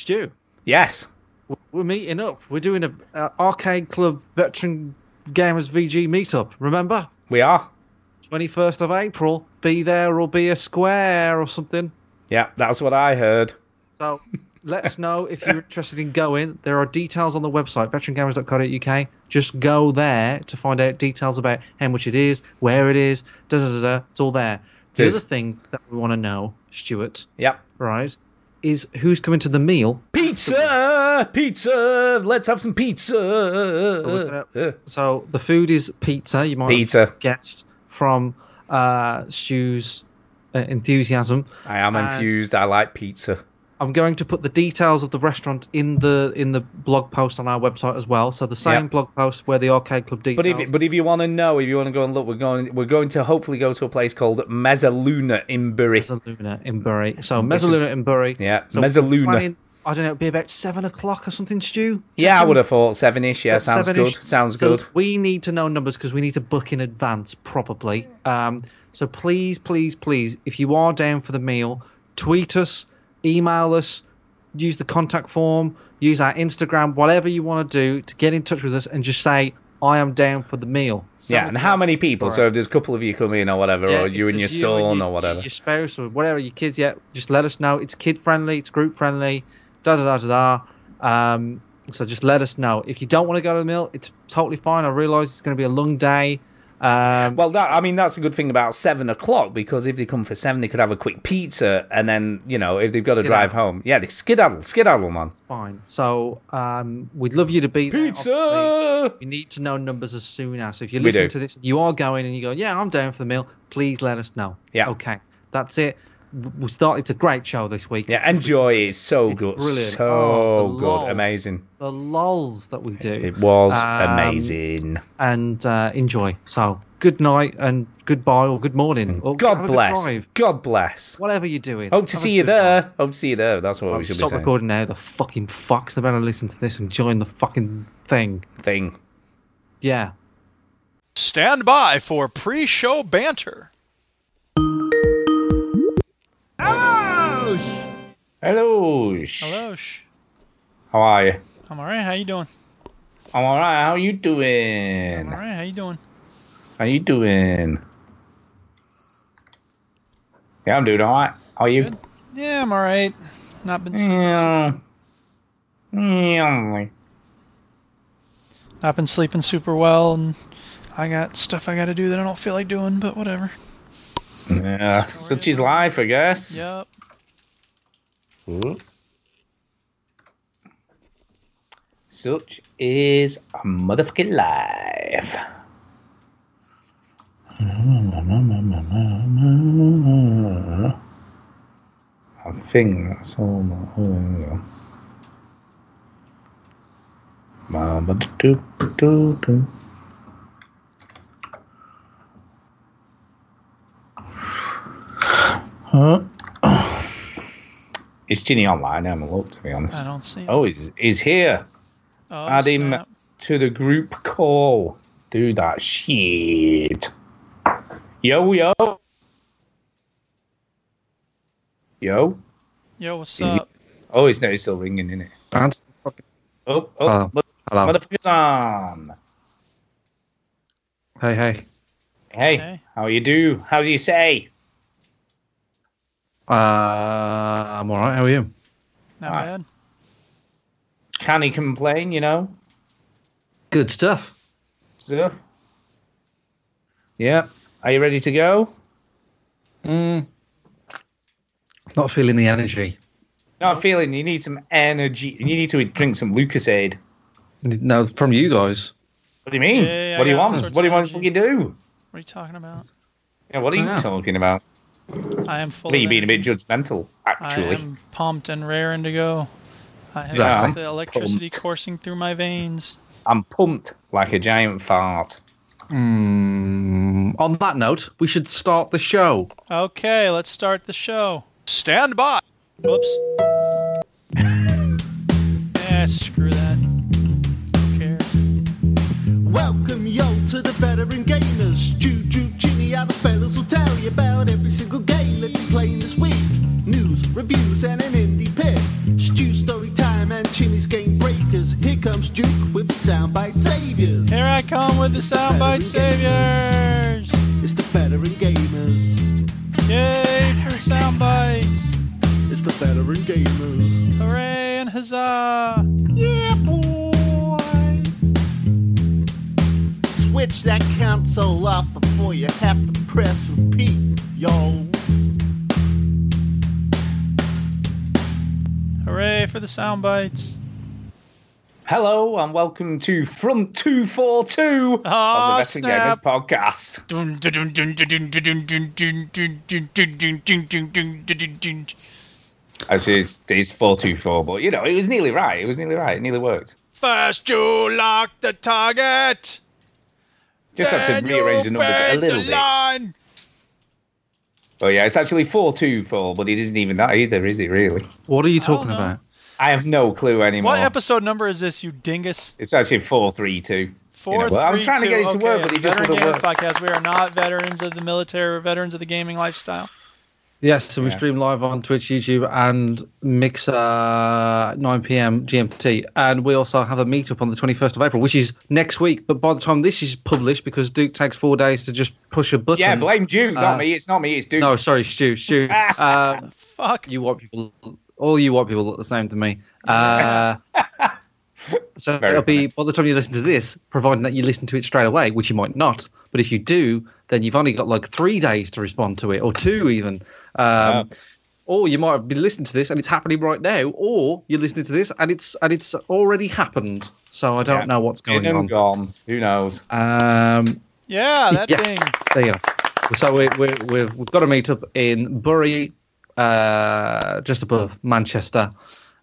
Stu, Yes. we're meeting up. We're doing a, a arcade club veteran gamers VG meetup. Remember, We are. 21st of April. Be there or be a square or something. Yeah, that's what I heard. So let us know if you're interested in going. There are details on the website, veterangamers.co.uk. Just go there to find out details about how much it is, where it is, da da da da. It's all there. The other thing that we want to know, Stuart, Yep. right, is who's coming to the meal. Pizza! Pizza! Let's have some pizza! at- So the food is pizza. You might Pizza. have guessed from uh, Stu's uh, enthusiasm. I am And- infused. I like pizza. I'm going to put the details of the restaurant in the in the blog post on our website as well. So the same Yep. blog post where the arcade club details. But if but if you want to know, if you want to go and look, we're going we're going to hopefully go to a place called Mezzaluna in Bury. Mezzaluna in Bury. So is- Mezzaluna in Bury. Yeah, So Mezzaluna. I don't know. It'd be about seven o'clock or something, Stu. Yeah, I would have thought seven-ish. Yeah, sounds seven-ish. good. Sounds So good. We need to know numbers because we need to book in advance probably. Um, so please, please, please, if you are down for the meal, tweet us, email us, use the contact form, use our Instagram, whatever you want to do to get in touch with us and just say I am down for the meal. Yeah, and how many people? So if there's a couple of you come in or whatever, Yeah, or you and your there's son your- or whatever. Your spouse or whatever, your kids, yeah, just let us know. It's kid friendly, it's group friendly, da da da da da. Um, so just let us know. If you don't want to go to the meal, it's totally fine. I realise it's going to be a long day. Um, Well, that I mean that's a good thing about seven o'clock because if they come for seven, they could have a quick pizza, and then you know if they've got to drive home, yeah, they skedaddle, skedaddle, man. fine. So um, we'd love you to be there. Pizza. We need to know numbers as soon as. So if you're listening to this, you are going and you go, yeah, I'm down for the meal. Please let us know. Yeah. Okay. That's it. W- We start. It's a great show this week. Yeah, enjoy is so good, brilliant. so Oh, the good, lols. amazing. The lols that we do. It was Um, amazing. and uh, enjoy. So good night and goodbye or good morning. Or God bless. God bless. Whatever you're doing. Hope to see you there. drive. Hope to see you there. That's what I'll we should be saying. stop recording now. The fucking fucks. They better listen to this and join the fucking thing. Thing. Yeah. Stand by for pre-show banter. Hello. sh- Hello. Sh- How are you? I'm alright. How you doing? I'm alright. How you doing? I'm doing? alright. How you doing? How you doing? Yeah, I'm doing alright. How are you? Good. Yeah, I'm alright. Not been sleeping. Yeah. Yeah. Not been sleeping super well, and I got stuff I got to do that I don't feel like doing. But whatever. Yeah, such is life, I guess. Yep. Ooh. Such is a motherfucking life. I think that's all. my- there we go. Mama do do do. Huh? Is Chinny online? I haven't looked, to be honest. I don't see. Him. Oh, he's, he's here. Oh, Add him to the group call. Do that shit. Yo, yo. Yo. Yo, what's Is he- up? Oh, it's, no, it's still ringing, isn't it? That's Oh, oh, Hello. mother- Hello. motherfucker's on. Hey, hey. Hey, Hey. how you do? How do you say? Uh, I'm alright. How are you? Not Alright. bad. Can he complain, you know? Good stuff. Stuff. Yeah. Are you ready to go? Mm. Not feeling the energy. Not feeling you need some energy. You need to drink some Lucozade. No, from you guys. What do you mean? Yeah, yeah, what do I you got all want? What do you of want to fucking do? What are you talking about? Yeah, what are you know. talking about? I am full. I think of you're being a bit energy. judgmental, I actually. am pumped and raring to go. I have Exactly. the electricity Pumped. coursing through my veins. I'm pumped like a giant fart. Mm, on that note, we should start the show. Okay, let's start the show. Stand by. Whoops. Yeah, to the veteran gamers. Juju, Chinny, and the fellas will tell you about every single game that you playing this week. News, reviews, and an indie pick. Stew story time and Chinny's game breakers. Here comes Duke with the soundbite saviors. Here I come with the soundbite saviors. Gamers. It's the veteran gamers. Yay for the soundbites. It's the veteran gamers. Hooray and huzzah! Yeah, boy. switch that console off before you have to press repeat, yo. Hooray for the sound bites. Hello and welcome to Front 242 oh, of the Wrestling Gamers Podcast. As is, it's 424, but you know, it was nearly right. It was nearly right. It nearly worked. First, you lock the target. Just had to rearrange the you numbers a little bit. Oh yeah, it's actually 424, but it isn't even that either, is it really? What are you talking know. about? I have no clue anymore. What episode number is this, you dingus? It's actually 432. Four, well, I was three, trying to get it to okay, work, but it just Veteran wouldn't Gamers work. Podcast. We are not veterans of the military. We're veterans of the gaming lifestyle. Yes, so we Yeah. stream live on Twitch, YouTube, and Mixer 9 p.m. GMT. And we also have a meetup on the 21st of April, which is next week. But by the time this is published, because Duke takes four days to just push a button. Yeah, blame Duke, not Uh, me. It's not me. It's Duke. No, sorry, Stu. Stu. um, Fuck. you white people, all you white people look the same to me. Uh, so Very it'll be by the time you listen to this, providing that you listen to it straight away, which you might not. But if you do, then you've only got like three days to respond to it, or two even. Um, Wow. Or you might have been listening to this and it's happening right now, or you're listening to this and it's and it's already happened. So I don't Yeah. know what's going on. gone. Who knows? Um, Yeah, that yes, thing. there you go. So we, we, we've, we've got a meet up in Bury, uh, just above Manchester.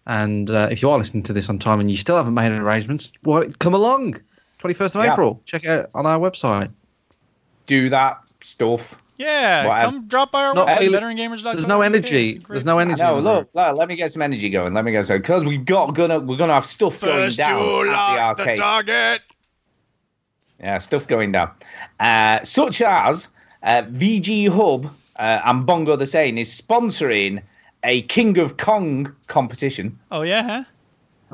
And uh, if you are listening to this on time and you still haven't made any arrangements, well, come along. 21st of Yeah. April. Check it out on our website. Do that stuff. Yeah, Well, I- come drop by our Not website, really- veterangamers.com. There's no energy. There's no energy. No, look, look, let me get some energy going. Let me get some because we've got gonna we're gonna have stuff going down you at the lock the arcade. target. Yeah, stuff going down. Uh, such as uh, VG Hub uh, and Bongo the Sane is sponsoring a King of Kong competition. Oh yeah, huh?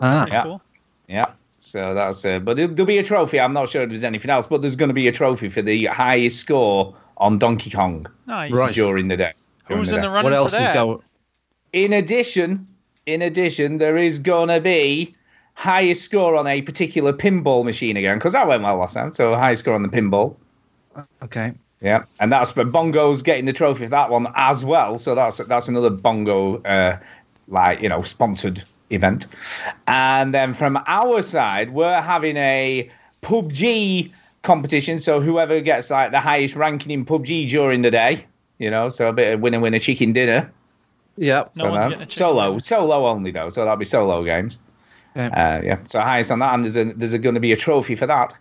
Ah, Yeah. Cool. Yeah. So that's uh, but there'll be a trophy. I'm not sure if there's anything else, but there's going to be a trophy for the highest score on Donkey Kong Nice. Right. during the day. during Who's the in day. the running what else for that? is going? In addition, in addition, there is gonna be highest score on a particular pinball machine again because that went well last time. So highest score on the pinball. Okay. Yeah, and that's but Bongo's getting the trophy for that one as well. So that's that's another Bongo uh, like you know sponsored event. And then from our side, we're having a PUBG competition. So whoever gets like the highest ranking in PUBG during the day, you know, so a bit of winner winner chicken dinner. Yeah. No So one's no. getting a solo, dinner. solo only though. So that'll be solo games. Okay. Uh, yeah, so highest on that, and there's a, there's going to be a trophy for that,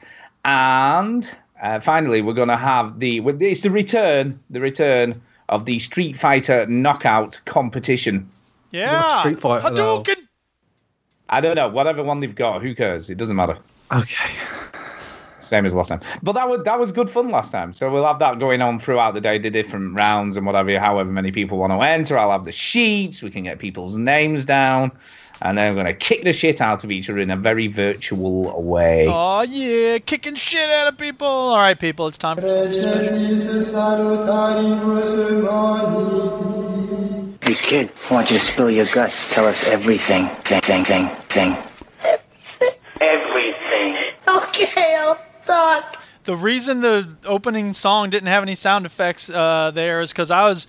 and uh, finally we're going to have the it's the return the return of the Street Fighter Knockout competition. Yeah. Street Fighter. Hadouken. I don't know, whatever one they've got, who cares? It doesn't matter. Okay. Same as last time, but that was that was good fun last time. So we'll have that going on throughout the day, the different rounds and whatever, however many people want to enter. I'll have the sheets, we can get people's names down, and then we're going to kick the shit out of each other in a very virtual way. Oh yeah, kicking shit out of people. All right, people, it's time for some Hey kid, I want you to spill your guts. Tell us everything. Thing, thing, thing, thing. Everything. Okay, I'll talk. The reason the opening song didn't have any sound effects uh, there is because I was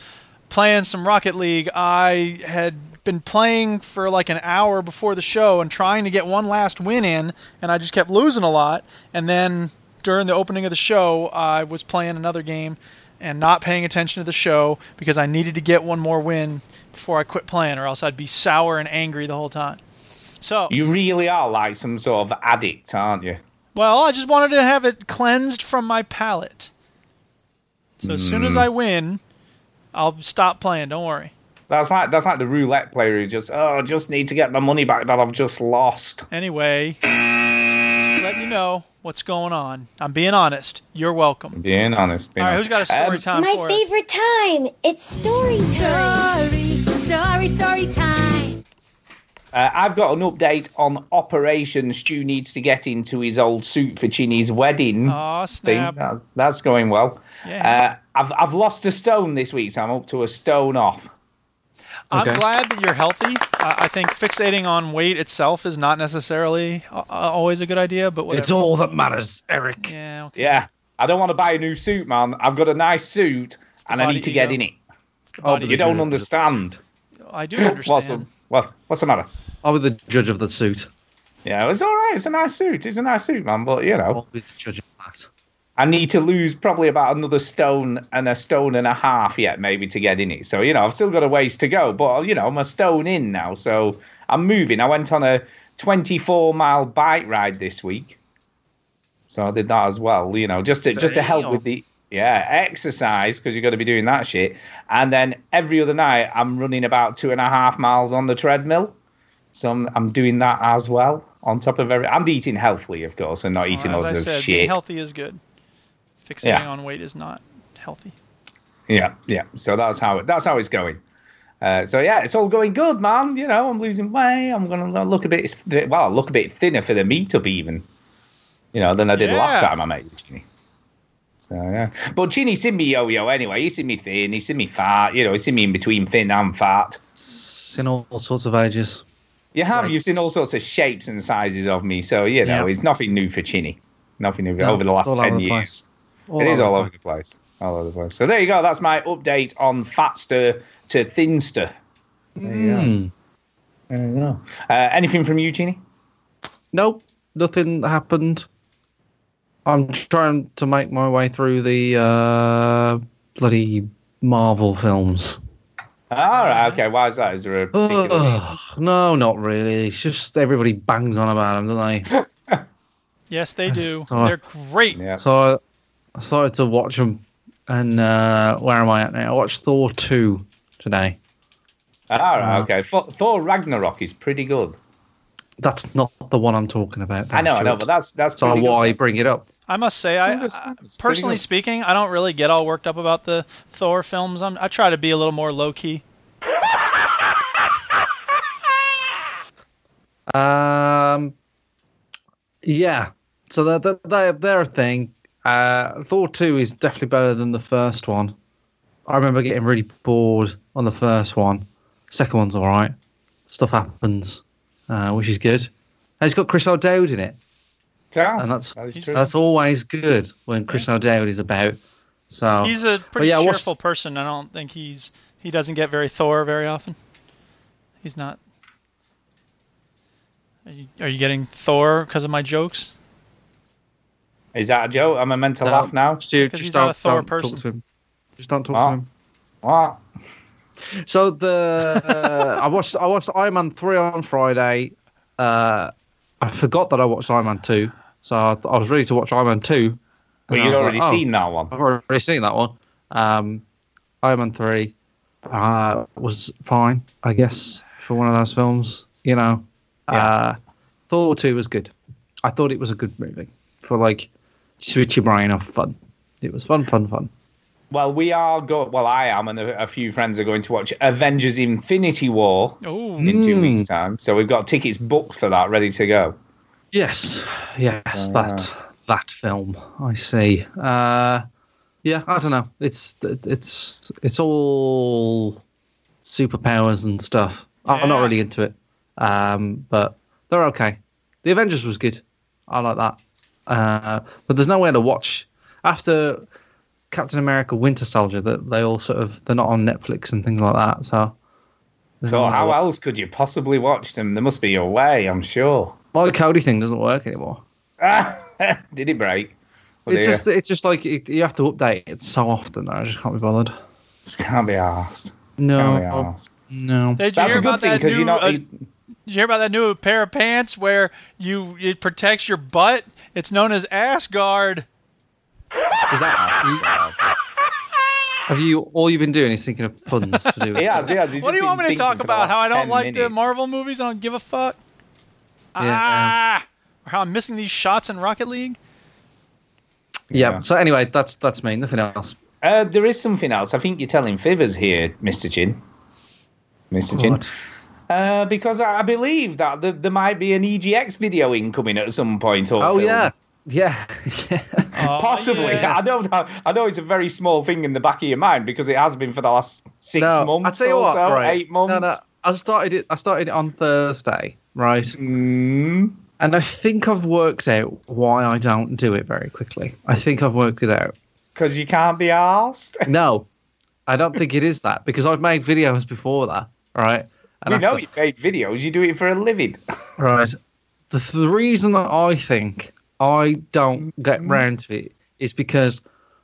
playing some Rocket League. I had been playing for like an hour before the show and trying to get one last win in, and I just kept losing a lot. And then during the opening of the show, I was playing another game and not paying attention to the show because I needed to get one more win before I quit playing, or else I'd be sour and angry the whole time. So, You really are like some sort of addict, aren't you? Well, I just wanted to have it cleansed from my palate. So as soon as I win, I'll stop playing. Don't worry. That's like that's like the roulette player who just oh just need to get my money back that I've just lost. Anyway, just letting you know what's going on. I'm being honest. You're welcome. Being honest. Being All right, who's honest. got a story Um, time My for us? favorite time. It's story time. Story, story, story time. Uh, I've got an update on Operation Stu needs to get into his old suit for Chinny's wedding Aw, thing. snap. That- that's going well. Yeah. Uh, I've I've lost a stone this week, so I'm up to a stone off. I'm Okay. glad that you're healthy. I I think fixating on weight itself is not necessarily uh, always a good idea, but whatever. It's all that matters, Eric. Yeah, okay. Yeah, I don't want to buy a new suit, man. I've got a nice suit, and I need to get in it. The I'll body- be You don't judge of the understand. I do understand. What's the, what, what's the matter? I'll be the judge of the suit. Yeah, it was all right. It's a nice suit. It's a nice suit, man. But you know, I'll be the judge of that. I need to lose probably about another stone and a stone and a half yet, maybe, to get in it. So, you know, I've still got a ways to go, but, you know, I'm a stone in now. So I'm moving. I went on a 24 mile bike ride this week. So I did that as well, you know, just to, just to help with the, yeah, exercise, because you've got to be doing that shit. And then every other night, I'm running about two and a half miles on the treadmill. So I'm, I'm doing that as well on top of every. I'm eating healthily, of course, and not eating Well, loads as I of said, shit. being healthy is good. Fixating Yeah. on weight is not healthy. Yeah, yeah. So that's how it, that's how it's going. Uh, so yeah, it's all going good, man. You know, I'm losing weight. I'm gonna look a bit well, look a bit thinner for the meetup even. You know, than I did last time I met you, Chinny. So yeah, but Chinny's seen me yo-yo anyway. He's seen me thin. He's seen me fat. You know, he's seen me in between thin and fat. It's in all sorts of ages. You have. Right. You've seen all sorts of shapes and sizes of me. So you know, Yeah. it's nothing new for Chinny. Nothing new No, over the last ten years. it is all over the place. All over the place. So there you go. That's my update on Fatster to Thinster. There you go. Mm. There you go. Uh, anything from you, Chinny? Nope, nothing happened. I'm trying to make my way through the uh, bloody Marvel films. All right. Okay. Why is that? Is there a particular? reason? No, not really. It's just everybody bangs on about them, don't they? Yes, they do. They're great. Yeah. So I, I started to watch them, and uh, where am I at now? I watched Thor 2 today. All right. Uh, Okay. Thor, Thor Ragnarok is pretty good. That's not the one I'm talking about. I know. I know. But that's that's so pretty why I bring it up? I must say, I, I- personally speaking, I don't really get all worked up about the Thor films. I'm, I try to be a little more low key. Um, yeah. So they're, they're, they're, they're a thing. Uh, Thor 2 is definitely better than the first one. I remember getting really bored on the first one. Second one's all right. Stuff happens, uh, which is good. And it's got Chris O'Dowd in it. That's, And that's- that is. That's always good when Chris O'Dowd is about. So He's a pretty yeah, I watched- cheerful person. I don't think he's he doesn't get very Thor very often. He's not. Are you, are you getting Thor because of my jokes? Is that a joke? Am I meant to No, laugh now? Stu, just he's don't, not a Thor don't person. talk to him. Just don't talk Oh. to him. What? So the uh, I watched I watched Iron Man three on Friday. Uh, I forgot that I watched Iron Man two, so I, I was ready to watch Iron Man two. But you'd was already like, oh, seen that one. I've already seen that one. Um, Iron Man three uh, was fine, I guess, for one of those films. You know, Yeah. uh, Thor two was good. I thought it was a good movie for like switch your brain off fun. It was fun, fun, fun. Well, we are go. Well, I am, and a, a few friends are going to watch Avengers: Infinity War Oh, in two Mm. weeks' time. So we've got tickets booked for that, ready to go. Yes, yes, Oh, that that film. I see. Uh, yeah, I don't know. It's it's it's all superpowers and stuff. I'm not really into it, um, but they're okay. The Avengers was good. I like that. Uh, but there's nowhere to watch after Captain America: Winter Soldier. That they all sort of they're not on Netflix and things like that. So. So how watch. else could you possibly watch them? There must be a way, I'm sure. My Kodi thing doesn't work anymore. Did it break? Oh, It's dear. just it's just like it, you have to update it so often. That I just can't be bothered. Just can't be asked. Can't be No, asked. no. did you That's hear a good about thing that because new? you know. uh, did you hear about that new pair of pants where you it protects your butt? It's known as ass guard. Is that have you all you've been doing is thinking of puns to do? with he has, he has. He's What do you want me to talk thinking for the about? How I don't 10 like the. Marvel movies? I don't give a fuck. Yeah. Ah, or how I'm missing these shots in Rocket League. Yeah. Yeah. So anyway, that's that's me. Nothing else. Uh, there is something else. I think you're telling fibers here, Mr. Chin. Mr. Chin. Uh, because I I believe that there, there might be an EGX video incoming at some point. Or Oh film. yeah, yeah, yeah. Aw, Possibly. yeah. I know that. I know it's a very small thing in the back of your mind because it has been for the last six no, months I tell you or what, so, right? eight months. No, no. I started it. I started it on Thursday, right? Mm. And I think I've worked out why I don't do it very quickly. I think I've worked it out. Because you can't be asked. No, I don't think it is that because I've made videos before that, right? And we I know thought- you made videos. You do it for a living. Right. The, the reason that I think I don't get mm-hmm. round to it. it is because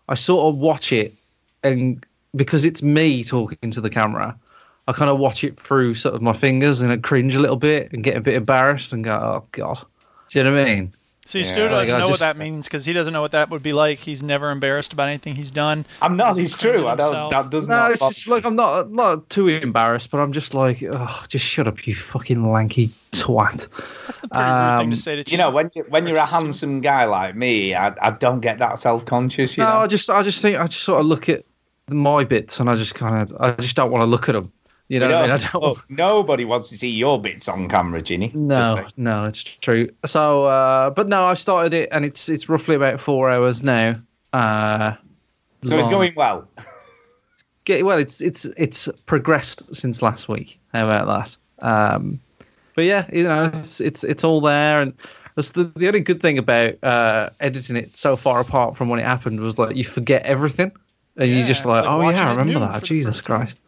I sort of watch it, and because it's me talking to the camera, I kind of watch it through sort of my fingers and I cringe a little bit and get a bit embarrassed and go, oh god. Do you know what I mean? See, Yeah, Stu doesn't I know what that means because he doesn't know what that would be like. He's never embarrassed about anything he's done. I'm not. He's It's true. I don't. himself. That does No, not. it's just like I'm not I'm not too embarrassed, but I'm just like, oh, just shut up, you fucking lanky twat. That's the pretty rude thing Um, to say to you know, when you, when you're a handsome guy like me, I, I don't get that self conscious. You no, know. I just I just think I just sort of look at my bits and I just kind of I just don't want to look at them. You know You I mean? I don't. look, nobody wants to see your bits on camera, Chinny. No, no, it's true. So, uh, but no, I've started it, and it's it's roughly about four hours now. Uh, So it's going well. Get, well, it's it's it's progressed since last week. How about that? Um, but yeah, you know, it's it's it's all there, and the the only good thing about uh, editing it so far apart from when it happened was like you forget everything, and Yeah, you just like, like oh yeah, I remember that. Jesus. Christ.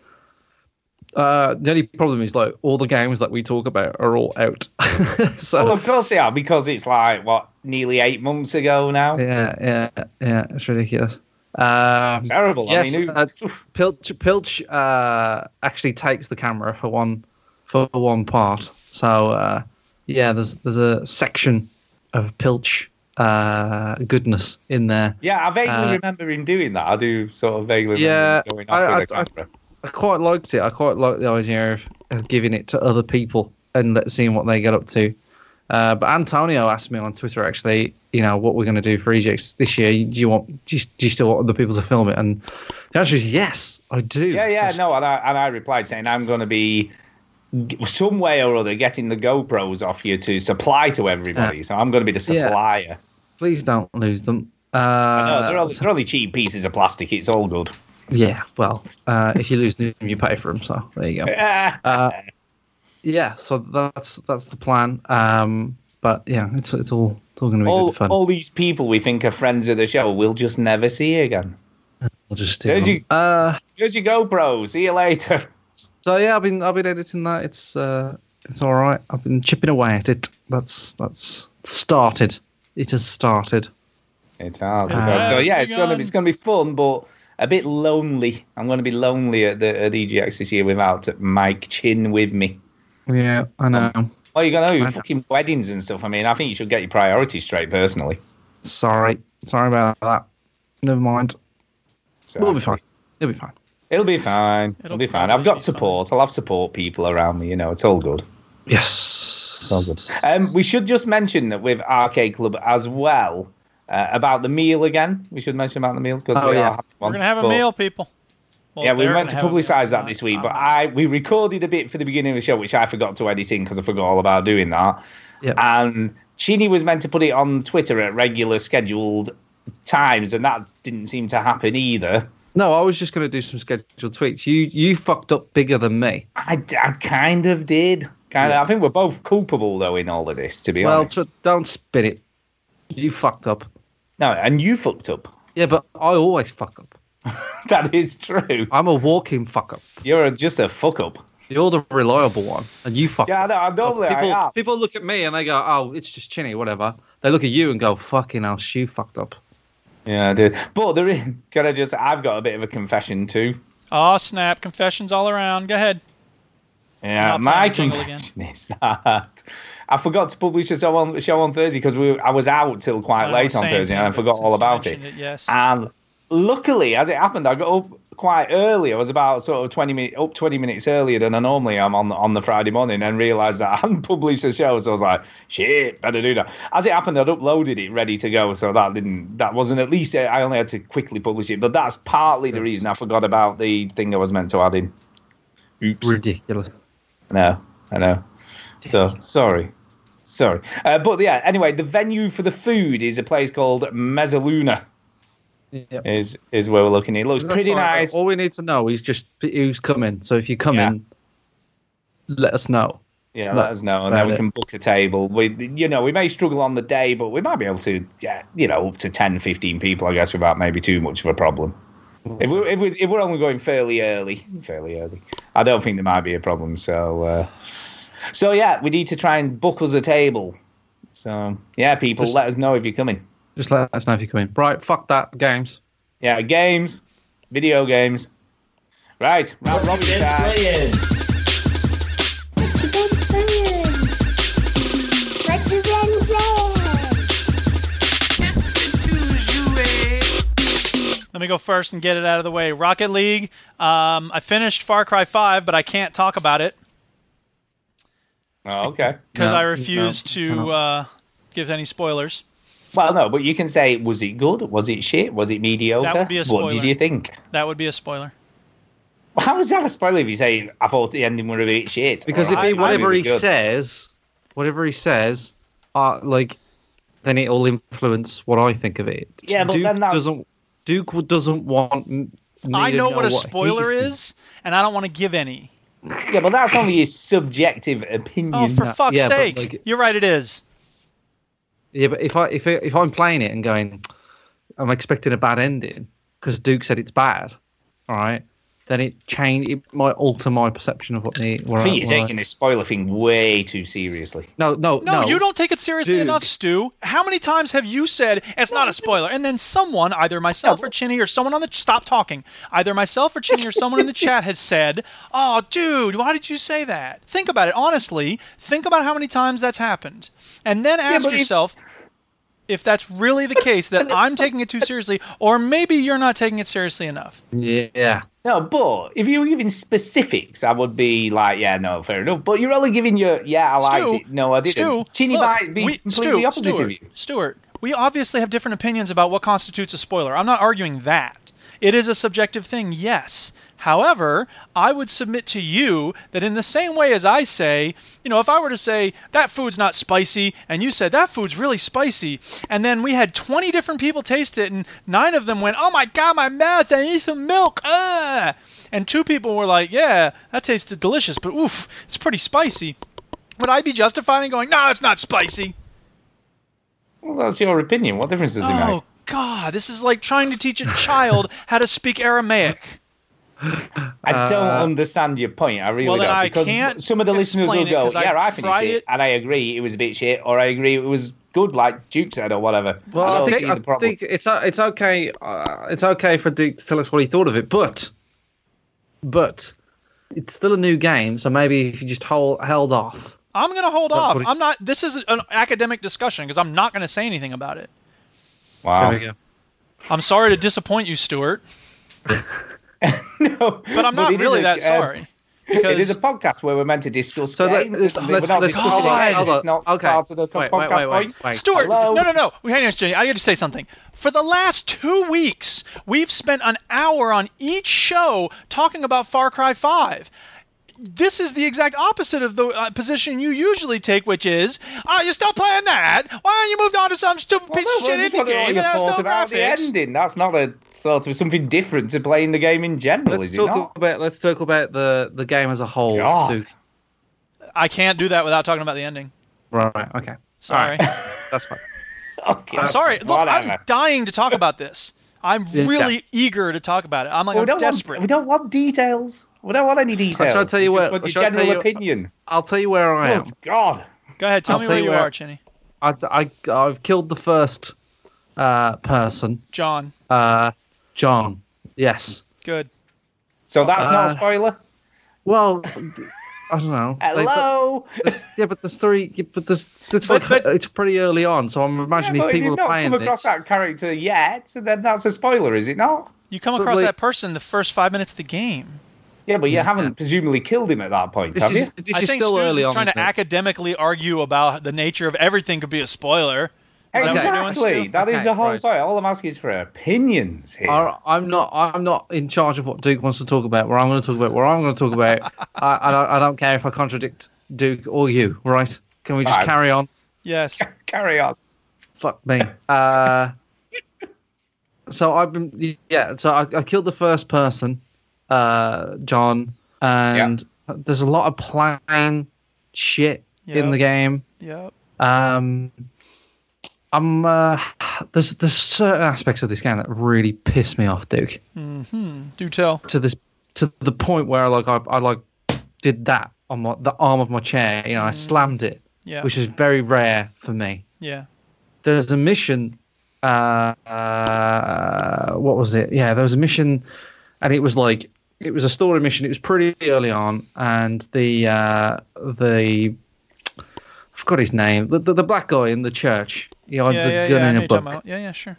Uh, the only problem is like all the games that we talk about are all out. so Well, of course they are because it's like what nearly eight months ago now. yeah, yeah, yeah, it's ridiculous. Um, It's terrible. yes, I mean, who, uh, Pilch, Pilch uh, actually takes the camera for one for one part. So uh, yeah, there's there's a section of Pilch uh, goodness in there. yeah, I vaguely uh, remember him doing that. I do sort of vaguely remember Yeah, him going off I- I- I- camera. I quite liked it. I quite like the idea of, of giving it to other people and let seeing what they get up to. Uh, but Antonio asked me on Twitter actually, you know, what we're going to do for EGX this year. Do you want? Do you, do you still want other people to film it? And the answer is yes, I do. Yeah, yeah, So- no, and I, and I replied saying I'm going to be some way or other getting the GoPros off you to supply to everybody. So I'm going to be the Yeah. supplier. Please don't lose them. Uh, no, they're only, they're only cheap pieces of plastic. It's all good. Yeah, well, uh, if you lose them, you pay for them. So there you go. Uh, yeah, so that's that's the plan. Um, but yeah, it's it's all it's all going to be all, good fun. all these people we think are friends of the show we'll just never see again. we'll just do. There's them. you- Uh, Here's your GoPro. See you later. So yeah, I've been I've been editing that. It's uh it's all right. I've been chipping away at it. That's that's started. It has started. It's hard. It's Uh. So yeah, it's gonna begun. be it's gonna be fun, but a bit lonely. I'm gonna be lonely at the at EGX this year without Mike Chin with me. Yeah, I know. Well, you're gonna I do know. fucking weddings and stuff. I mean, I think you should get your priorities straight, personally. Sorry, sorry about that. Never mind. So We'll be fine. It'll be fine. It'll be fine. It'll, It'll be fine. I've got be support. I'll have support people around me. You know, it's all good. Yes. It's all good. Um, we should just mention that with Arcade Club as well uh, about the meal again. We should mention about the meal because Oh, we yeah. are having We're gonna have a But- meal, people. Well, yeah, we they're meant to gonna have a meal. publicise that this week, but. I we recorded a bit for the beginning of the show, which I forgot to edit in because I forgot all about doing that. Yep. And Chinny was meant to put it on Twitter at regular scheduled times, and that didn't seem to happen either. No, I was just going to do some scheduled tweets. You you fucked up bigger than me. I, I kind of did. Kind Yeah. of. I think we're both culpable though in all of this, to be Well, honest. t- don't spin it. You fucked up. No, and you fucked up. Yeah, but I always fuck up. That is true. I'm a walking fuck up. You're just a fuck up. You're the reliable one, and you fuck Yeah, up. no, I normally people, I am. people look at me and they go, "Oh, it's just chinny, whatever." They look at you and go, "Fucking hell, she fucked up." Yeah, I do. But there is. Can I just? I've got a bit of a confession too. Oh snap! Confessions all around. Go ahead. Yeah, I'll my the jingle again. confession is that I forgot to publish the show on, show on Thursday because we I was out till quite I late on Thursday and I forgot all about it. mentioned yes. And luckily, as it happened, I got up quite early. I was about sort of 20 minutes up 20 minutes earlier than I normally am on on the Friday morning, and realised that I hadn't published the show. So I was like, shit, better do that. As it happened, I'd uploaded it ready to go, so that didn't that wasn't at least I only had to quickly publish it. But that's partly the reason I forgot about the thing I was meant to add in. Oops. Ridiculous. No, I know. So sorry, sorry. Uh, but yeah, anyway, the venue for the food is a place called Mezzaluna. Yep. Is is where we're looking. It looks That's pretty nice. All we need to know is just who's coming. So if you come Yeah. in, let us know. Yeah, let us know, and then we it. can book a table. We, you know, we may struggle on the day, but we might be able to, yeah, you know, up to 10, 15 people, I guess, without maybe too much of a problem. If we're, if, we if we're only going fairly early, fairly early, I don't think there might be a problem. So, uh, so yeah, we need to try and book us a table. So, yeah, people, Just- let us know if you're coming. Just let us know if you're coming. Right, fuck that games. Yeah, games, video games. Right, round robin time. What you been playing? What you been playing? Let me go first and get it out of the way. Rocket League. Um, I finished Far Cry 5, but I can't talk about it Oh, okay. because No, I refuse no, to uh, give any spoilers. Well, no, but you can say, was it good? Was it shit? Was it mediocre? That would be a What did you think? That would be a spoiler. How is that a spoiler if you say I thought the ending would a bit shit? Because if I he, it whatever was he good? says, whatever he says, uh, like, then it'll influence what I think of it. Yeah, but Duke then that's- doesn't. Duke doesn't want. me I to know what a spoiler thinks. is, and I don't want to give any. Yeah, but that's only his subjective opinion. Oh, for fuck's yeah, sake! like- You're right. It is. Yeah, but if I if I, if I'm playing it and going, I'm expecting a bad ending because Duke said it's bad, all right, then it change. It might alter my perception of what the. What I think you're what taking this spoiler thing way too seriously. No, no, No, no. you don't take it seriously Dude. enough, Stu. How many times have you said it's not a spoiler, and then someone, either myself or Chinny or someone on the stop talking, either myself or Chinny or someone in the chat has said, "Oh, dude, why did you say that?" Think about it honestly. Think about how many times that's happened, and then ask but if- yourself. If that's really the case, that I'm taking it too seriously, or maybe you're not taking it seriously enough. Yeah. No, but if you were giving specifics, I would be like, yeah, no, fair enough. But you're only giving your, yeah, I liked Stu, it. No, I didn't. Stu, Chinny look, might be we- completely Stu, opposite Stuart, of you. Stuart, we obviously have different opinions about what constitutes a spoiler. I'm not arguing that. It is a subjective thing, yes. However, I would submit to you that in the same way as I say, you know, if I were to say that food's not spicy and you said that food's really spicy, and then we had 20 different people taste it and nine of them went, "Oh my god, my mouth, I need some milk." Ah. And two people were like, "Yeah, that tasted delicious, but oof, it's pretty spicy." Would I be justified in going, "No, it's not spicy"? Well, that's your opinion. What difference does it make? Oh God, this is like trying to teach a child how to speak Aramaic. I don't Uh, understand your point. I really Well, then don't. I because can't some of the listeners will go, it go, 'cause I "Yeah, I finished tried it, it." and I agree it was a bit shit," or "I agree it was good, like Duke said, or whatever." Well, I I, think, I think it's it's okay. Uh, it's okay for Duke to tell us what he thought of it, but but it's still a new game, so maybe if you just hold held off. I'm gonna hold That's off. I'm not. This is an academic discussion because I'm not gonna say anything about it. Wow. There we go. I'm sorry to disappoint you, Stuart, no, but I'm not it is really a- that uh, sorry. It is Because a podcast where we're meant to discuss So games. let's, let's, we're not let's discussing God. it. It's not okay. part of the wait, podcast wait, wait, point. wait, wait. Stuart, Hello? no, no, no. Wait, Hang on, Chinny. I got to say something. For the last two weeks, we've spent an hour on each show talking about Far Cry 5. This is the exact opposite of the uh, position you usually take, which is, oh, you're still playing that? Why don't you moved on to some stupid Well, piece no, of well, shit just indie to know game your that has no about the ending. That's not a sort of something different to playing the game in general, Let's is it talk not? about let's talk about the the game as a whole, God. Duke. I can't do that without talking about the ending. Right. Okay. Sorry. That's fine. Okay. I'm sorry. Look, I'm dying to talk about this. I'm Yeah. really eager to talk about it. I'm like, we I'm don't desperate. Want, we don't want details. We don't want any details. Shall I tell you we what- just want your shall I tell general you- opinion. I'll tell you where I Oh am. God. Go ahead. Tell I'll me tell where you you where- are, Chinny. I, I I've killed the first uh, person, John. uh, John. Yes. Good. So that's not a Uh, spoiler. Well, I don't know. They've got- Hello. yeah, but there's three. But there's it's But- like but- it's pretty early on, so I'm Yeah, imagining but if if people you've are not playing come across this. that character yet, then that's a spoiler, is it not? You come across wait- that person the first five minutes of the game. Yeah, but you Yeah. haven't presumably killed him at that point, This have is you? this I is think still Stu's early on. trying to isn't academically argue about the nature of everything could be a spoiler. Is that doing, Exactly. Stu? That is Okay, the whole right. point. All I'm asking is for opinions here. I- I'm not. I'm not in charge of what Duke wants to talk about. Where I'm going to talk about. Where I'm going to talk about. I, I, don't, I don't care if I contradict Duke, or you, right? Can we just Fine. carry on? Yes. Carry on. Fuck me. Uh, so I've been yeah. So I, I killed the first person, uh, John, and there's a lot of plan shit in the game. Yep. Um, I'm uh, there's there's certain aspects of this game that really piss me off, Duke. Hmm. Do tell. To this to the point where like I, I like did that on my, the arm of my chair. You know, I slammed it, Yeah. which is very rare for me. Yeah. There's a mission. Uh, uh, what was it? Yeah, there was a mission, and it was like it was a story mission. It was pretty early on, and the uh, the I forgot his name. The, the, the black guy in the church. He hides Yeah, a yeah, gun yeah. In a book. Yeah, yeah, sure.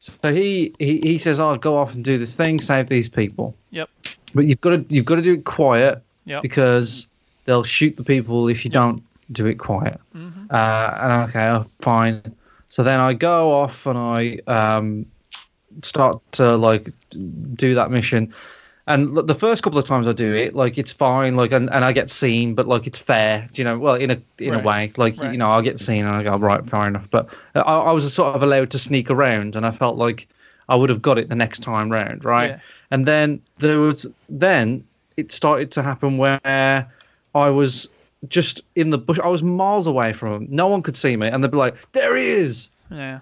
So he, he he says, "I'll go off and do this thing, save these people." Yep. But you've got to you've got to do it quiet Yep. because they'll shoot the people if you don't do it quiet. Mm-hmm. Uh, and okay, oh, fine. So then I go off and I um, start to like do that mission. And the first couple of times I do it, like it's fine, like and, and I get seen, but like it's fair, do you know? Well, in a in Right. a way, like Right. you know, I get seen and I go right, fair enough. But uh, I, I was sort of allowed to sneak around, and I felt like I would have got it the next time round, right? Yeah. And then there was then it started to happen where I was just in the bush. I was miles away from them. No one could see me, and they'd be like, "There he is," Yeah.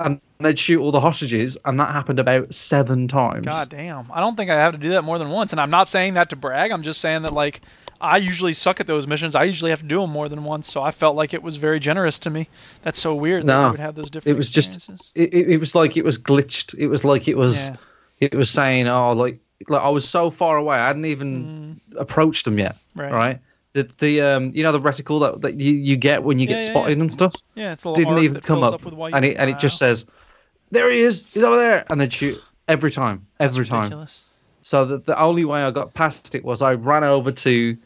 and they'd shoot all the hostages, and that happened about seven times. God damn. I don't think I have to do that more than once. And I'm not saying that to brag. I'm just saying that like I usually suck at those missions. I usually have to do them more than once. So I felt like it was very generous to me. That's so weird that No, you would have those different it was just it, it, was like it was glitched. It was like it was Yeah. it was saying, "Oh, like like I was so far away, I hadn't even approached them yet." Mm. Right. Right. The, the um you know the reticle that, that you, you get when you Yeah, get yeah, spotted and stuff Yeah, it's a little didn't even that come up, with white. and it and it just says there he is he's over there and then shoot every time every That's time ridiculous. so the, the only way I got past it was I ran over to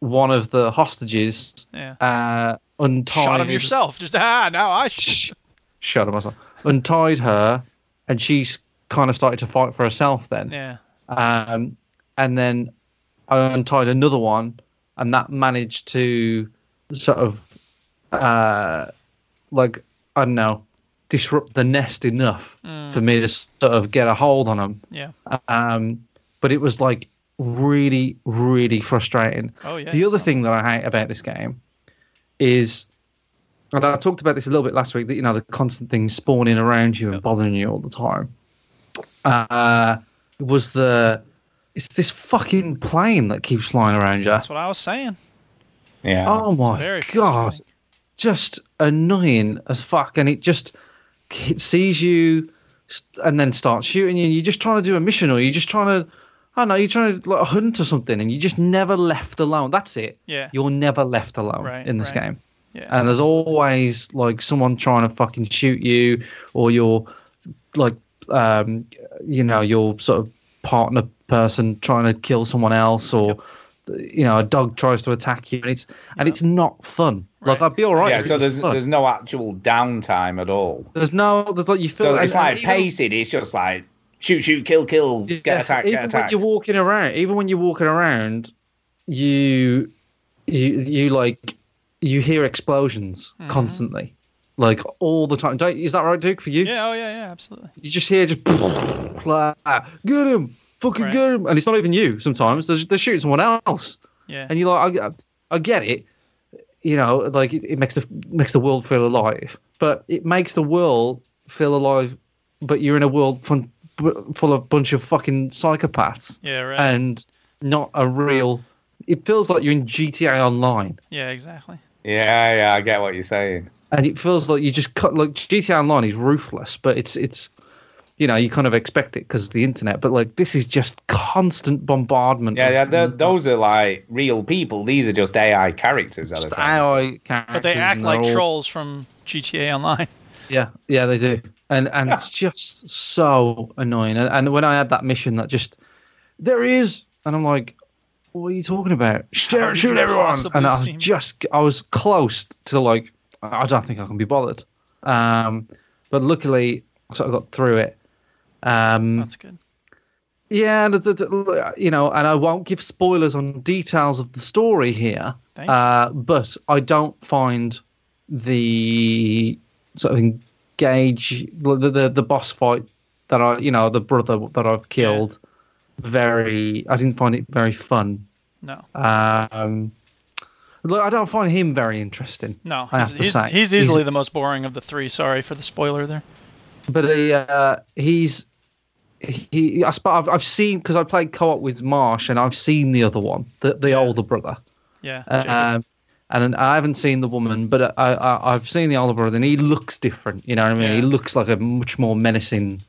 one of the hostages Yeah. uh untied Shot him yourself. Just ah, now I Shh. shoot. shut him myself untied her and she's kind of started to fight for herself then Yeah. um, and then I untied another one, and that managed to sort of, uh, like I don't know, disrupt the nest enough for me to sort of get a hold on them. Yeah. Um, but it was like really, really frustrating. Oh yeah. the other thing that I hate about this game is, and I talked about this a little bit last week, that you know the constant things spawning around you and bothering you all the time. Uh, was the it's this fucking plane that keeps flying around you. That's what I was saying. Yeah. Oh my very god, just annoying as fuck, and it just it sees you and then starts shooting you. and You're just trying to do a mission, or you're just trying to. I don't know, you're trying to like hunt or something, and you're just never left alone. That's it. Yeah. You're never left alone Right, in this right. game. Yeah. And there's always like someone trying to fucking shoot you, or you're like, um, you know, your sort of partner person trying to kill someone else, or you know, a dog tries to attack you, and it's and it's not fun. Like I'd be all right. yeah, so there's fun. there's no actual downtime at all. there's no there's like you feel So and- it's and like even- pacing. It's just like shoot, shoot, kill, kill, Yeah, get attacked, even get attacked. when you're walking around, even when you're walking around, you you you like you hear explosions Mm-hmm. constantly, like all the time. Don't is that right, Duke? For you, Yeah. Oh yeah. Yeah. Absolutely. you just hear just like, get him, fucking Right. get him, and it's not even you. Sometimes they're, they're shooting someone else, Yeah. and you're like, I, I get it. You know, like it, it makes the makes the world feel alive, but it makes the world feel alive. But you're in a world fun, full of bunch of fucking psychopaths yeah. Right. and not a real. It feels like you're in GTA Online, yeah. Exactly. Yeah, yeah, I get what you're saying. and it feels like you just cut. Like GTA Online is ruthless, but it's it's, you know, you kind of expect it because the internet. But like this is just constant bombardment. Yeah, yeah, they're- those are like real people. These are just AI characters. Just AI characters, But they act like all- trolls from GTA Online. Yeah, yeah, they do, and and it's just so annoying. And, and when I had that mission that just there he is, and I'm like, what are you talking about? Shoot, shoot everyone! And I was just, I was close to like, I don't think I can be bothered. Um, but luckily, I sort of got through it. Um, That's good. Yeah, you know, and I won't give spoilers on details of the story here, uh, but I don't find the sort of engage the, the the boss fight that I, you know, the brother that I've killed, very. I didn't find it very fun. No, Um, look, I don't find him very interesting. no, he's, he's, say. he's easily the most boring of the three. Sorry for the spoiler there. But he, uh, he's he. I suppose I've, I've seen because I played co-op with Marsh, and I've seen the other one, the the older brother. Yeah. Um, and I haven't seen the woman, but I, I I've seen the older brother, and he looks different. You know what I mean? Yeah. He looks like a much more menacing,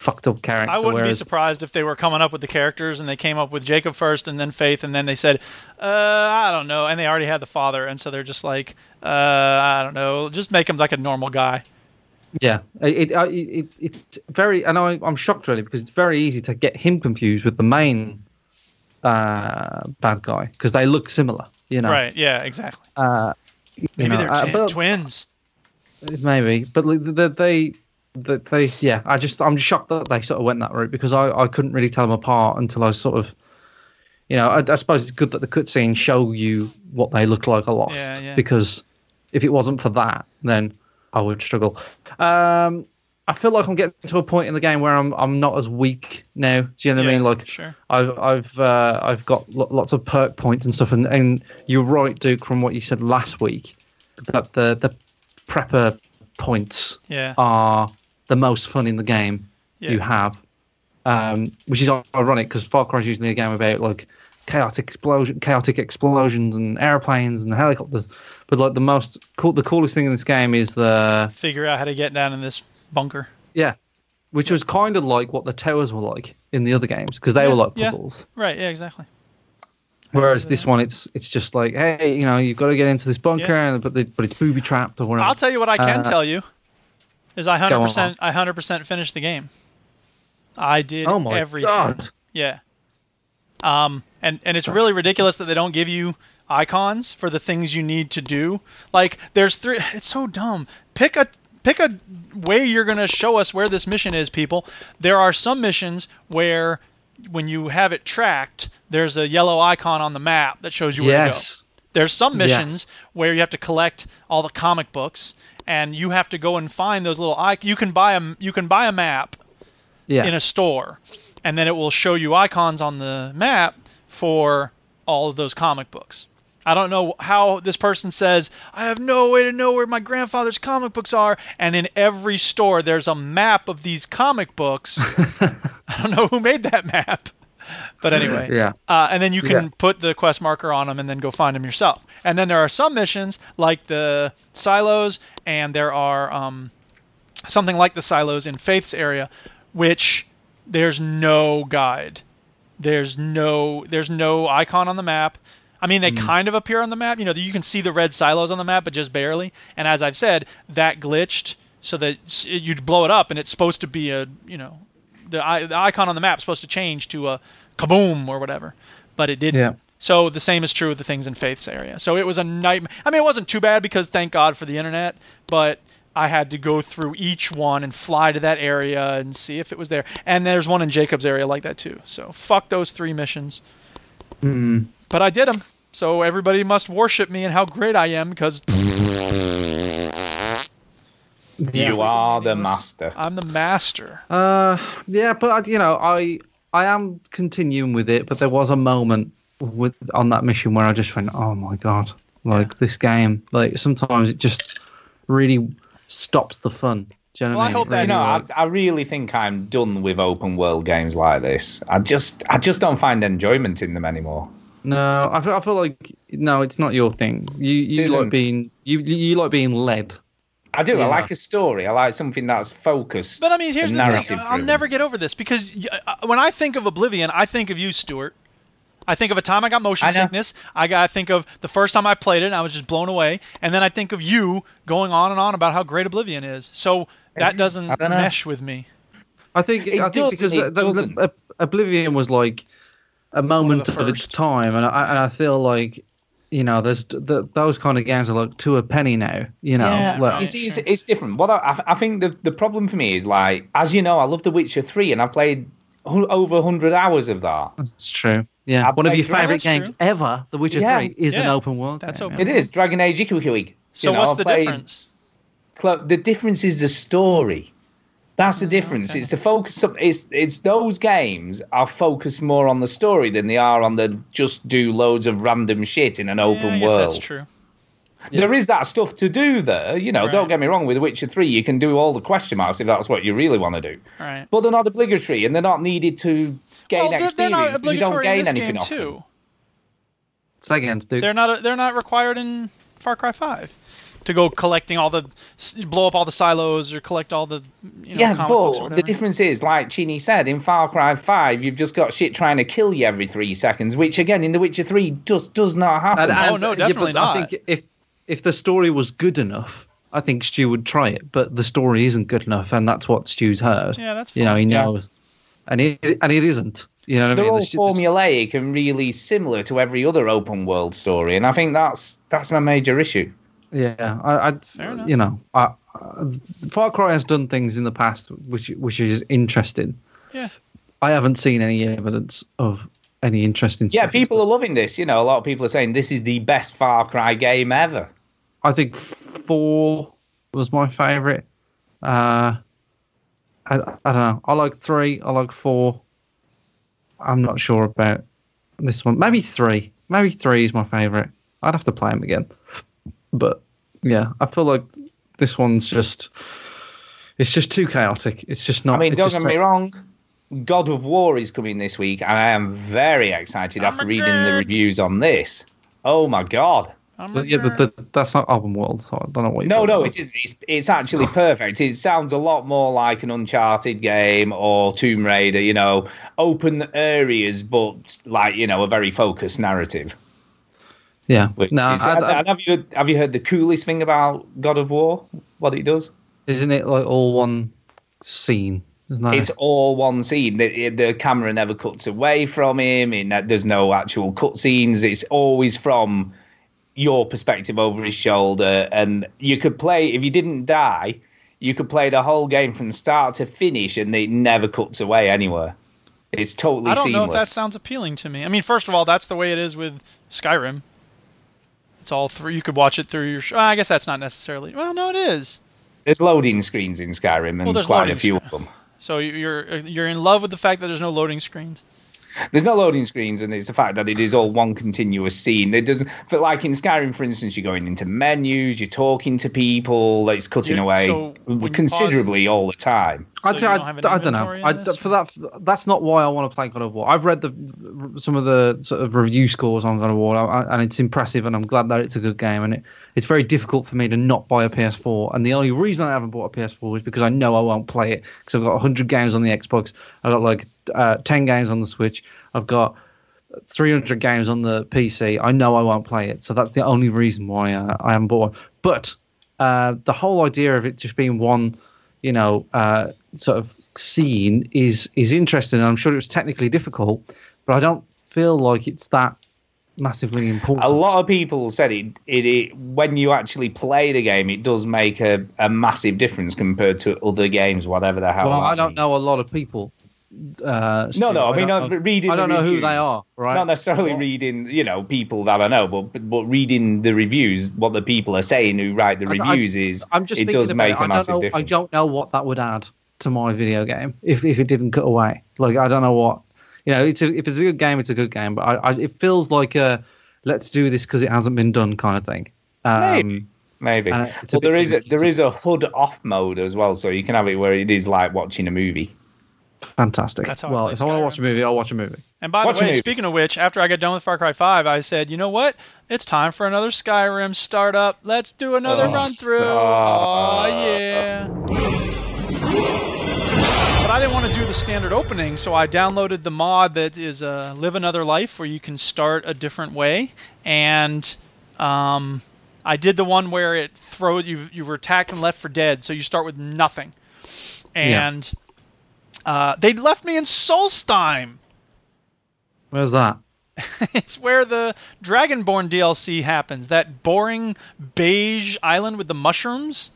fucked up character. I wouldn't be surprised if they were coming up with the characters and they came up with Jacob first and then Faith and then they said, uh, I don't know, and they already had the father and so they're just like, uh, I don't know, just make him like a normal guy. Yeah, it, it, it it's very, and I, I'm shocked really because it's very easy to get him confused with the main uh, bad guy because they look similar. You know, Right? Yeah, exactly. Uh, Maybe know, they're uh, but- twins. maybe, but they, the, they, yeah, I just, I'm just shocked that they sort of went that route because I, I couldn't really tell them apart until I sort of, you know, I, I suppose it's good that the cutscenes show you what they look like a lot Yeah, yeah. because if it wasn't for that, then I would struggle. Um, I feel like I'm getting to a point in the game where I'm, I'm not as weak now. Do you know what I mean? Like sure. I've I've uh, I've got lo- lots of perk points and stuff, and, and you're right, Duke, from what you said last week, that the the prepper points Yeah. are the most fun in the game Yeah. you have, um, which is ironic because Far Cry is usually a game about like chaotic explosion, chaotic explosions and airplanes and helicopters, but like the most cool, the coolest thing in this game is the Figure out how to get down in this bunker. yeah, which was kind of like what the towers were like in the other games because they Yeah, were like puzzles. yeah. Right? Yeah, exactly. Whereas this one, it's it's just like, hey, you know, you've got to get into this bunker, Yeah. and but the, but it's booby trapped or whatever. I'll tell you what I can Uh, tell you is I 100% I 100% finished the game. I did Oh my everything. god! Yeah. Um, and and it's really ridiculous that they don't give you icons for the things you need to do. Like there's three. It's so dumb. Pick a pick a way you're gonna show us where this mission is, people. There are some missions where when you have it tracked, there's a yellow icon on the map that shows you where to go. Yes, There's some Yes. missions where you have to collect all the comic books, and you have to go and find those little. icons. You can buy a you can buy a map yeah, in a store, and then it will show you icons on the map for all of those comic books. I don't know how this person says, I have no way to know where my grandfather's comic books are, and in every store there's a map of these comic books. I don't know who made that map. But anyway, Yeah. uh, and then you can Yeah. put the quest marker on them and then go find them yourself. And then there are some missions like the silos, and there are um, something like the silos in Faith's area, which there's no guide. There's no there's no icon on the map. I mean, they mm-hmm. kind of appear on the map. You know, you can see the red silos on the map, but just barely. And as I've said, that glitched so that you'd blow it up, and it's supposed to be a you know the, the icon on the map is supposed to change to a kaboom or whatever, but it didn't. Yeah. So the same is true with the things in Faith's area. So it was a nightmare. I mean, it wasn't too bad because thank God for the internet, but I had to go through each one and fly to that area and see if it was there. And there's one in Jacob's area like that too. So fuck those three missions. Mm. But I did them. So everybody must worship me and how great I am because You are the master. I'm the master. Uh, yeah, but you know, I I am continuing with it, but there was a moment with on that mission where I just went, oh my god, like this game, like sometimes it just really stops the fun. Do you know Well, what I I mean? hope It that- You know, really, I, I really think I'm done with open world games like this. I just, I just don't find enjoyment in them anymore. no, I feel, I feel like no, it's not your thing. You you isn't. like being you you like being led. I do. Yeah. I like a story. I like something that's focused. But I mean, here's the thing. narrative I'll never get over this because uh, when I think of Oblivion, I think of you, Stuart. I think of a time I got motion I sickness. I got I think of the first time I played it, and I was just blown away. And then I think of you going on and on about how great Oblivion is. So that doesn't mesh with me. I think It I think because uh, it the, the, the- Oblivion was like a moment the of its time, and I and I feel like you know there's the, those kind of games are like to a penny now. You know, Yeah, like- you see, it's, it's different. What I, I- I think the the problem for me is like, as you know, I love The Witcher Three, and I've played hu- over 100 hours of that. That's true. Yeah, I've one of your Dragon- favourite games true. ever, The Witcher Yeah. 3, is an open world. That's game, open. It is Dragon Age Ikiwiki. So You know, what's I've the played- difference? Clo- The difference is the story. That's the oh, difference. okay. It's the focus. Of, it's it's those games are focused more on the story than they are on the just do loads of random shit in an Yeah, open I guess world. That's true. There is that stuff to do there. You know, Right. don't get me wrong. With The Witcher Three, you can do all the question marks if that's what you really want to do. Right. But they're not obligatory, and they're not needed to gain well, they're, experience. they're not because you don't gain in this anything game off them. too. Say again, Duke. They're not. They're not required in Far Cry 5 to go collecting all the, blow up all the silos or collect all the, you know, yeah, comic books or but the difference is, like Chinny said, in Far Cry 5, you've just got shit trying to kill you every three seconds, which again in The Witcher 3 just does not happen. Oh, no, yeah, definitely but not. I think if if the story was good enough, I think Stu would try it. But the story isn't good enough, and that's what Stu's heard. Yeah, that's You know, he knows Yeah. Knows, and it and it isn't. You know what I They're mean? all The sh- the- formulaic and really similar to every other open world story, and I think that's that's my major issue. Yeah, I, I'd, you know, I, I, Far Cry has done things in the past which which is interesting. Yeah. I haven't seen any evidence of any interesting. Yeah, stuff and people are loving this. You know, a lot of people are saying this is the best Far Cry game ever. I think four was my favorite. Uh, I, I don't know. I like three. I like four. I'm not sure about this one. Maybe three. Maybe three is my favorite. I'd have to play them again. But yeah, I feel like this one's just. It's just too chaotic. It's just not. I mean, it don't just get me ta- wrong. God of War is coming this week, and I am very excited after my reading the reviews on this. Oh my god! I'm But yeah, but, regret- but that's not open world, so I don't know what. No, you're no, talking it is. It's, it's actually perfect. It sounds a lot more like an Uncharted game or Tomb Raider. You know, open areas, but like you know, a very focused narrative. Yeah. Which no, is, I- and- I- have you have you heard the coolest thing about God of War? What it does? isn't it like all one scene? Isn't that It's all one scene. The, the camera never cuts away from him. In there's no actual cut scenes. It's always from your perspective over his shoulder. And you could play if you didn't die, you could play the whole game from start to finish, and it never cuts away anywhere. It's totally I don't seamless. know if that sounds appealing to me. I mean, first of all, that's the way it is with Skyrim. It's all through. You could watch it through your. Sh- I guess that's not necessarily. Well, no, it is. There's loading screens in Skyrim, and Well, quite a few screen. of them. So you're you're in love with the fact that there's no loading screens. There's no loading screens, and it's the fact that it is all one continuous scene. It doesn't, but like in Skyrim, for instance, you're going into menus, you're talking to people, it's cutting You- away so considerably all the time. I, So think I, don't have I don't know. I, for that, that's not why I want to play God of War. I've read the some of the sort of review scores on God of War, and it's impressive, and I'm glad that it's a good game. And it, it's very difficult for me to not buy a PS4. And the only reason I haven't bought a PS4 is because I know I won't play it because I've got 100 games on the Xbox. I've got like uh, 10 games on the Switch. I've got 300 games on the PC. I know I won't play it, so that's the only reason why uh, I haven't bought one. But uh, the whole idea of it just being one, you know, uh, sort of scene is is interesting. I'm sure it was technically difficult, but I don't feel like it's that massively important. A lot of people said it, it, it when you actually play the game, it does make a, a massive difference compared to other games, whatever the hell. Well, I don't know a lot of people. Uh, No, no, I mean, don't not reading. I don't know who they are, right? Not necessarily What- reading, you know, people that I know, but but reading the reviews, what the people are saying who write the I- I- reviews is I'm just it does make a I massive know, difference. I don't know what that would add to my video game if if it didn't cut away. Like I don't know what you know. It's a, if it's a good game, it's a good game. But I, I it feels like a let's do this because it hasn't been done kind of thing. Um, Maybe. Maybe. a Well, there bit is a, unique there to- is a HUD off mode as well, so you can have it where it is like watching a movie. Fantastic. That's how well, play if I want to watch a movie, I'll watch a movie. And by Watch the way, speaking of which, after I got done with Far Cry 5, I said, you know what? It's time for another Skyrim startup. Let's do another Oh, run through. so- Oh yeah. But I didn't want to do the standard opening, so I downloaded the mod that is uh, Live Another Life, where you can start a different way. And um, I did the one where it throws you. You were attacked and left for dead, so you start with nothing. And uh, they left me in Solstheim. Where's that? it's where the Dragonborn DLC happens. That boring beige island with the mushrooms.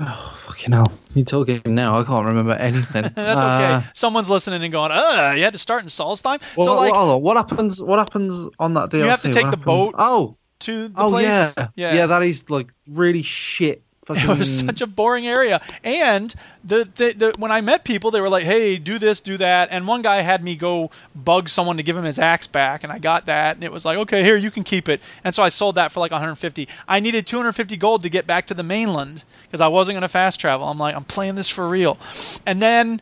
Oh, Fucking hell. You're talking now. I can't remember anything. That's okay. Uh, Someone's listening and going, "Uh, you had to start in Solstheim." well, so well, like on. What happens? What happens on that DLC? You have to take What the happens- boat Oh, to the oh place. yeah. yeah. That is like really shit. Fucking. It was such a boring area. And the, the, the when I met people, they were like, "Hey, do this, do that." And one guy had me go bug someone to give him his axe back, and I got that, and it was like, "Okay, here, you can keep it." And so I sold that for like 150. I needed 250 gold to get back to the mainland because I wasn't gonna fast travel. I'm like, I'm playing this for real. And then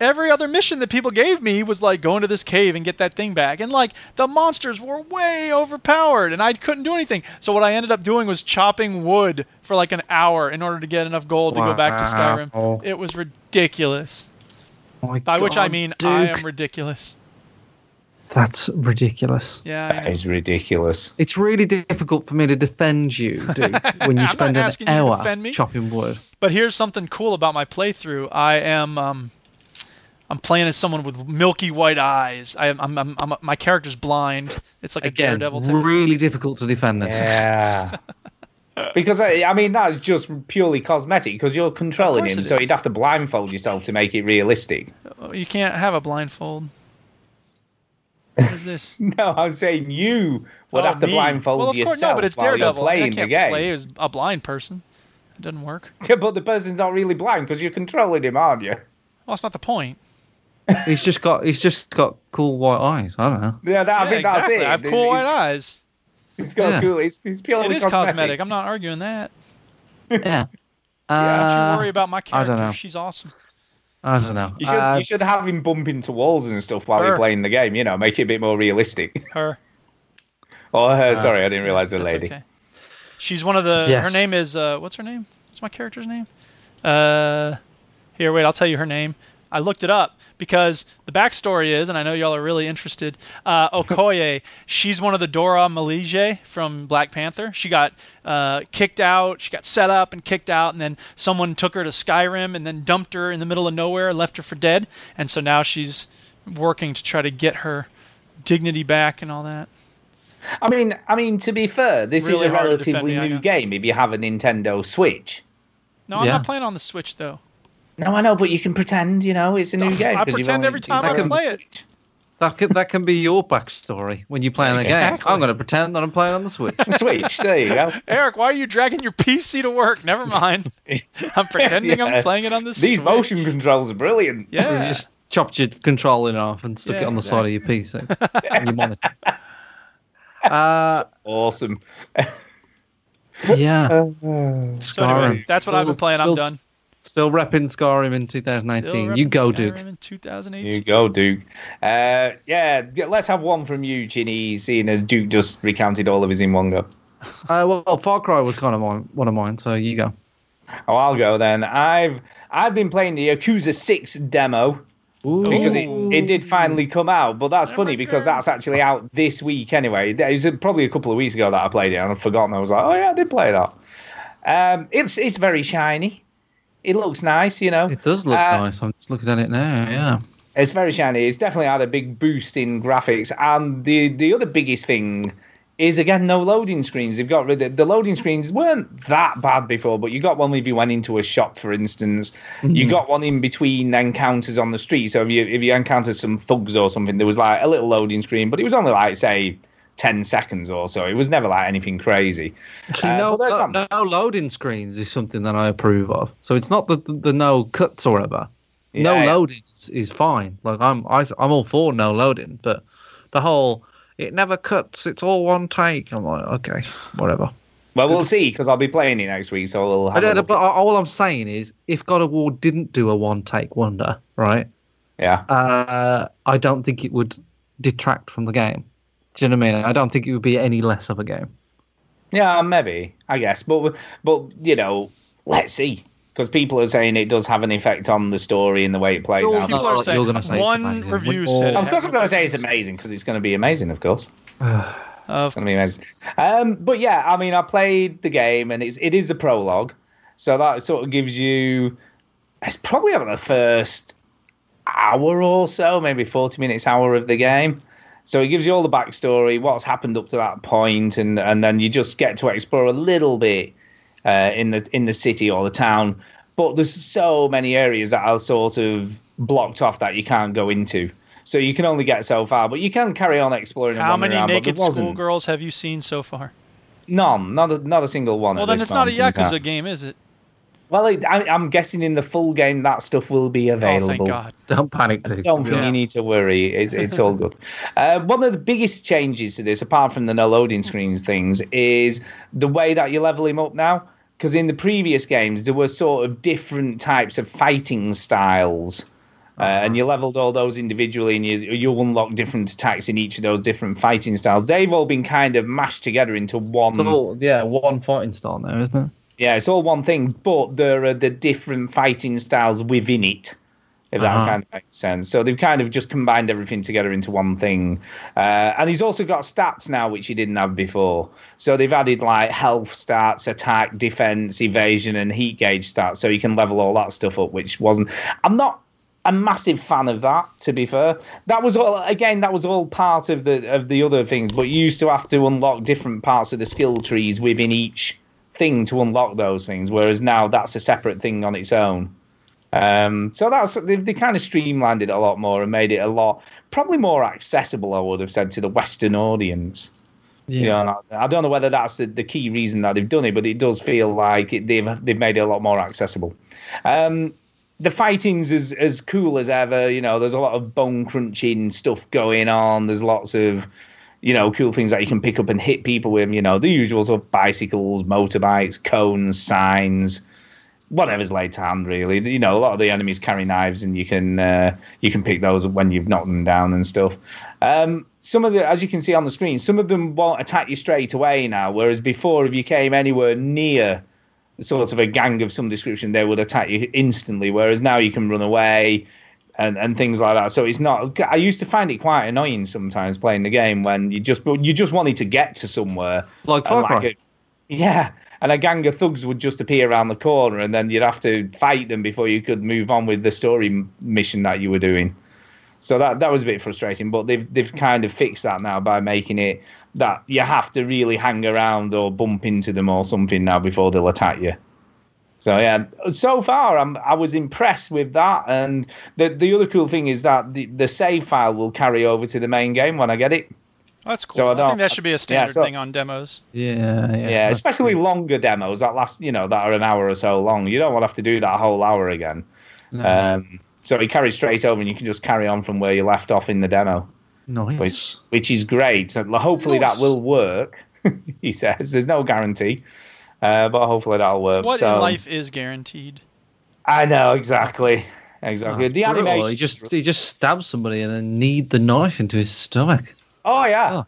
every other mission that people gave me was like go into this cave and get that thing back and like the monsters were way overpowered and i couldn't do anything so what i ended up doing was chopping wood for like an hour in order to get enough gold to go back to skyrim it was ridiculous Oh my by which i God, mean i am ridiculous That's ridiculous. yeah I That know. is ridiculous. It's really difficult for me to defend you, Duke, when you I'm not spend an asking you to hour defend me. chopping wood. but here's something cool about my playthrough i am um I'm playing as someone with milky white eyes. I am, I'm, I'm, I'm, my character's blind. It's like a Again, daredevil type. really difficult to defend this. Yeah. because I, I mean that's just purely cosmetic because you're controlling him, so is. you'd have to blindfold yourself to make it realistic. Oh, you can't have a blindfold. What is this? No, I'm saying you would Oh, have to me. blindfold well, of yourself course, no, but it's while you're Daredevil. I playing can't the game. play as a blind person. It doesn't work. Yeah, but the person's not really blind because you're controlling him, aren't you? Well, that's not the point. He's just got he's just got cool white eyes. I don't know. Yeah, that, I yeah, think that's it. I have cool It's- white eyes. He's got Yeah. cool. It's, it's purely It is cosmetic. cosmetic. I'm not arguing that. Yeah. Yeah, Don't Uh, you worry about my character. I don't know. She's awesome. I don't know. You should Uh, you should have him bump into walls and stuff while Her. you're playing the game. You know, make it a bit more realistic. Her. Oh, her. sorry, I didn't realize the That's lady. okay. She's one of the. Yes. Her name is. Uh, what's her name? What's my character's name? Uh, here, wait. I'll tell you her name. I looked it up because the backstory is, and I know y'all are really interested. Uh, Okoye, she's one of the Dora Milaje from Black Panther. She got uh, kicked out. She got set up and kicked out, and then someone took her to Skyrim and then dumped her in the middle of nowhere and left her for dead. And so now she's working to try to get her dignity back and all that. I mean, I mean, to be fair, this Really is a hard to defend relatively me, new game. If you have a Nintendo Switch. No, I'm Yeah. not playing on the Switch though. No, I know, but you can pretend. You know, it's a new game. I pretend every time I only play it. Switch. that can that can be your backstory when you play on the game. I'm going to pretend that I'm playing on the Switch. Switch. There you go. Eric, why are you dragging your PC to work? Never mind. I'm pretending Yeah. I'm playing it on the These Switch. These motion controls are brilliant. Yeah. You just chopped your control in half and stuck Yeah, it on the side of your PC and your monitor. Uh, Awesome. yeah. So anyway, that's what I've been Still- playing. I'm done. Still repping Skyrim in Still 2019. you go, Skyrim Duke. In You go, Duke. Uh, yeah, yeah, let's have one from you, Chinny, seeing as Duke just recounted all of his in one go. Uh, well, Far Cry was kind of mine, one of mine, so you go. Oh, I'll go then. I've I've been playing the Yakuza 6 demo because it, it did finally come out, but that's funny because that's actually out this week anyway. It was probably a couple of weeks ago that I played it and I've forgotten. I was like, oh yeah, I did play that. Um, it's it's very shiny. It looks nice, you know. It does look Uh, nice. I'm just looking at it now. Yeah. It's very shiny. It's definitely had a big boost in graphics. And the the other biggest thing is again no loading screens. They've got rid of the loading screens weren't that bad before, but you got one if you went into a shop, for instance. You got one in between encounters on the street. So if you if you encountered some thugs or something, there was like a little loading screen, but it was only like say. 10 seconds or so. It was never like anything crazy. Uh, no, no, no loading screens is something that I approve of. So it's not the the, the no cuts or whatever. no Yeah, yeah. loading is, is fine. Like I'm I, I'm all for no loading, but the whole it never cuts. It's all one take. I'm like okay, whatever. Well, we'll see because I'll be playing it next week, so we'll have uh, look. but all I'm saying is, if God of War didn't do a one take wonder, right? Yeah. Uh, I don't think it would detract from the game. Do you know what I mean? I don't think it would be any less of a game. Yeah, maybe, I guess, but but you know, let's see, because people are saying it does have an effect on the story and the way it plays So out. people are you're saying gonna say one amazing. review Or- said. Of course, I'm going to say it's amazing because it's going to be amazing, of course. Of It's going to be amazing. Um, but yeah, I mean, I played the game and it's it is the prologue, so that sort of gives you. It's probably about the first hour or so, maybe 40 minutes, hour of the game. So it gives you all the backstory, what's happened up to that point, and and then you just get to explore a little bit uh, in the in the city or the town. but there's so many areas that are sort of blocked off that you can't go into. So you can only get so far, but you can carry on exploring. How many around, naked schoolgirls have you seen so far? None, not a, not a single one. Well, then it's not a Yakuza time. game, is it? Well, it, I, I'm guessing in the full game that stuff will be available. Oh, thank God. Don't panic, Dick. Don't think Yeah. you need to worry. It's, it's all good. Uh, one of the biggest changes to this, apart from the no loading screens things, is the way that you level him up now. Because in the previous games, there were sort of different types of fighting styles. Uh, and you leveled all those individually, and you you unlock different attacks in each of those different fighting styles. They've all been kind of mashed together into one. It's all, yeah, one fighting style now, isn't it? Yeah, it's all one thing, but there are the different fighting styles within it. If that Uh-huh. kind of makes sense. So they've kind of just combined everything together into one thing. Uh, and he's also got stats now, which he didn't have before. So they've added like health stats, attack, defense, evasion, and heat gauge stats. So you can level all that stuff up, which wasn't. I'm not a massive fan of that, to be fair. That was all again. That was all part of the of the other things. But you used to have to unlock different parts of the skill trees within each thing to unlock those things. Whereas now that's a separate thing on its own. Um, so that's they, they kind of streamlined it a lot more and made it a lot probably more accessible. I would have said to the Western audience. You know, I, I don't know whether that's the, the key reason that they've done it, but it does feel like it, they've they've made it a lot more accessible. Um, the fighting's as as cool as ever. You know, there's a lot of bone crunching stuff going on. There's lots of you know cool things that you can pick up and hit people with. You know, the usual sort of bicycles, motorbikes, cones, signs. Whatever's laid to hand, really. You know, a lot of the enemies carry knives, and you can uh, you can pick those when you've knocked them down and stuff. Um, some of the, as you can see on the screen, some of them won't attack you straight away now, whereas before, if you came anywhere near sort of a gang of some description, they would attack you instantly. Whereas now you can run away and, and things like that. So it's not. I used to find it quite annoying sometimes playing the game when you just you just wanted to get to somewhere. Like Far Cry. a- yeah, and a gang of thugs would just appear around the corner, and then you'd have to fight them before you could move on with the story mission that you were doing. So that that was a bit frustrating, but they've they've kind of fixed that now by making it that you have to really hang around or bump into them or something now before they'll attack you. So yeah, so far I'm I was impressed with that, and the the other cool thing is that the the save file will carry over to the main game when I get it. That's cool. So I I, think that should be a standard so- thing on demos. Yeah, yeah. Yeah, especially good. longer demos that last, you know, that are an hour or so long. You don't want to have to do that whole hour again. No. Um, so it carries straight over, and you can just carry on from where you left off in the demo, nice. which which is great. Hopefully Nice. that will work. he says there's no guarantee, uh, but hopefully that'll work. What so, in life is guaranteed? I know exactly, exactly. That's the brutal. animation. He just he just stabs somebody and then kneed the knife into his stomach. Oh yeah. Oh.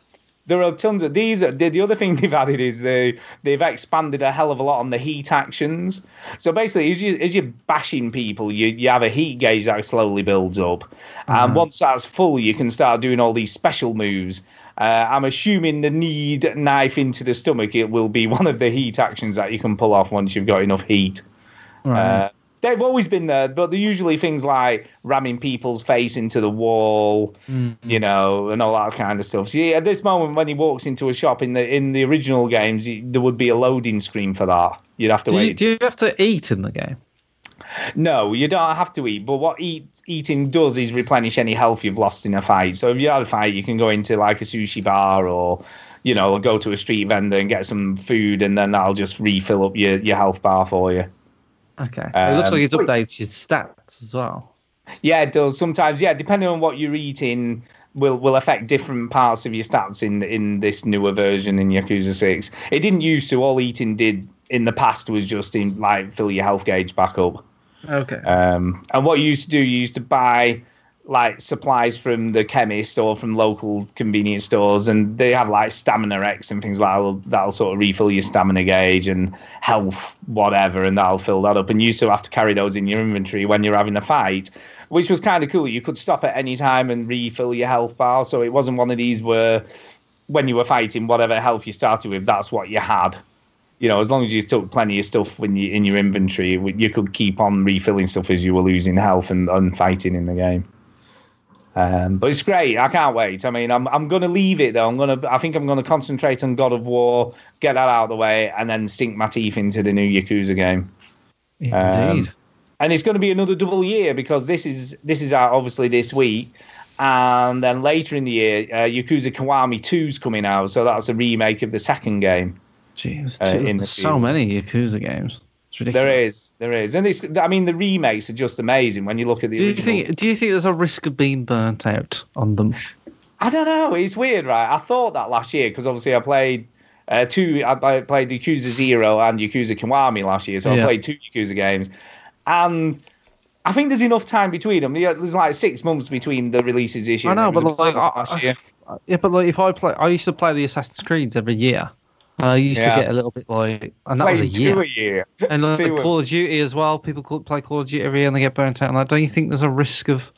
There are tons of these. The, the other thing they've added is they they've expanded a hell of a lot on the heat actions. So basically, as you as you're bashing people, you you have a heat gauge that slowly builds up, and once that's full, you can start doing all these special moves. Uh, I'm assuming the need knife into the stomach it will be one of the heat actions that you can pull off once you've got enough heat. Uh, they've always been there, but they're usually things like ramming people's face into the wall, you know, and all that kind of stuff. See, at this moment, when he walks into a shop in the in the original games, there would be a loading screen for that. You'd have to do, you, wait. do you have to eat in the game? No, you don't have to eat. But what eat, eating does is replenish any health you've lost in a fight. So if you had a fight, you can go into like a sushi bar or, you know, go to a street vendor and get some food, and then that'll just refill up your, your health bar for you. Okay. it looks Um, like it updates your stats as well. Yeah, it does. Sometimes, yeah, depending on what you're eating, will will affect different parts of your stats in in this newer version in Yakuza Six. It didn't used to. All eating did in the past was just in like fill your health gauge back up. Okay. Um, and what you used to do, you used to buy like supplies from the chemist or from local convenience stores, and they have like Staminan X and things like that'll, that'll sort of refill your stamina gauge and health whatever, and that'll fill that up. And you still have to carry those in your inventory when you're having a fight, which was kind of cool. You could stop at any time and refill your health bar, so it wasn't one of these where when you were fighting, whatever health you started with, that's what you had you know, as long as you took plenty of stuff when you in your inventory, you could keep on refilling stuff as you were losing health and, and fighting in the game. Um, but it's great. I can't wait. I mean, I'm I'm gonna leave it though. I'm gonna. I think I'm gonna concentrate on God of War, get that out of the way, and then sink my teeth into the new Yakuza game. Indeed. Um, and it's going to be another double year because this is this is out obviously this week, and then later in the year, uh, Yakuza Kiwami 2's coming out, so that's a remake of the second game. Jeez, Uh, there's so many Yakuza games. It's ridiculous. There is, there is, and it's, I mean the remakes are just amazing when you look at the Do you originals. think? Do you think there's a risk of being burnt out on them? I don't know. It's weird, right? I thought that last year because obviously I played uh, two. I, played Yakuza Zero and Yakuza Kiwami last year, so I played two Yakuza games, and I think there's enough time between them. There's like six months between the releases this year. I know, but like, I, I- yeah, but like if I play, I used to play the Assassin's Creeds every year. And I used Yeah. to get a little bit like, and that was a year. two a year. And like Two Call of Duty as well. People call, play Call of Duty every year and they get burnt out. And like, don't you think there's a risk of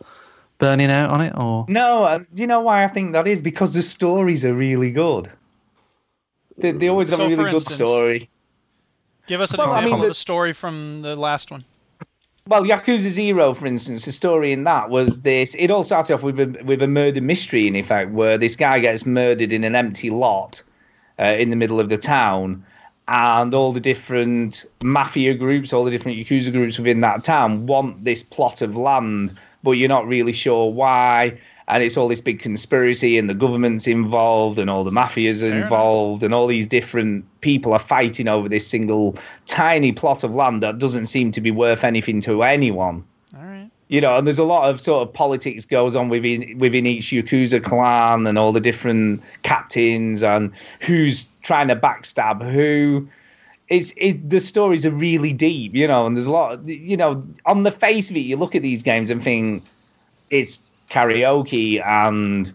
burning out on it? Or No, uh, do you know why I think that is? Because the stories are really good. They, they always have So, a really good instance- story. Give us an Well, I example mean, of the- a story from the last one. Well, Yakuza Zero, for instance, the story in that was this. It all started off with a with a murder mystery, in effect, where this guy gets murdered in an empty lot uh, in the middle of the town, and all the different mafia groups, all the different Yakuza groups within that town want this plot of land, but you're not really sure why. And it's all this big conspiracy, and the government's involved, and all the mafias are involved, and all these different people are fighting over this single tiny plot of land that doesn't seem to be worth anything to anyone. You know, and there's a lot of sort of politics goes on within within each Yakuza clan and all the different captains and who's trying to backstab who. It's it, the stories are really deep, you know, and there's a lot, of, you know, on the face of it, you look at these games and think it's karaoke and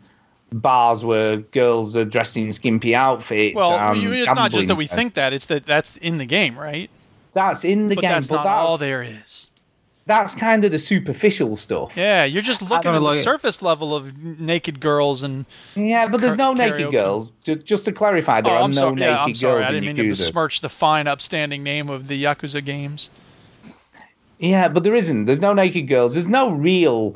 bars where girls are dressed in skimpy outfits. Well, it's not just that we think that; it's that that's in the game, right? that's in the but game, that's but not that's all there is. That's kind of the superficial stuff. Yeah, you're just looking at the like- surface level of naked girls and. Yeah, but there's no naked karaoke. girls. Just, just to clarify, there oh, are I'm no sorry. naked Yeah, I'm girls sorry. I didn't mean to besmirch the fine, upstanding name of the Yakuza games. Yeah, but there isn't. There's no naked girls. There's no real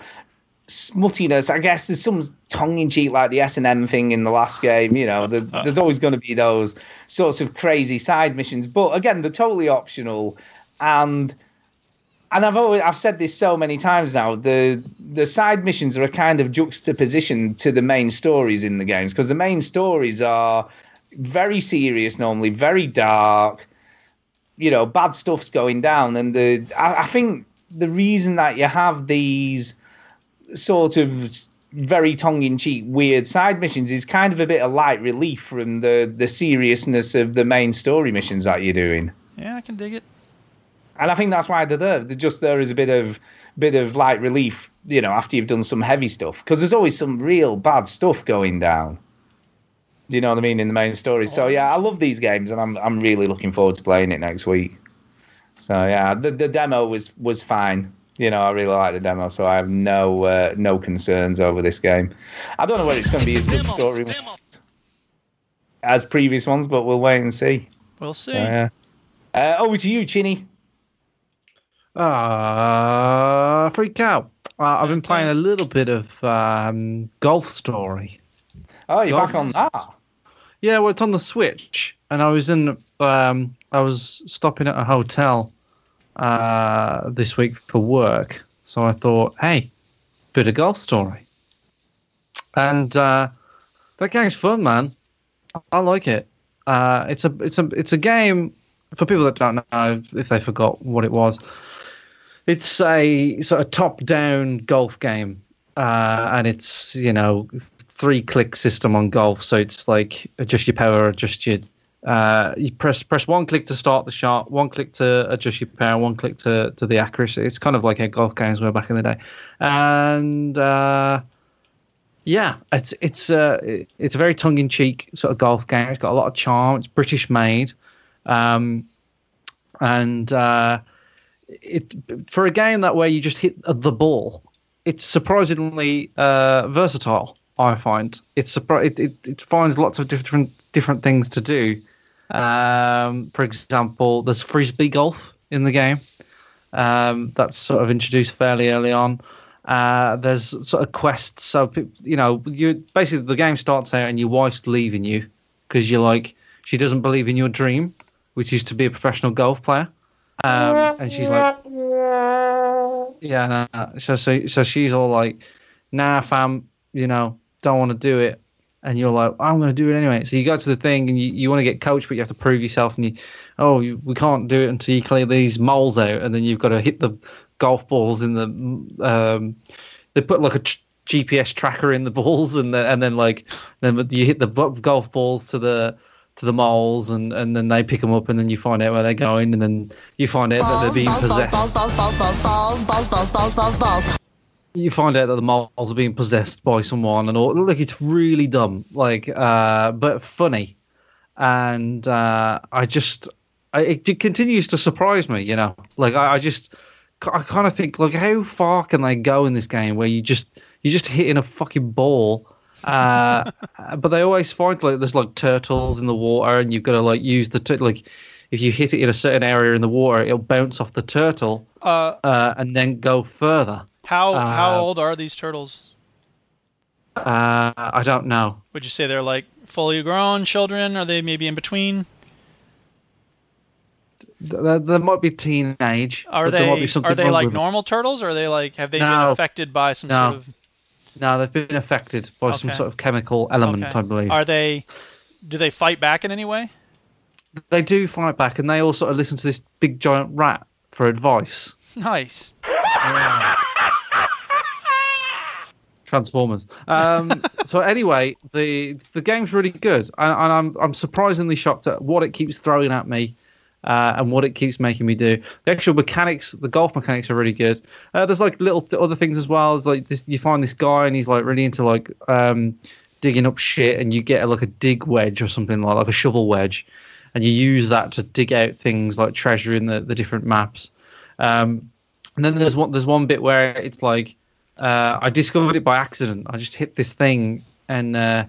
smuttiness. I guess there's some tongue in cheek like the S and M thing in the last game. You know, there's, there's always going to be those sorts of crazy side missions. But again, they're totally optional, and and I've always I've said this so many times now. The the side missions are a kind of juxtaposition to the main stories in the games because the main stories are very serious normally, very dark. You know, bad stuff's going down, and the I, I think the reason that you have these sort of very tongue-in-cheek weird side missions is kind of a bit of light relief from the the seriousness of the main story missions that you're doing Yeah, I can dig it. And I think that's why they're there. They're just there as a bit of bit of light relief, you know, after you've done some heavy stuff, because there's always some real bad stuff going down. Do you know what I mean in the main story? So yeah, I love these games, and I'm I'm really looking forward to playing it next week. So yeah, the the demo was was fine. You know, I really like the demo, so I have no uh, no concerns over this game. I don't know whether it's going to be as good story as previous ones, but we'll wait and see. We'll see. So, yeah. Uh, over to you, Chinny. Uh, freak out. Uh, I've been playing a little bit of um, Golf Story. Oh, you're Golf. back on that. Yeah, well, it's on the Switch, and I was in. Um, I was stopping at a hotel uh, this week for work, so I thought, hey, bit of Golf Story, and uh, that game's fun, man. I like it. Uh, it's a it's a it's a game for people that don't know if they forgot what it was. It's a sort of top-down golf game, uh, and it's you know three-click system on golf. So it's like adjust your power, adjust your uh, you press press one click to start the shot, one click to adjust your power, one click to to the accuracy. It's kind of like how golf games were back in the day, and uh, yeah, it's it's uh, it's a very tongue-in-cheek sort of golf game. It's got a lot of charm. It's British made, um, and uh, it for a game that where you just hit the ball, it's surprisingly uh, versatile. I find it's it, it it finds lots of different different things to do. Um, for example, there's frisbee golf in the game. Um, that's sort of introduced fairly early on. Uh, there's sort of quests. So you know, you basically the game starts out and your wife's leaving you because you're like she doesn't believe in your dream, which is to be a professional golf player. Um, and she's like, Yeah, nah, so, so so she's all like, "Nah, fam, you know, don't want to do it," and you're like, "I'm going to do it anyway." So you go to the thing and you, you want to get coached, but you have to prove yourself, and you, oh, you, we can't do it until you clear these moles out, and then you've got to hit the golf balls in the um, they put like a tr- GPS tracker in the balls, and then and then like then you hit the golf balls to the to the moles, and and then they pick them up, and then you find out where they're going, and then you find out that they're being possessed. balls, balls, balls, balls, balls, balls, balls, balls, balls, balls. you find out that the moles are being possessed by someone and all look it's really dumb like uh but funny and uh i just I, it continues to surprise me you know like i, I just i kind of think like how far can they go in this game where you just you're just hitting a fucking ball uh but they always find like there's like turtles in the water and you've got to like use the tur- like if you hit it in a certain area in the water it'll bounce off the turtle Uh, uh and then go further how how Uh, old are these turtles? Uh, I don't know. Would you say they're like fully grown children? Are they maybe in between? There, might be teenage. Are but there might they are they like normal turtles, or are they like have they been affected by some No. sort of? No, they've been affected by some sort of chemical element, Okay. I believe. Are they? Do they fight back in any way? They do fight back, and they all sort of listen to this big giant rat for advice. Nice. Transformers. Um, so anyway, the the game's really good, and, and I'm I'm surprisingly shocked at what it keeps throwing at me. Uh, and what it keeps making me do. The actual mechanics, the golf mechanics are really good. Uh, there's like little th- other things as well. It's like this, you find this guy and he's like really into like um, digging up shit, and you get like a dig wedge or something like like a shovel wedge, and you use that to dig out things like treasure in the, the different maps. Um, and then there's one there's one bit where it's like uh, I discovered it by accident. I just hit this thing, and uh,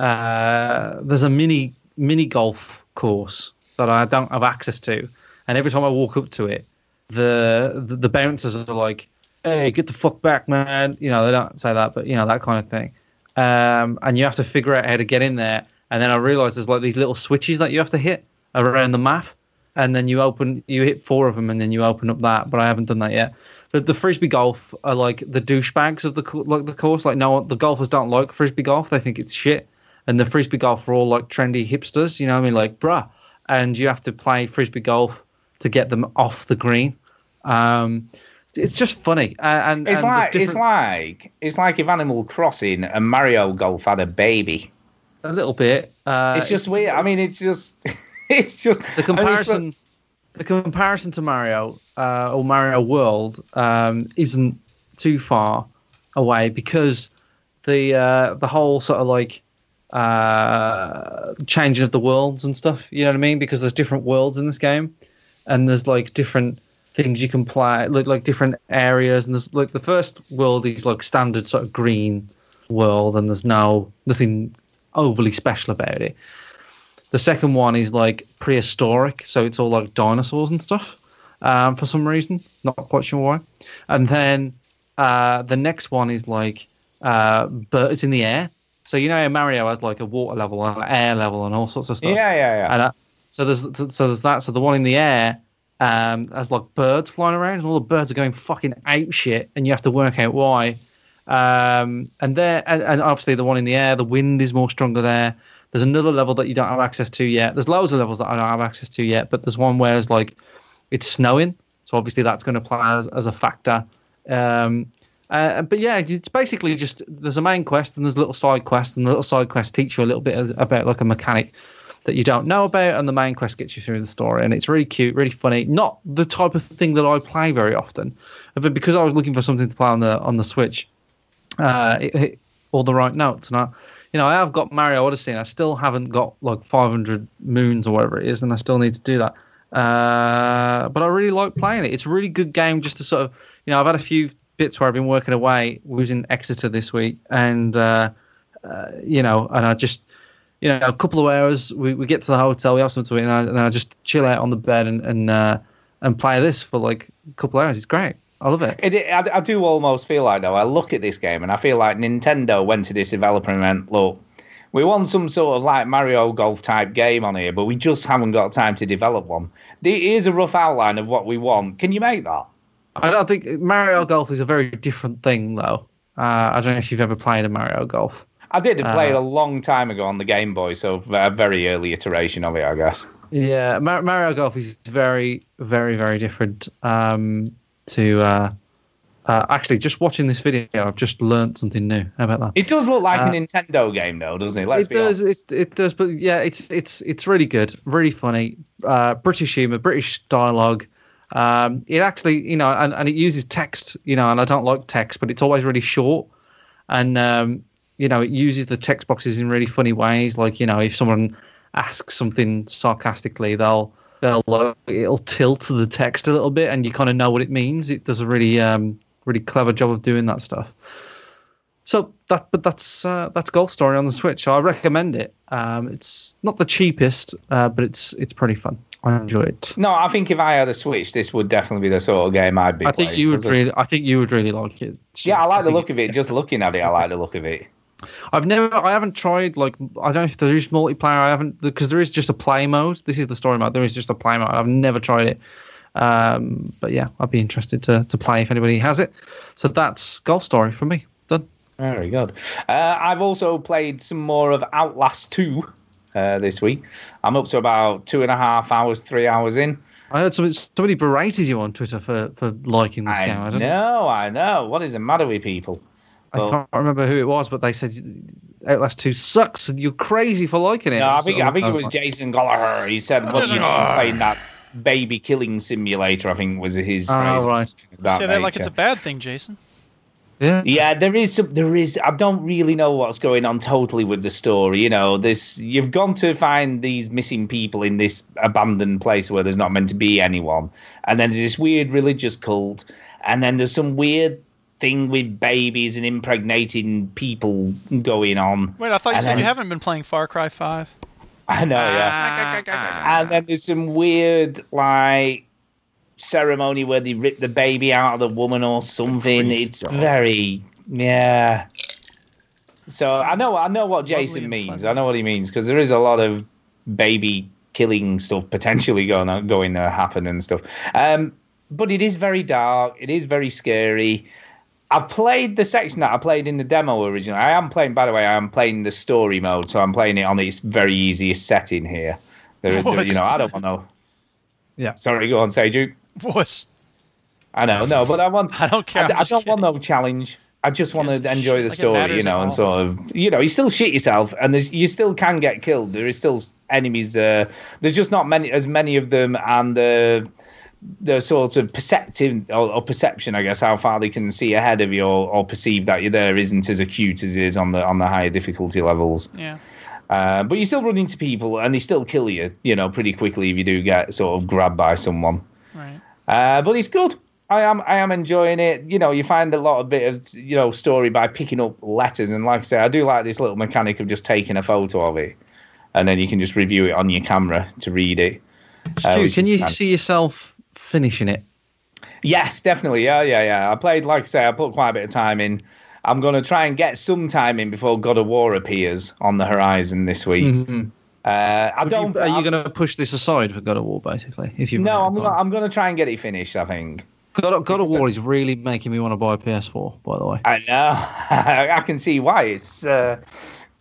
uh, there's a mini mini golf course that I don't have access to. And every time I walk up to it, the the, the bouncers are like, "Hey, get the fuck back, man!" You know, they don't say that, but you know that kind of thing. Um, and you have to figure out how to get in there. And then I realized there's like these little switches that you have to hit around the map, and then you open, you hit four of them, and then you open up that. But I haven't done that yet. The, the frisbee golf are like the douchebags of the like the course. Like no, the golfers don't like frisbee golf. They think it's shit. And the frisbee golf are all like trendy hipsters. You know what I mean? Like bruh. And you have to play frisbee golf to get them off the green. Um, it's just funny. Uh, and It's and like it's like it's like if Animal Crossing and Mario Golf had a baby. a little bit. Uh, It's just weird. I mean, it's just it's just the I mean, comparison the comparison to Mario uh, or Mario World um, isn't too far away because the uh, the whole sort of like uh, changing of the worlds and stuff. You know what I mean? Because there's different worlds in this game, and there's like different things you can play, like like different areas. And there's like the first world is like standard sort of green world, and there's no nothing overly special about it. The second one is like prehistoric, so it's all like dinosaurs and stuff. Um, for some reason, not quite sure why. And then uh, the next one is like uh, birds in the air. So you know Mario has like a water level and an air level and all sorts of stuff. yeah, yeah, yeah. And uh, so there's so there's that. So the one in the air um, has like birds flying around, and all the birds are going fucking ape shit, and you have to work out why. Um, and there, and, and obviously the one in the air, the wind is more stronger there. There's another level that you don't have access to yet. There's loads of levels that I don't have access to yet, but there's one where it's like it's snowing, so obviously that's going to play as, as a factor. Um, uh, but yeah, it's basically just there's a main quest and there's a little side quests, and the little side quests teach you a little bit of- about like a mechanic that you don't know about, and the main quest gets you through the story, and it's really cute, really funny. Not the type of thing that I play very often, but because I was looking for something to play on the on the Switch, uh, it hit all the right notes. And I, you know, I have got Mario Odyssey, and I still haven't got like 500 moons or whatever it is, and I still need to do that. Uh, but I really like playing it. It's a really good game just to sort of, you know, I've had a few bits where I've been working away. We was in Exeter this week, and uh, uh, you know, and I just, you know, a couple of hours. We, we get to the hotel, we have something to eat, and I, and I just chill out on the bed and and uh, and play this for like a couple of hours. It's great. I love it. It, I, I do almost feel like though I look at this game and I feel like Nintendo went to this developer and went, look, we want some sort of like Mario Golf type game on here, but we just haven't got time to develop one. There is a rough outline of what we want. Can you make that? I don't think Mario Golf is a very different thing though. Uh, I don't know if you've ever played a Mario Golf. I did play it Uh, a long time ago on the Game Boy, so a very early iteration of it, I guess. Yeah, Mar- Mario Golf is very, very, very different um, to. Uh, uh, actually, just watching this video, I've just learnt something new. How about that? It does look like Uh, a Nintendo game, though, doesn't it? Let's it be does. It, it does. But yeah, it's it's it's really good, really funny. Uh, British humor, British dialogue. Um, it actually, you know, and, and it uses text, you know, and I don't like text, but it's always really short, and um, you know, it uses the text boxes in really funny ways. Like, you know, if someone asks something sarcastically, they'll they'll uh, it'll tilt the text a little bit, and you kind of know what it means. It does a really um really clever job of doing that stuff. So that, but that's uh, that's Golf Story on the Switch. I recommend it. Um, it's not the cheapest, uh, but it's it's pretty fun. I enjoy it. No, I think if I had a Switch, this would definitely be the sort of game I'd be I think playing, you would really, I think you would really like it. Yeah, I like the look of it. Just looking at it, I like the look of it. I've never, I haven't tried like, I don't know if there is multiplayer. I haven't because there is just a play mode. This is the story mode. There is just a play mode. I've never tried it. Um, but yeah, I'd be interested to to play if anybody has it. So that's Golf Story for me. Done. Very good. Uh, I've also played some more of Outlast 2 uh, this week. I'm up to about two and a half hours, three hours in. I heard somebody, somebody berated you on Twitter for, for liking this I game. I don't know, I know. What is the matter with people? I can't remember who it was, but they said Outlast 2 sucks and you're crazy for liking it. No, I think So I think it was like, Jason Gallagher. He said, "What are you doing playing that baby killing simulator?" I think was his Oh, phrase. right. Say that like it's a bad thing, Jason. Yeah. Yeah, there is some, there is. I don't really know what's going on totally with the story. You know, this you've gone to find these missing people in this abandoned place where there's not meant to be anyone, and then there's this weird religious cult, and then there's some weird thing with babies and impregnating people going on. Wait, I thought you And said then- you haven't been playing Far Cry 5. I know, yeah. Ah. and then there's some weird like ceremony where they rip the baby out of the woman or something. It's very yeah. So I know I know what Jason means. I know what he means because there is a lot of baby killing stuff potentially going on, going to happen and stuff. Um, but it is very dark. It is very scary. I've played the section that I played in the demo originally. I am playing, by the way, I am playing the story mode, so I'm playing it on its very easiest setting here. There, there- you know, I don't want to. Yeah. Sorry, go on, say Duke. Wuss. I know, no, but I want. I don't care. I, I don't want no challenge. I just want to enjoy the like story, you know, and sort of, you know, you still shit yourself, and there's, you still can get killed. There is still enemies. there. there's just not many, as many of them, and the the sort of perceptive or, or perception, I guess, how far they can see ahead of you or, or perceive that you're there isn't as acute as it is on the on the higher difficulty levels. Yeah. Uh, but you still run into people, and they still kill you, you know, pretty quickly if you do get sort of grabbed by someone. Uh, but it's good. I am I am enjoying it. You know, you find a lot of bit of you know story by picking up letters, and like I say, I do like this little mechanic of just taking a photo of it, and then you can just review it on your camera to read it. Uh, Stu, which can you see yourself finishing it? Yes, definitely. Yeah, yeah, yeah. I played, like I say, I put quite a bit of time in. I'm going to try and get some time in before God of War appears on the horizon this week. Mhm. Uh, I don't. you, are you going to push this aside for God of War, basically? If you No, I'm gonna. I'm going to try and get it finished. I think. God, of- God of War is really making me want to buy a PS4. By the way, I know. I can see why. It's, uh,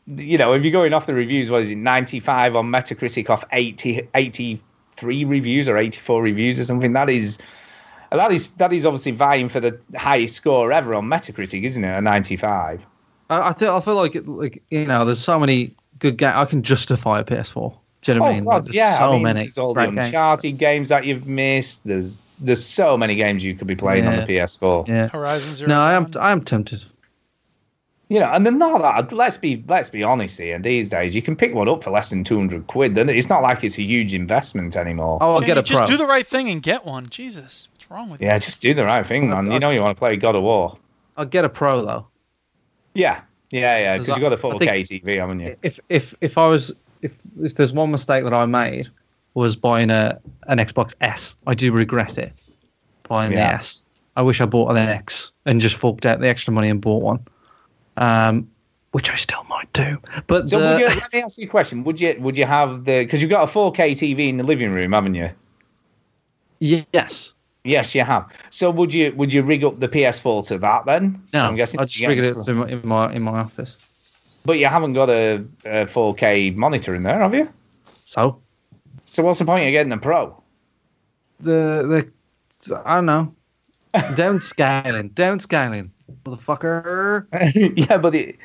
you know, if you're going off the reviews, what is it, 95 on Metacritic off 80, 83 reviews or 84 reviews or something? That is, that is, that is obviously vying for the highest score ever on Metacritic, isn't it? A 95. I, I feel I feel like it, like you know, there's so many good games. I can justify a PS4. Do you know what oh, I Oh mean? Like, God, there's yeah. so I mean, many. There's all the great games. Uncharted games that you've missed. There's there's so many games you could be playing on the PS4. Yeah. Horizon Zero No, I am I am tempted. You know, and then not that. Let's be let's be honest here. These days, you can pick one up for less than two hundred quid. Then it's not like it's a huge investment anymore. Oh, I'll Jamie, get a just pro. do the right thing and get one. Jesus, what's wrong with you? Yeah, just do the right thing, oh, man. You know you want to play God of War. I'll get a pro though. Yeah, yeah, yeah. Because you've got a that- 4K think- TV, haven't you? If if if I was if, if there's one mistake that I made was buying a an Xbox S. I do regret it. Buying Yeah. the S. I wish I bought an X and just forked out the extra money and bought one. Um, which I still might do. But So the, would you, let me ask you a question. Would you would you have the because you've got a 4K TV in the living room, haven't you? yes. Yes, you have. So would you would you rig up the PS4 to that then? No, I'm guessing I just rigged it in my, in my in my office. But you haven't got a, a 4K monitor in there, have you? So So what's the point of getting a Pro? the the I don't know. downscaling, downscaling, motherfucker. yeah, but it,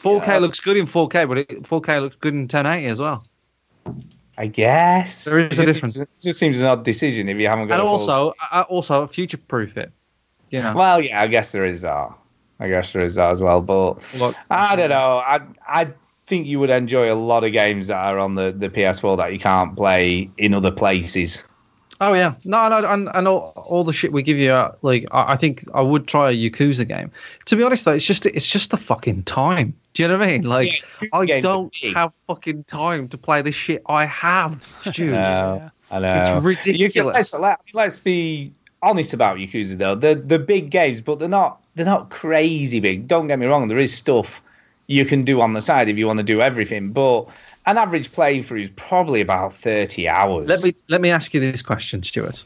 4K Yeah. looks good in 4K, but it, 4K looks good in 1080 as well. I guess There is it a just difference. Seems, it just seems an odd decision if you haven't got. And a also, I also future proof it. You know, well, yeah, I guess there is that. I guess there is that as well. But Look- I don't know. I I think you would enjoy a lot of games that are on the, the PS4 that you can't play in other places. Oh yeah, no, no, and, and all, all the shit we give you, uh, like I, I think I would try a Yakuza game. To be honest though, it's just it's just the fucking time. Do you know what I mean? Like Yeah, I don't have fucking time to play the shit I have, Stu. No, I know. It's You can- ridiculous. let's, let, let's be honest about Yakuza though. They're the big games, but they're not they're not crazy big. Don't get me wrong. There is stuff you can do on the side if you want to do everything, but an average playing playthrough is probably about thirty hours. Let me let me ask you this question, Stuart.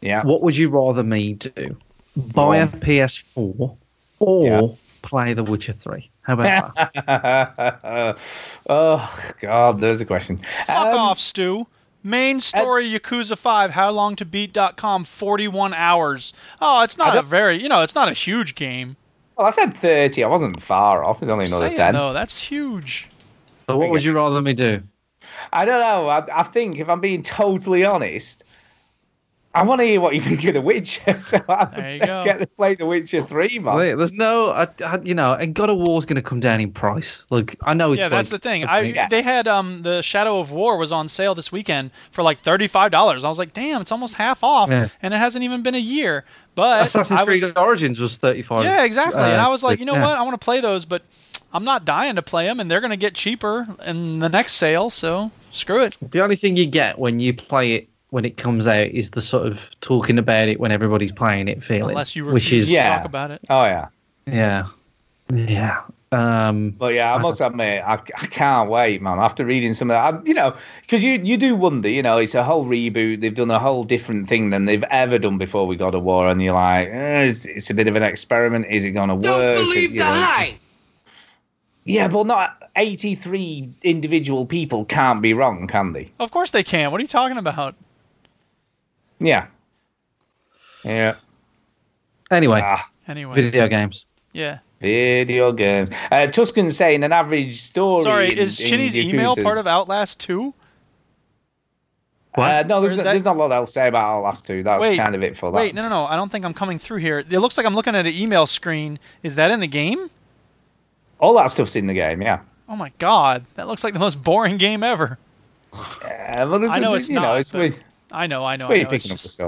yeah. What would you rather me do? Buy a PS4 or Yeah. play The Witcher 3? How about that? oh God, there's a question. Fuck Um, off, Stu. Main story Yakuza 5, how long to beat.com, 41 hours. Oh, it's not a very, you know, it's not a huge game. Well, I said thirty. I wasn't far off. It's only another Saying, ten. though, that's huge. So what would you rather me do? I don't know. I, I think if I'm being totally honest, I want to hear what you think of The Witcher. So I would There you say go. get to play The Witcher 3, man. Wait, There's no, I, I, you know, and God of War's going to come down in price. Like I know it's yeah, that's like- the thing. okay. I they had um the Shadow of War was on sale this weekend for like $35. I was like, "Damn, it's almost half off." Yeah. And it hasn't even been a year. But Assassin's I was, Creed Origins was 35. Yeah, exactly. and uh, I was like, you know yeah. what? I want to play those, but I'm not dying to play them, and they're going to get cheaper in the next sale, so screw it. The only thing you get when you play it when it comes out is the sort of talking about it when everybody's playing it feeling. Unless you which is to Yeah. talk about it. Oh, yeah. yeah, yeah. Um, But yeah, I must admit, I, I can't wait, man. After reading some of that, I, you know, because you you do wonder, you know, it's a whole reboot. They've done a whole different thing than they've ever done before we got a war, and you're like, eh, it's, it's a bit of an experiment. Is it going to work? Don't believe You the know, hype. Yeah, but not 83 individual people can't be wrong, can they? Of course they can. What are you talking about? Yeah. Yeah. anyway, Ah, Anyway, video games. yeah. video games. Uh, Tuscan's saying an average story. Sorry, in- is in Chinny's email part of Outlast 2? What? Uh, no, there's, that- there's not a lot else to say about Outlast two. That's Wait, kind of it for that. Wait, no, no, no. I don't think I'm coming through here. It looks like I'm looking at an email screen. Is that in the game? All that stuff's in the game, yeah. Oh my god, that looks like the most boring game ever. Uh, well, I know it's you know, not, it's weird- I know, I know, where I know. It's picking up just,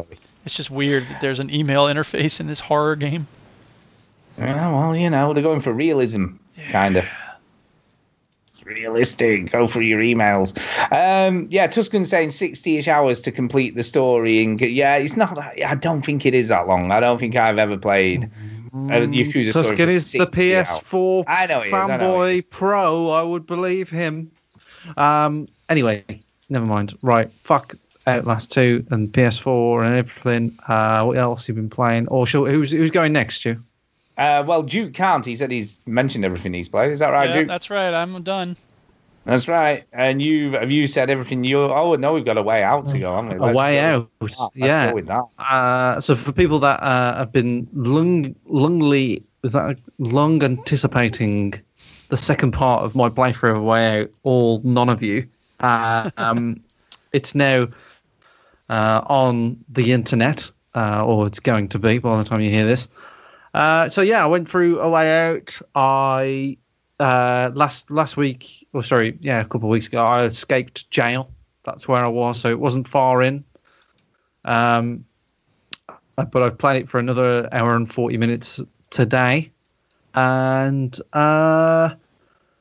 it's just weird that there's an email interface in this horror game. Yeah, well, you know, they're going for realism, kind of. It's realistic. Go for your emails. Um, yeah, Tuscan's saying 60-ish hours to complete the story. And yeah, it's not. that- I don't think it is that long. I don't think I've ever played a Yakuza story. Tuscan is the PS4 I know he is, I know fanboy pro. I would believe him. Um. Anyway, never mind. Right. Fuck Outlast 2 and PS4 and everything. Uh, what else have you been playing? Or shall, who's who's going next? You? Uh, well, Duke can't. He said he's mentioned everything he's played. Is that right, yeah, Duke? that's right. I'm done. That's right. And you have you said everything you? Oh no, we've got a way out to go, haven't we? A Let's way go out. with that. Let's yeah. go with that. Uh, so for people that uh, have been long, longly, is that long anticipating the second part of my playthrough of Way Out, all none of you, uh, um, it's now uh, on the internet, uh, or it's going to be by the time you hear this. Uh, so yeah, I went through a way out. I uh, last last week, or sorry, yeah, a couple of weeks ago, I escaped jail. That's where I was, so it wasn't far in. Um, uh, but I've played it for another hour and 40 minutes today. And uh,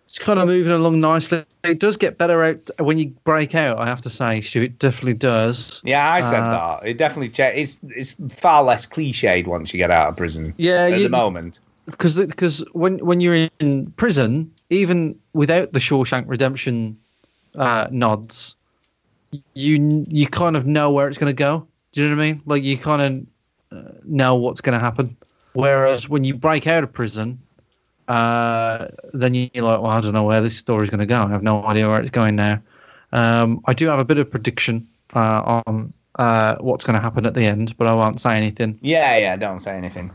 it's kind of moving along nicely. It does get better out when you break out, I have to say, Stu. It definitely does. Yeah, I said Uh, that. It definitely cha- it's it's far less cliched once you get out of prison. Yeah, at you- the moment. Because because when when you're in prison, even without the Shawshank Redemption uh, nods, you you kind of know where it's going to go. Do you know what I mean? Like you kind of uh, know what's going to happen. Whereas when you break out of prison, uh, then you're like, well, I don't know where this story's going to go. I have no idea where it's going now. Um, I do have a bit of prediction uh, on uh, what's going to happen at the end, but I won't say anything. Yeah, yeah. Don't say anything.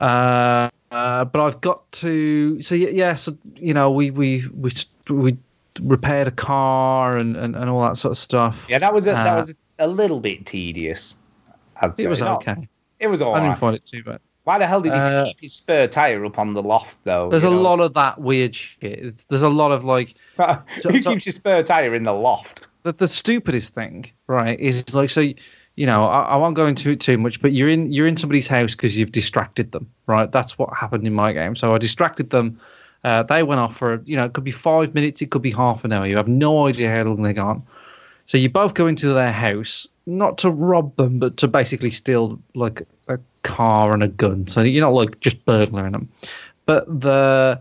Uh, uh, but I've got to. So yeah, so you know, we we we we repaired a car and, and, and all that sort of stuff. Yeah, that was a, that Uh, was a little bit tedious. I'd say. It was okay. It was all I didn't right. find it too bad. Why the hell did he Uh, keep his spare tire up on the loft though? There's a know? lot of that weird shit. There's a lot of like So, who so- keeps your spare tire in the loft? the, the stupidest thing, right, is like so. You know, I, I won't go into it too much, but you're in you're in somebody's house because you've distracted them, right? That's what happened in my game. So I distracted them. Uh, they went off for you know it could be five minutes, it could be half an hour. You have no idea how long they're gone. So you both go into their house, not to rob them, but to basically steal like a car and a gun. So you're not like just burglaring them. But the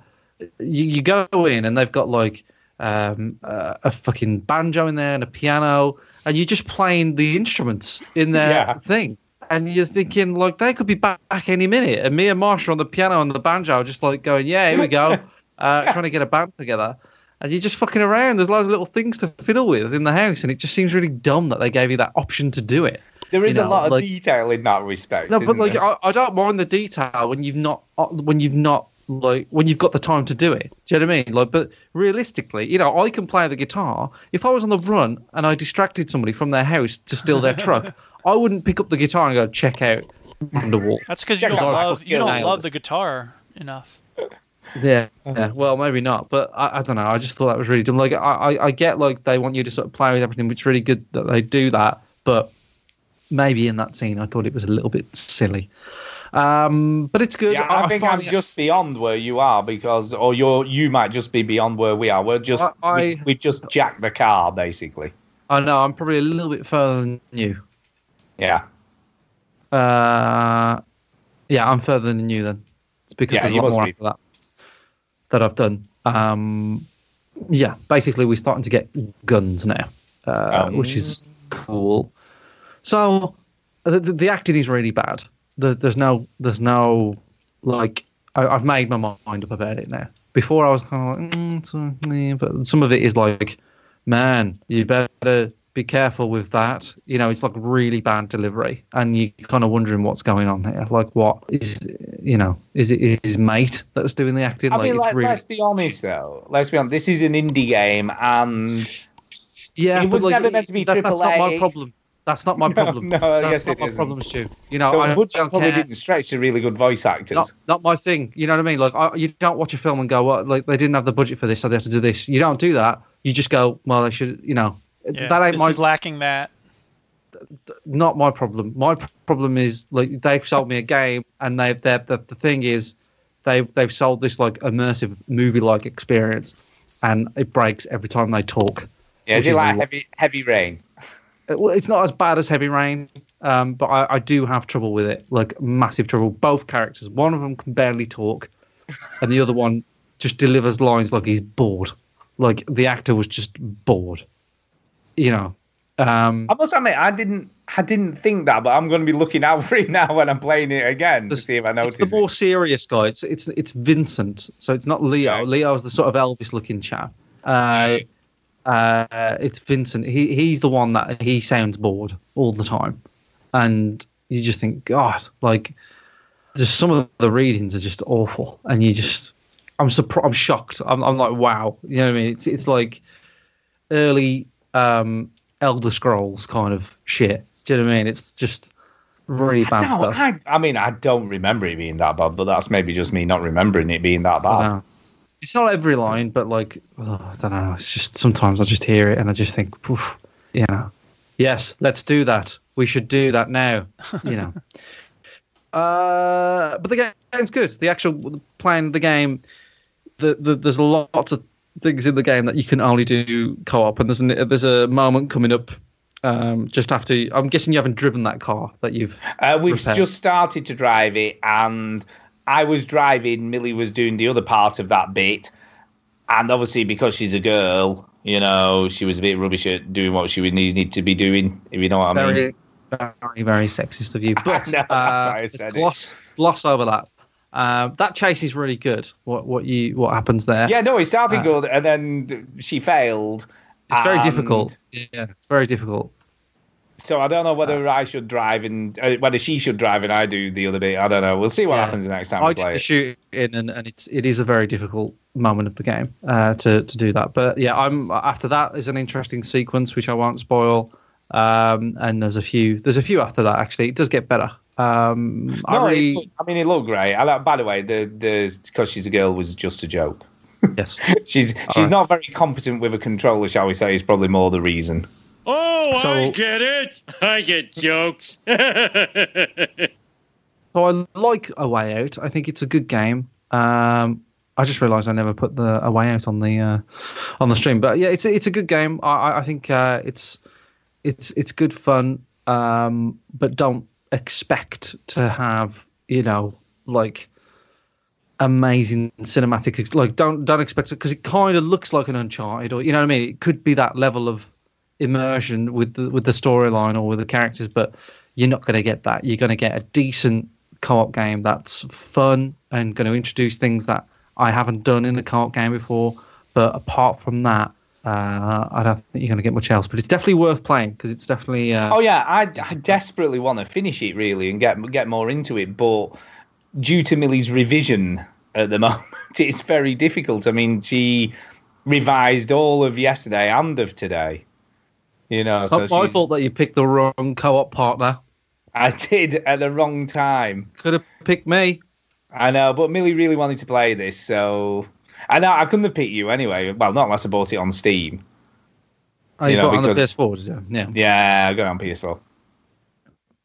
you, you go in and they've got like um, uh, a fucking banjo in there and a piano, and you're just playing the instruments in their Yeah. thing. And you're thinking like they could be back any minute, and me and Marsha on the piano and the banjo just like going, yeah, here we go, uh, trying to get a band together. And you're just fucking around. There's loads of little things to fiddle with in the house, and it just seems really dumb that they gave you that option to do it. There is You a lot of like- detail in that respect. No, but like? I, I don't mind the detail when you've not uh, when you've not like when you've got the time to do it. Do you know what I mean? Like, but realistically, you know, I can play the guitar. If I was on the run and I distracted somebody from their house to steal their truck, I wouldn't pick up the guitar and go check out Wonderwall. That's because you don't love you don't Nails. love the guitar enough. Yeah, uh-huh. yeah. Well, maybe not, but I, I don't know. I just thought that was really dumb. Like, I, I, I get like they want you to sort of play with everything, which is really good that they do that. But maybe in that scene, I thought it was a little bit silly. Um, but it's good. yeah, I, think I'm find- just beyond where you are because, or you're you might just be beyond where we are. We're just I- we, we just jacked the car basically. I know I'm probably a little bit further than you. Yeah, Uh, yeah, I'm further than you then. It's because Yeah, there's a lot more be. after that that I've done. Um, yeah, basically we're starting to get guns now, uh, Um. which is cool. So the, the, the acting is really bad. The, there's no there's no like I, I've made my mind up about it now. Before I was kind of like, mm, so, eh, but some of it is like, man, you better be careful with that. You know, it's like really bad delivery, and you're kind of wondering what's going on here. Like, what is, you know, is it his mate that's doing the acting? I like, mean, it's like, really, let's be honest though. Let's be honest. This is an indie game, and yeah, it was like, never meant to be that, That's not my problem. That's not my problem. no, that's guess not it my isn't. problem, Stu. You know, so I the budget don't probably care. didn't stretch to really good voice actors. not, not my thing. You know what I mean? Like, I, you don't watch a film and go, "Well, like they didn't have the budget for this, so they have to do this." You don't do that. You just go, "Well, they should," you know. Yeah, that ain't this my is lacking that. not my problem. My problem is like they've sold me a game, and they they the, the thing is they they've sold this like immersive movie like experience, and it breaks every time they talk. yeah, is which it is like heavy heavy rain? Uh, Well, it's not as bad as Heavy Rain, um, but I, I do have trouble with it, like massive trouble. Both characters, one of them can barely talk, and the other one just delivers lines like he's bored. Like the actor was just bored. You know. Um, I must admit, I didn't I didn't think that, but I'm going to be looking out for it now when I'm playing it again to the- see if I notice it's the more it. serious guy. It's it's it's Vincent, so it's not Leo. Okay. Leo's the sort of Elvis-looking chap. Uh, uh, it's Vincent. He he's the one that he sounds bored all the time, and you just think, God, like, just some of the readings are just awful, and you just, I'm surprised, I'm shocked. I'm I'm like, wow, you know what I mean? It's it's like early um Elder Scrolls kind of shit. Do you know what I mean? It's just really bad I, stuff. I, I mean, I don't remember it being that bad, but that's maybe just me not remembering it being that bad. It's not every line, but like oh, I don't know. It's just sometimes I just hear it and I just think, Poof, you know, yes, let's do that. We should do that now. You know. uh, but the game's good. The actual playing the game, the, the there's lots of things in the game that you can only do co-op, and there's an, there's a moment coming up. Um, just after, I'm guessing you haven't driven that car that you've. Uh, we've repaired. just started to drive it, and I was driving. Millie was doing the other part of that bit, and obviously because she's a girl, you know, she was a bit rubbish at doing what she would need, need to be doing. If you know what I mean. very, very, very sexist of you. But know, that's uh, why I let's it. gloss, gloss over that. Um, that chase is really good. What what you what happens there? Yeah, no, it started Uh, good, and then she failed. it's very difficult. Yeah, it's very difficult. So I don't know whether I should drive and uh, whether she should drive and I do the other bit. I don't know. We'll see what Yeah. happens next time I we play. shoot in, and, and it's it is a very difficult moment of the game uh, to to do that. But yeah, I'm after that is an interesting sequence which I won't spoil. Um, and there's a few there's a few after that actually. It does get better. Um, No, I really I mean it looked great. I, by the way, the the because she's a girl was just a joke. yes. She's she's right. not very competent with a controller, shall we say? Is probably more the reason. Oh, So- I get it. I get jokes. So I like A Way Out. I think it's a good game. Um, I just realised I never put the A Way Out on the uh, on the stream, but yeah, it's a, it's a good game. I, I- I think uh, it's it's it's good fun, um, but don't expect to have you know like amazing cinematic like don't don't expect it because it kind of looks like an Uncharted or you know what I mean. It could be that level of immersion with the with the storyline or with the characters, but you're not going to get that. You're going to get a decent co-op game that's fun and going to introduce things that I haven't done in a co-op game before. But apart from that, uh, I don't think you're going to get much else. But it's definitely worth playing because it's definitely. Uh, Oh yeah, I, I desperately want to finish it really and get get more into it, but due to Millie's revision at the moment, it's very difficult. I mean, she revised all of yesterday and of today. You know, so Not my fault that you picked the wrong co-op partner. I did at the wrong time. Could have picked me. I know, but Millie really wanted to play this, so I know I couldn't have picked you anyway. Well, not unless I bought it on Steam. Oh, you You know, got it on the PS4, did you? Yeah. Yeah, I got it on PS4.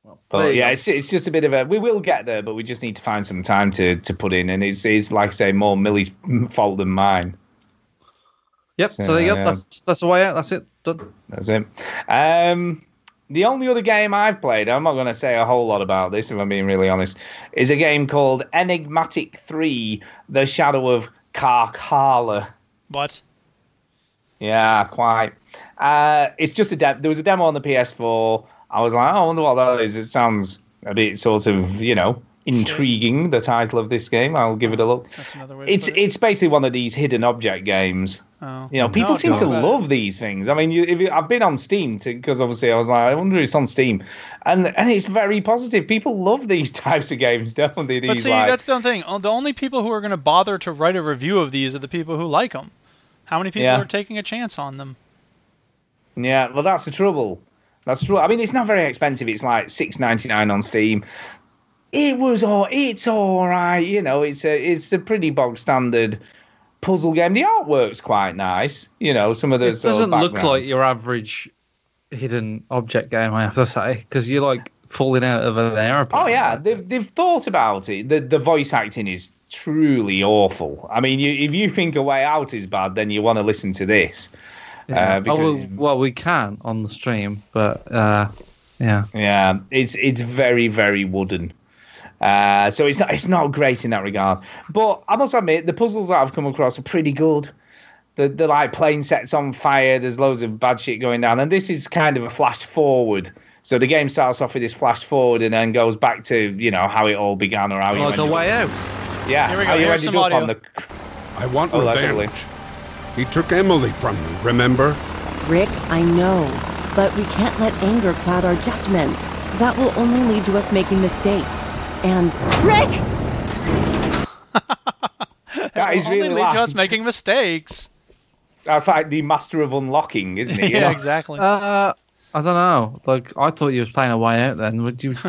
there But yeah, it's it's just a bit of a. We will get there, but we just need to find some time to to put in, and it's it's like I say more Millie's fault than mine. Yep. So, there you go. That's that's the way out. That's it. Done. That's it. Um, the only other game I've played, I'm not going to say a whole lot about this if I'm being really honest, is a game called Enigmatic 3 The Shadow of Karkhala. What? Yeah, quite. Uh, it's just a de- there was a demo on the PS4. I was like, oh, I wonder what that is. It sounds a bit sort of, you know, intriguing. The title of this game. I'll give it a look. That's another way It's it. it's basically one of these hidden object games. Oh. You know, people No, seem to about it. love these things. I mean, you, if you, I've been on Steam because obviously I was like, I wonder if it's on Steam, and and it's very positive. People love these types of games, don't they? These But see, like, that's the thing. Oh, The only people who are going to bother to write a review of these are the people who like them. How many people Yeah. are taking a chance on them? Yeah, well, that's the trouble. That's true. I mean, it's not very expensive. It's like six ninety nine on Steam. It was all. It's all right. You know, it's a it's a pretty bog standard puzzle game. The artwork's quite nice. You know, some of the It doesn't look like your average hidden object game, I have to say, because you're like falling out of an airplane. Oh yeah, they've they've thought about it. The the voice acting is truly awful. I mean, you, if you think A Way Out is bad, then you want to listen to this. Yeah. Uh, because oh, well, well, we can on the stream, but uh, yeah. Yeah, it's it's very very wooden. Uh, so it's not it's not great in that regard. But I must admit, the puzzles that I've come across are pretty good. The the like plane sets on fire. There's loads of bad shit going down, and this is kind of a flash forward. So the game starts off with this flash forward and then goes back to you know how it all began or how you Like a ended way out. yeah Here we go, how you here's ended some up on the I want Oh, revenge. ugly. He took Emily from me, remember? Rick, I know, but we can't let anger cloud our judgment. That will only lead to us making mistakes. And Rick! That is really lead to loud. us making mistakes. That's like the master of unlocking, isn't he? Yeah, know? exactly. Uh, I don't know. Like I thought you was playing a way out. Then would you?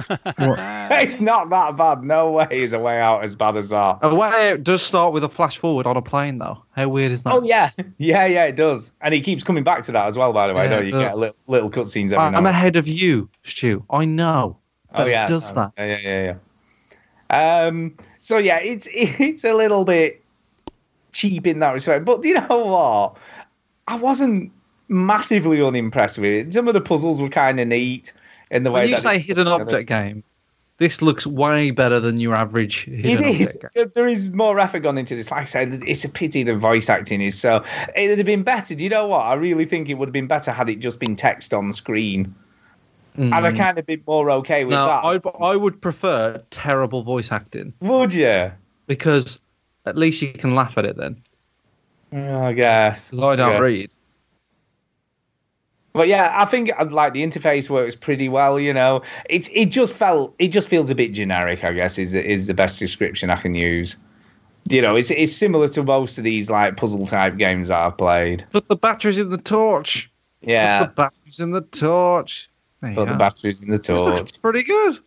It's not that bad. No way is a way out as bad as that. A way out does start with a flash forward on a plane, though. How weird is that? Oh yeah, yeah, yeah, it does, and he keeps coming back to that as well. By the way, Yeah, don't you? You get does. little, little cutscenes every I- now. I'm ahead of you, Stu. I know. Oh yeah, it does that. Yeah, yeah, yeah, yeah. Um. So yeah, it's it's a little bit cheap in that respect, but you know what? I wasn't massively unimpressed with it. Some of the puzzles were kind of neat in the way When you say hidden object game, this looks way better than your average It hidden object game. There- There is more effort gone into this. Like I said, it's a pity the voice acting is so. It'd have been better. Do you know what? I really think it would have been better had it just been text on screen. I'd have Mm. kind of been more okay with No, that. I I would prefer terrible voice acting Would you? because at least you can laugh at it then. I guess. Because I don't read. But yeah, I think uh, like the interface works pretty well. You know, it's it just felt it just feels a bit generic. I guess is the- is the best description I can use. You know, it's it's similar to most of these like puzzle type games that I've played. Put the batteries in the torch. Yeah, Put the batteries in the torch. There you put the batteries in the This looks torch. pretty good.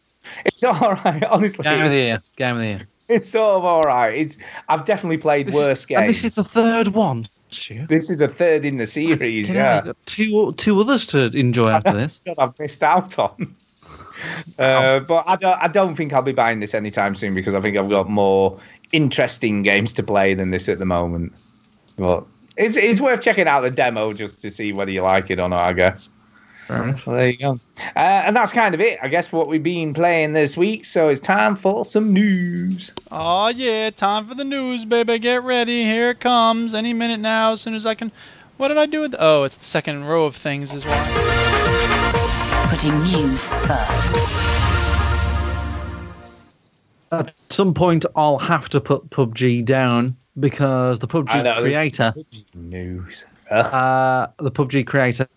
It's all right, honestly. Game of the it's, year. Game of the year. it's sort of all right. It's I've definitely played This- worse games. And this is the third one. Stu. This is the third in the series. Fucking yeah. got two two others to enjoy after this. that I've missed out on. Uh, but I don't, I don't think I'll be buying this anytime soon because I think I've got more interesting games to play than this at the moment. But it's, it's worth checking out the demo just to see whether you like it or not, I guess. Well, there you go. Uh, and that's kind of it, I guess, for what we've been playing this week. So it's time for some news. Oh yeah, time for the news, baby. Get ready. Here it comes. Any minute now. As soon as I can. What did I do with? Oh, it's the second row of things is why. Putting news first. At some point, I'll have to put PUBG down because the PUBG know, creator, News. Uh, the PUBG creator,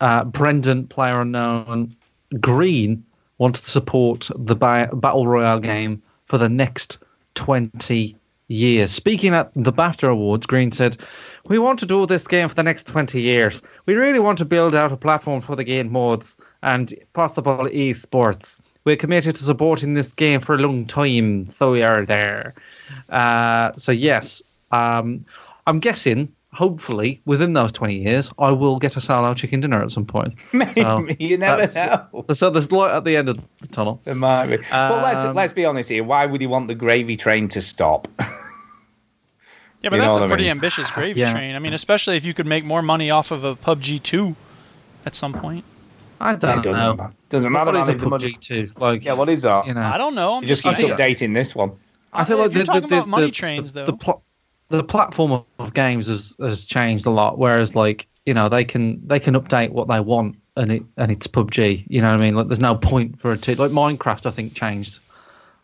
uh, Brendan, player unknown, Greene, wants to support the ba- battle royale game for the next 20 years. Speaking at the BAFTA Awards, Greene said, "We want to do this game for the next 20 years. We really want to build out a platform for the game modes and possible esports. We're committed to supporting this game for a long time, so we are there." Uh, so yes, um, I'm guessing. Hopefully, within those 20 years, I will get a solo chicken dinner at some point. Maybe, So, you never know. So there's light at the end of the tunnel. There might be. but let's Um, let's be honest here. Why would he want the gravy train to stop? Yeah, but You that's a a I pretty mean? ambitious gravy Yeah. train. I mean, especially if you could make more money off of a PUBG 2 at some point. I don't it doesn't know. matter. Doesn't matter. What is a if the money- PUBG two? Like, Yeah, what is that? you know, I don't know. I'm It just keeps saying. updating this one. I feel like if you're the, talking the, about the, money the, trains, the, though. the, pl- the platform of games has, has changed a lot. Whereas, like, you know, they can they can update what they want, and it and it's PUBG. You know what I mean? Like, there's no point for it to like Minecraft. I think changed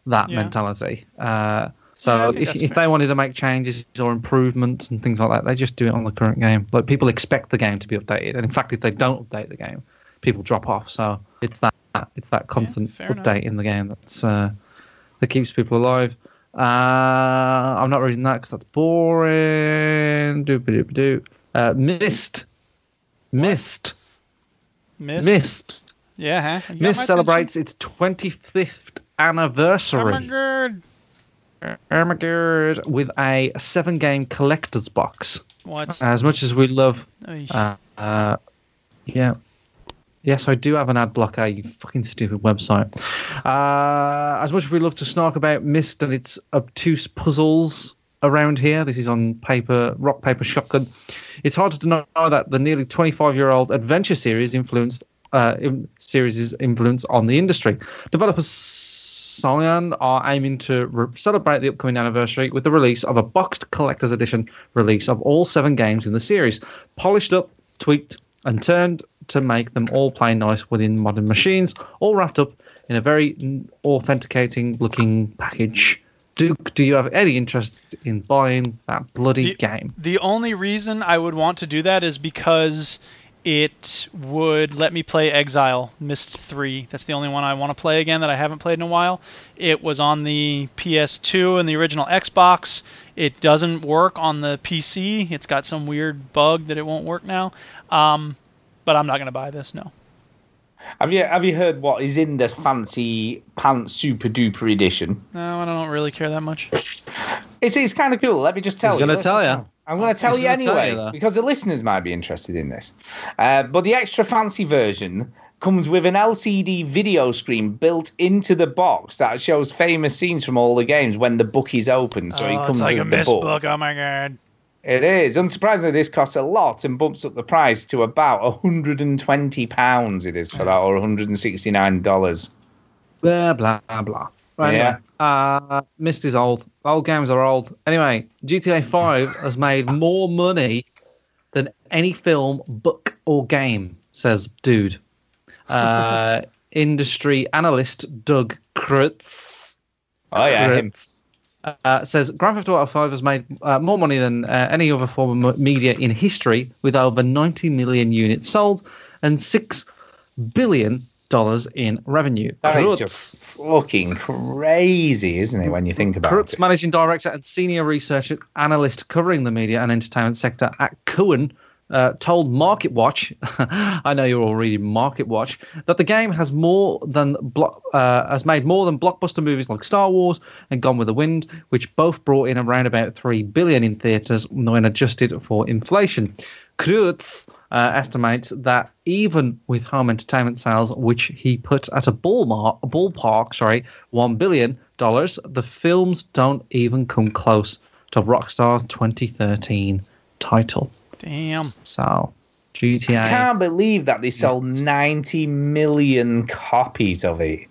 that Yeah. mentality. Uh, so Yeah, if if they wanted to make changes or improvements and things like that, they just do it on the current game. Like people expect the game to be updated, and in fact, if they don't update the game, people drop off. So it's that it's that constant enough. update in the game that's uh, that keeps people alive. Uh, I'm not reading that because that's boring. Doop doop doop. Uh, Myst, Myst, Myst. Myst. Yeah, huh? Myst celebrates its 25th anniversary. Oh my god. With a seven game collector's box. What? As much as we love, uh, uh, yeah. Yes, I do have an ad blocker, you fucking stupid website. Uh, as much as we love to snark about Myst and its obtuse puzzles around here, this is on paper, rock, paper, shotgun. It's hard to deny that the nearly 25 year old adventure series influenced uh, in, series' influence on the industry. Developers Cyan are aiming to re- celebrate the upcoming anniversary with the release of a boxed collector's edition release of all seven games in the series, polished up, tweaked, and turned to make them all play nice within modern machines, all wrapped up in a very authenticating looking package. Duke, do you have any interest in buying that bloody The- game? The only reason I would want to do that is because it would let me play Exile Myst 3. That's the only one I want to play again that I haven't played in a while. It was on the PS2 and the original Xbox. It doesn't work on the PC. It's got some weird bug that it won't work now. Um, but I'm not going to buy this, no. Have you have you heard what is in this fancy pants super duper edition? No, I don't really care that much. It's it's kind of cool. Let me just tell He's you. gonna tell you. I'm going to tell you gonna tell anyway you, because the listeners might be interested in this. Uh, but the extra fancy version comes with an LCD video screen built into the box that shows famous scenes from all the games when the book is open. So it oh, comes it's like as a the book. book. Oh my god. It is. Unsurprisingly, this costs a lot and bumps up the price to about 120 pounds. It is for that, or 169 dollars. Blah blah blah. Right, Yeah. anyway, uh, Myst is old. Old games are old. Anyway, GTA 5 has made more money than any film, book, or game, says dude. uh, industry analyst Doug Creutz. Oh yeah, him. Uh, says Grand Theft Auto 5 has made uh, more money than uh, any other form of media in history, with over 90 million units sold and six billion dollars in revenue. That is Creutz- just fucking crazy, isn't it? When you think about Creutz, it. managing director and senior research analyst covering the media and entertainment sector at Cowen, uh, told Market Watch, I know you're all reading Market Watch, that the game has more than blo- uh, has made more than blockbuster movies like Star Wars and Gone with the Wind, which both brought in around about three billion in theaters when adjusted for inflation. Creutz uh, estimates that even with home entertainment sales, which he put at a ballpark, ballpark, sorry, one billion dollars, the films don't even come close to Rockstar's 2013 title. Damn. So, GTA. I can't believe that they sold 90 million copies of it.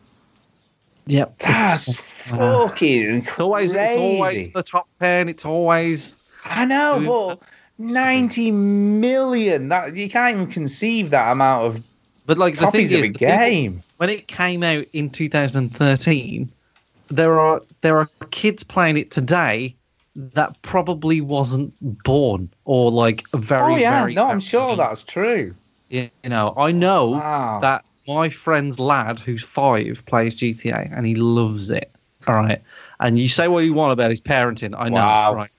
Yep. That's it's, uh, fucking it's always it's always the top ten. It's always I know, Dude, but 90 million. That you can't even conceive that amount of but like the copies thing of is, a the people- game. when it came out in 2013, there are there are kids playing it today that probably wasn't born or like very oh yeah, very no, I'm sure that's true. you know I know Wow. that my friend's lad who's five plays GTA and he loves it. All right, and you say what you want about his parenting. I know, Wow. right?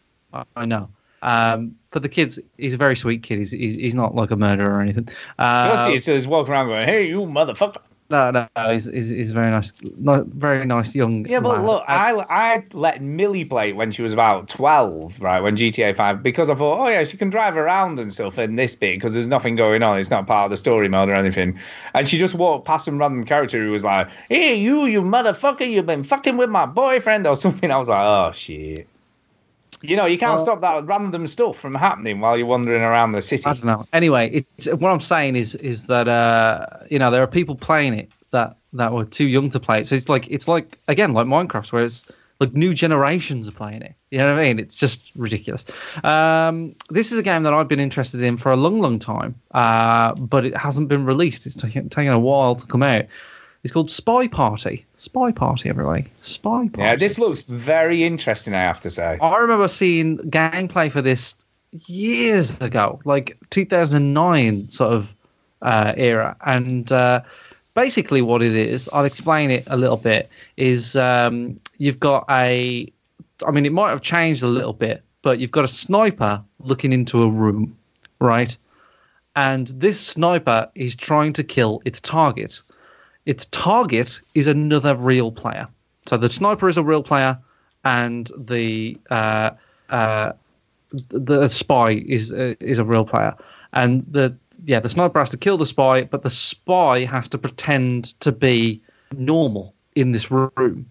I, know. Um, but the kid's he's a very sweet kid. He's he's, he's not like a murderer or anything. Uh, You'll see, he says walking around going, "Hey, you motherfucker." No, no, no, he's, he's, he's very nice, no, very nice young. Yeah, but look, I I let Millie play when she was about twelve, right? When GTA Five, because I thought, oh yeah, she can drive around and stuff in this bit because there's nothing going on. It's not part of the story mode or anything. And she just walked past some random character who was like, "Hey, you, you motherfucker, you've been fucking with my boyfriend or something." I was like, oh shit. You know, you can't Well- stop that random stuff from happening while you're wandering around the city. I don't know. Anyway, it's what I'm saying is is that uh, you know there are people playing it that that were too young to play it. So it's like it's like again like Minecraft, where it's like new generations are playing it. You know what I mean? It's just ridiculous. Um, this is a game that I've been interested in for a long, long time, uh, but it hasn't been released. It's taking a while to come out. It's called Spy Party. Spy Party, everybody. Spy Party. Yeah, this looks very interesting. I have to say. I remember seeing gameplay for this years ago, like 2009 sort of uh, era, and uh, basically what it is, I'll explain it a little bit. Is um, you've got a, I mean, it might have changed a little bit, but you've got a sniper looking into a room, right? And this sniper is trying to kill its target. Its target is another real player. So the sniper is a real player, and the uh, uh, the spy is uh, is a real player, and the yeah the sniper has to kill the spy, but the spy has to pretend to be normal in this room.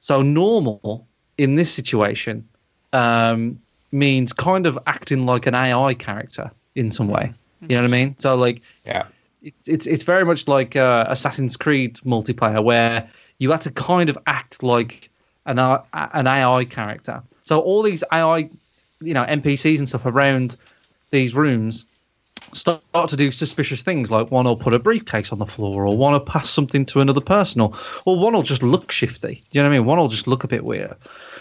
So normal in this situation um, means kind of acting like an AI character in some way. You know what I mean? So like Yeah. It, it's it's very much like uh, Assassin's Creed multiplayer where you had to kind of act like an an AI character. So all these AI, you know, NPCs and stuff around these rooms start to do suspicious things like one will put a briefcase on the floor or one will pass something to another person or, or one will just look shifty. Do you know what I mean? One will just look a bit weird.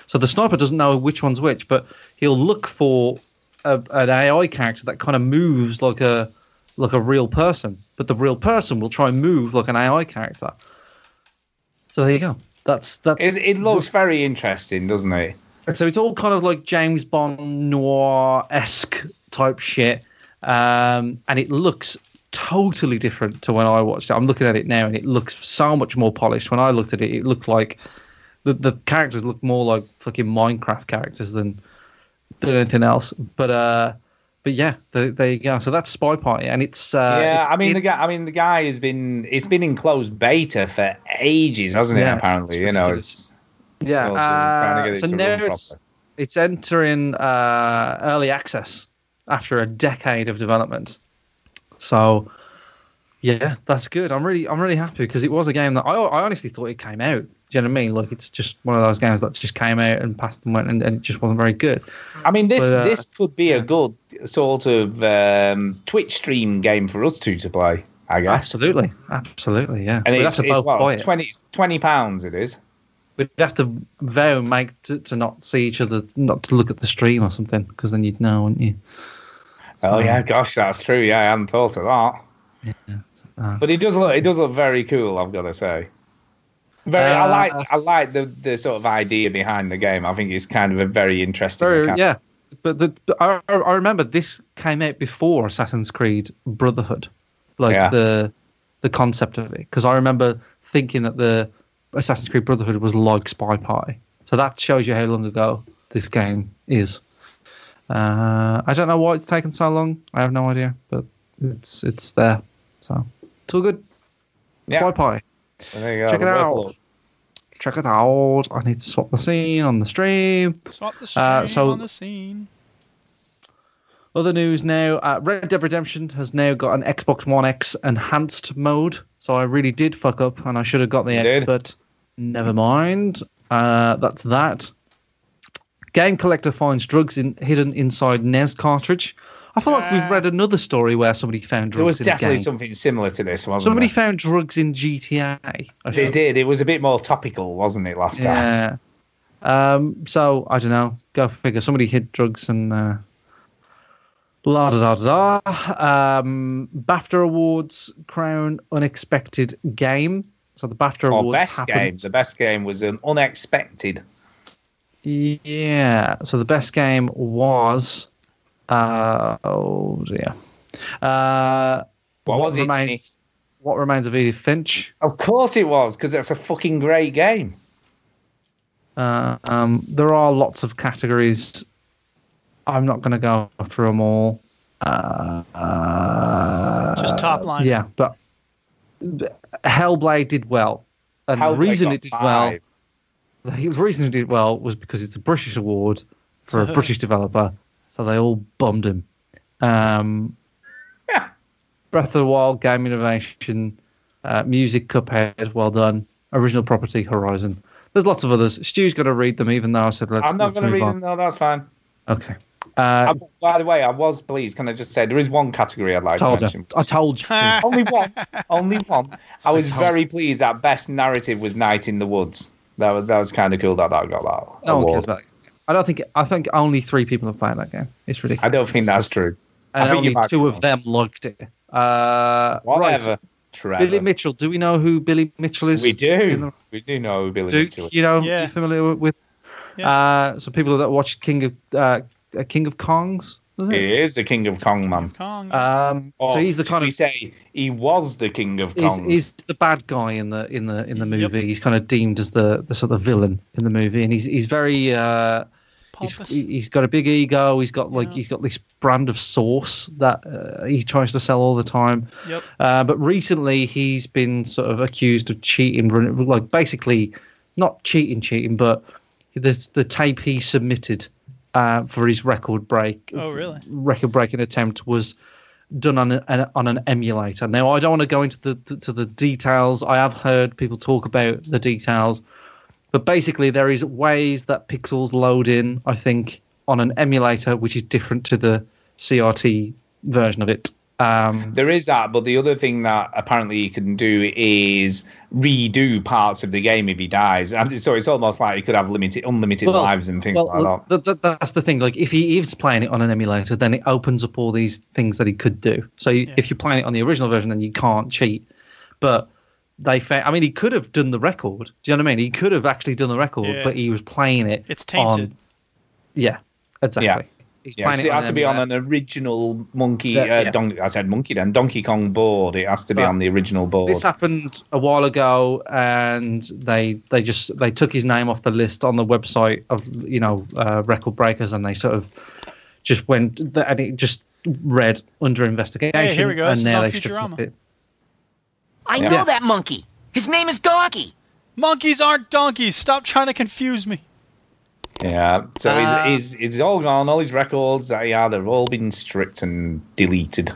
So the sniper doesn't know which one's which, but he'll look for a, an AI character that kind of moves like a like a real person, but the real person will try and move like an AI character. So there you go. That's that's It, it looks very interesting, doesn't it? so it's all kind of like James Bond noir esque type shit, um, and it looks totally different to when I watched it. I'm looking at it now, and it looks so much more polished. When I looked at it, it looked like the the characters look more like fucking Minecraft characters than than anything else. But uh, but yeah, there, there you go. So that's Spy Party, and it's uh, yeah, it's I mean in- the guy. I mean the guy has been. It's been in closed beta for ages, hasn't it? Apparently, you know. It's, Yeah, sort of to uh, it so now it's properly. it's entering uh, early access after a decade of development. So yeah, that's good. I'm really I'm really happy because it was a game that I I honestly thought it came out. Do you know what I mean? Like it's just one of those games that just came out and passed and went, and, and it just wasn't very good. I mean, this But, uh, this could be a good sort of um, Twitch stream game for us two to play. I guess. Absolutely, absolutely, yeah. And We'd it's, it's what, buy it. 20, 20 pounds it is. We'd have to vow and make to, to not see each other, not to look at the stream or something, because then you'd know, wouldn't you? Oh yeah, gosh, that's true. Yeah, I hadn't thought of that. Uh, But it does look it does look very cool. I've got to say. Very, I Uh, like I like the the sort of idea behind the game. I think it's kind of a very interesting. Very- yeah, but the, I, I remember this came out before Assassin's Creed Brotherhood, like Yeah. the the concept of it. Because I remember thinking that the Assassin's Creed Brotherhood was like Spy Party. So that shows you how long ago this game is. Uh, I don't know why it's taken so long. I have no idea, but it's it's there. So it's all good. Yeah. Spy Party. Well, there you go. Check it out. look. Check it out. I need to swap the scene on the stream. Swap the stream Uh, so- on the scene. Other news now: uh, Red Dead Redemption has now got an Xbox One X enhanced mode. So I really did fuck up, and I should have got the You X, did. but never mind. Uh, that's that. Game collector finds drugs in, hidden inside NES cartridge. I feel like we've read another story where somebody found drugs. There was in definitely something similar to this, wasn't Somebody there? found drugs in GTA. I They did. It was a bit more topical, wasn't it, last time? Yeah. Um, so I don't know. Go figure. Somebody hid drugs and uh, la da da da. da. Um, BAFTA awards crown unexpected game. So the BAFTA Or awards best happened. game. The best game was an unexpected. Yeah. So the best game was. Uh, oh dear. Uh, What was it, Remains, what remains of Edith Finch? Of course it was, because that's a fucking great game. Uh, um, there are lots of categories. I'm not going to go through them all. Uh, Just top line. Yeah, but Hellblade did well, and the reason it did five. well, the reason it did well was because it's a British award for a British developer, so they all bombed him. Um, Breath of the Wild, game innovation, uh, music, Cuphead, well done. Original property, Horizon. There's lots of others. Stu's going to read them, even though I said let's. I'm not going to read on. them. No, that's fine. Okay. I- Uh, by the way, I was pleased. Can I just say there is one category I'd like told to you. mention. I told you. only one. Only one. I was told- very pleased that best narrative was Night in the Woods. That was that was kind of cool that I got that no one cares about it. I don't think. I think only three people have played that game. It's ridiculous. I don't think that's true. I and think only you two of them logged it. Uh, Whatever. Right. Trevor. Billy Mitchell. Do we know who Billy Mitchell is? we do. the- We do know who Billy Do Mitchell is. you know? Yeah. You familiar with? Uh, so people that watch King of uh, uh, King of Kongs. Was it? He is the King of Kong, man. Kong. Um, Or so he's the should kind we of say he was the King of Kong. he's the bad guy in the in the in the Yep. movie. He's kind of deemed as the, the sort of villain in the movie, and he's he's very uh, he's, Pompous. he- he's got a big ego. He's got like Yeah. he's got this brand of sauce that uh, he tries to sell all the time. Yep. Uh, but recently he's been sort of accused of cheating, like basically not cheating, cheating, but the the tape he submitted uh, for his record break. Oh, really? Record breaking attempt was done on an, on an emulator. Now I don't want to go into the to the details. I have heard people talk about the details, but basically there is ways that pixels load in. I think on an emulator, which is different to the CRT version of it. Um, There is that, but the other thing that apparently you can do is redo parts of the game if he dies. And so it's almost like he could have limited, unlimited Well, lives and things well, like that. th- th- that's the thing. Like, if he is playing it on an emulator, then it opens up all these things that he could do. So, you, if you're playing it on the original version, then you can't cheat. But they found, I mean, he could have done the record. Do you know what I mean? He could have actually done the record, Yeah. but he was playing it. It's tainted. On, yeah, exactly. Yeah. He's Yeah, it it has to be on an original monkey. Yeah, uh, yeah. Don- I said monkey then. Donkey Kong board. It has to be Right. on the original board. This happened a while ago, and they they just they took his name off the list on the website of you know uh, record breakers, and they sort of just went and it just read under investigation. Hey, here we go. And This now on they stripped Futurama. it. I Yeah. know that monkey. His name is Donkey. Monkeys aren't donkeys. Stop trying to confuse me. Yeah. So Uh, he's, he's, he's all gone. All his records that he had have all been stripped and deleted.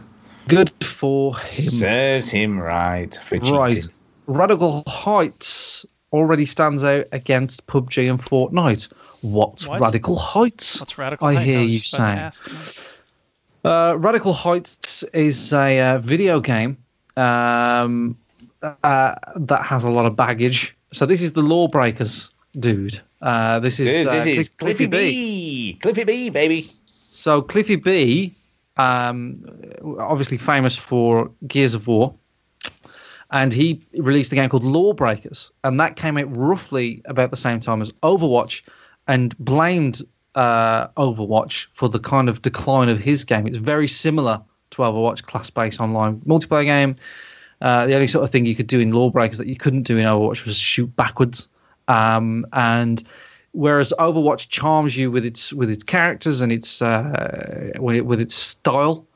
Good for him. Serves him right for cheating. Right. Radical Heights already stands out against PUBG and Fortnite. What's What? Radical Heights? What's radical? I Heights? hear was you just about to saying. Uh, Radical Heights is a uh, video game um, uh, that has a lot of baggage. So this is the Lawbreakers dude. Uh, this is, is, uh, this is Cliff- Cliffy B. Cliffy B, baby. So Cliffy B, um, obviously famous for Gears of War, and he released a game called Lawbreakers, and that came out roughly about the same time as Overwatch, and blamed uh, Overwatch for the kind of decline of his game. It's very similar to Overwatch, class-based online multiplayer game. Uh, the only sort of thing you could do in Lawbreakers that you couldn't do in Overwatch was shoot backwards. Um, and whereas Overwatch charms you with its with its characters and its uh, with, its style,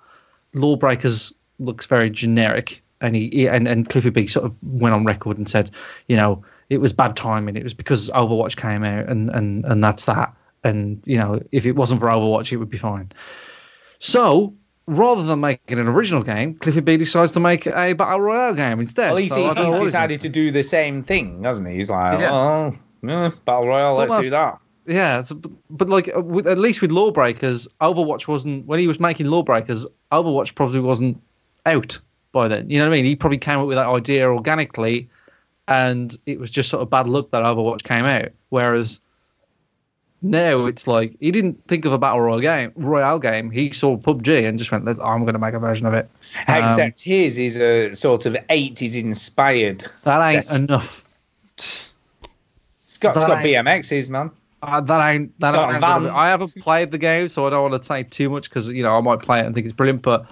Lawbreakers looks very generic. And he- and, and Cliffy B sort of went on record and said, you know, it was bad timing. It was because Overwatch came out, and and and that's that. And you know, if it wasn't for Overwatch, it would be fine. So rather than making an original game, Cliffy B decides to make a battle royale game instead. Well, he's, So I he's decided to do the same thing, hasn't he? He's like, Yeah. oh, yeah, Battle Royale, It's let's do that. Yeah, it's, but, but like uh, with, at least with Lawbreakers, Overwatch wasn't when he was making Lawbreakers. Overwatch probably wasn't out by then. You know what I mean? He probably came up with that idea organically, and it was just sort of bad luck that Overwatch came out. Whereas now it's like he didn't think of a battle royale game. Royale game. He saw PUBG and just went, "Let's- "I'm going to make a version of it." Um, Except his is a sort of 80s inspired. that ain't setting. enough. It's got, it's got BMXs, man. Uh, that ain't that ain't gonna. I haven't played the game, so I don't want to say too much because you know I might play it and think it's brilliant, but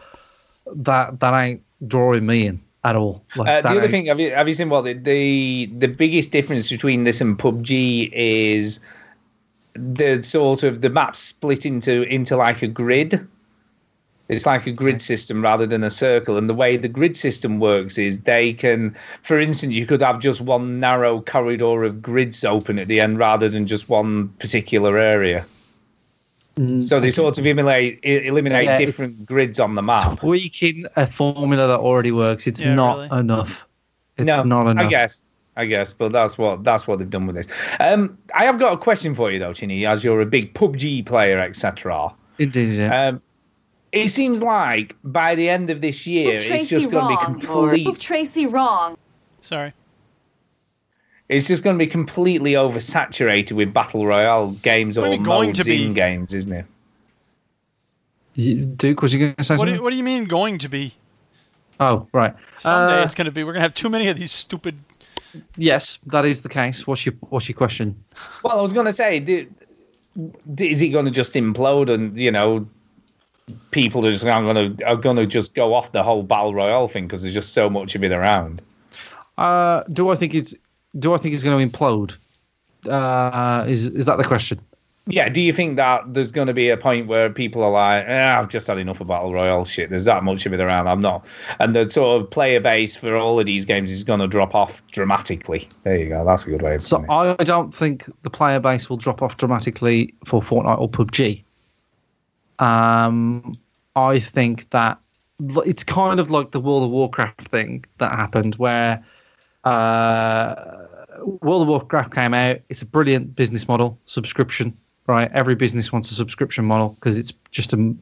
that that ain't drawing me in at all. Like, Uh, the other ain't- thing, have you, have you seen what the, the the biggest difference between this and PUBG is the sort of the map split into into like a grid. It's like a grid system rather than a circle. And the way the grid system works is they can, for instance, you could have just one narrow corridor of grids open at the end rather than just one particular area. So they sort of eliminate eliminate Mm, Yeah, different grids on the map. tweaking a formula that already works. It's Yeah, not really. enough. It's no, not enough. I guess. I guess, but that's what that's what they've done with this. Um, I have got a question for you though, Chinny, as you're a big PUBG player, etc. Indeed, yeah. Um, it seems like by the end of this year, Prove it's just going to be wrong, complete. Prove Tracy wrong. Sorry. It's just going to be completely oversaturated with battle royale games or you going modes to be? in games, isn't it? You- Duke, was you going to say What do, you, what do you mean going to be? Oh, right. Someday Uh, it's going to be. We're going to have too many of these stupid. Yes, that is the case. What's your What's your question? Well, I was going to say, do, is he going to just implode and you know people are just going to are going to just go off the whole battle royale thing because there's just so much of it around? Uh, do I think it's Do I think it's going to implode? Uh, is Is that the question? Yeah, do you think that there's going to be a point where people are like, eh, I've just had enough of battle royale shit. There's that much of it around. I'm not, and the sort of player base for all of these games is going to drop off dramatically. There you go. That's a good way of So putting it. I don't think the player base will drop off dramatically for Fortnite or PUBG. Um, I think that it's kind of like the World of Warcraft thing that happened, where uh, World of Warcraft came out. It's a brilliant business model, subscription, right? Every business wants a subscription model because it's just a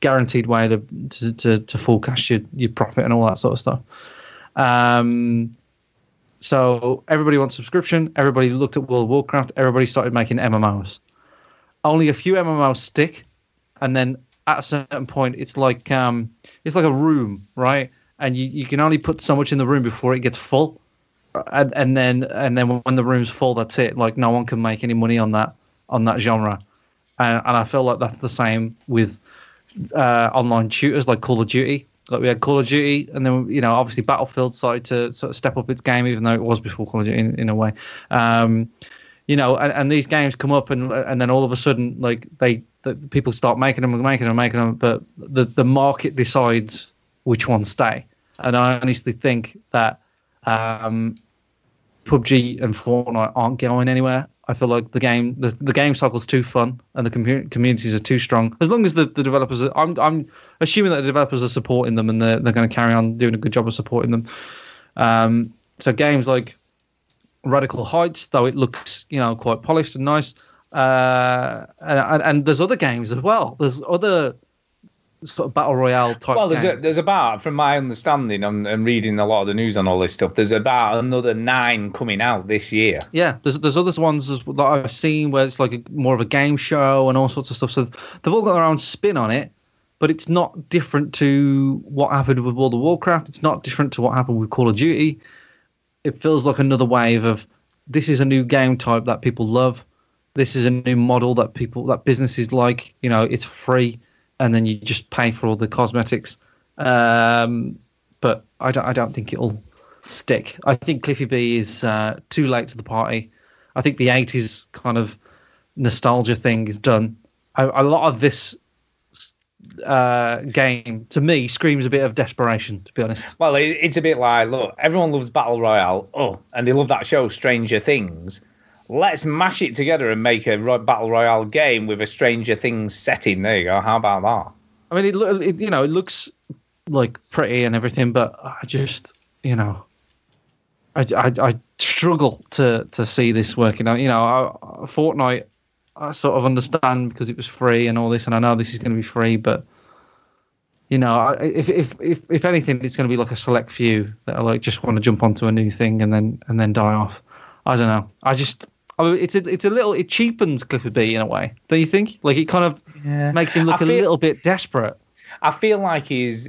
guaranteed way to to, to, to forecast your, your profit and all that sort of stuff. Um, so everybody wants subscription. Everybody looked at World Warcraft. Everybody started making MMOs. Only a few MMOs stick, and then at a certain point, it's like um, it's like a room, right? And you, you can only put so much in the room before it gets full, and, and then and then when the room's full, that's it. Like no one can make any money on that on that genre, and, and I feel like that's the same with uh, online shooters like Call of Duty. Like we had Call of Duty, and then you know obviously Battlefield started to sort of step up its game, even though it was before Call of Duty in, in a way. Um, you know, and, and these games come up, and and then all of a sudden, like they the people start making them and making them and making them, but the the market decides which ones stay. And I honestly think that um, PUBG and Fortnite aren't going anywhere. I feel like the game the, the game cycle's too fun and the commu- communities are too strong. As long as the, the developers, are, I'm I'm assuming that the developers are supporting them and they're they're going to carry on doing a good job of supporting them. Um, so games like Radical Heights, though it looks you know quite polished and nice, uh, and, and there's other games as well. There's other sort of battle royale type. Well, there's a, there's about, from my understanding and, and reading a lot of the news on all this stuff, there's about another nine coming out this year. Yeah, there's there's other ones that I've seen where it's like a, more of a game show and all sorts of stuff. So they've all got their own spin on it, but it's not different to what happened with World of Warcraft. It's not different to what happened with Call of Duty. It feels like another wave of this is a new game type that people love. This is a new model that people that businesses like. You know, it's free, and then you just pay for all the cosmetics. Um, but I don't I don't think it'll stick. I think Cliffy B is uh, too late to the party. I think the 80s kind of nostalgia thing is done. A, a lot of this uh, game, to me, screams a bit of desperation, to be honest. Well, it, it's a bit like, look, everyone loves Battle Royale. Oh, and they love that show, Stranger Things. Let's mash it together and make a Battle Royale game with a Stranger Things setting. There you go. How about that? I mean, it, it you know, it looks like pretty and everything, but I just, you know, I, I, I struggle to, to see this working out. You know, I, Fortnite, I sort of understand because it was free and all this, and I know this is going to be free, but you know, if if if if anything, it's going to be like a select few that are like just want to jump onto a new thing and then and then die off. I don't know. I just. I mean, it's a it's a little it cheapens Clifford B in a way, don't you think? Like it kind of makes him look I a feel- little bit desperate. I feel like he's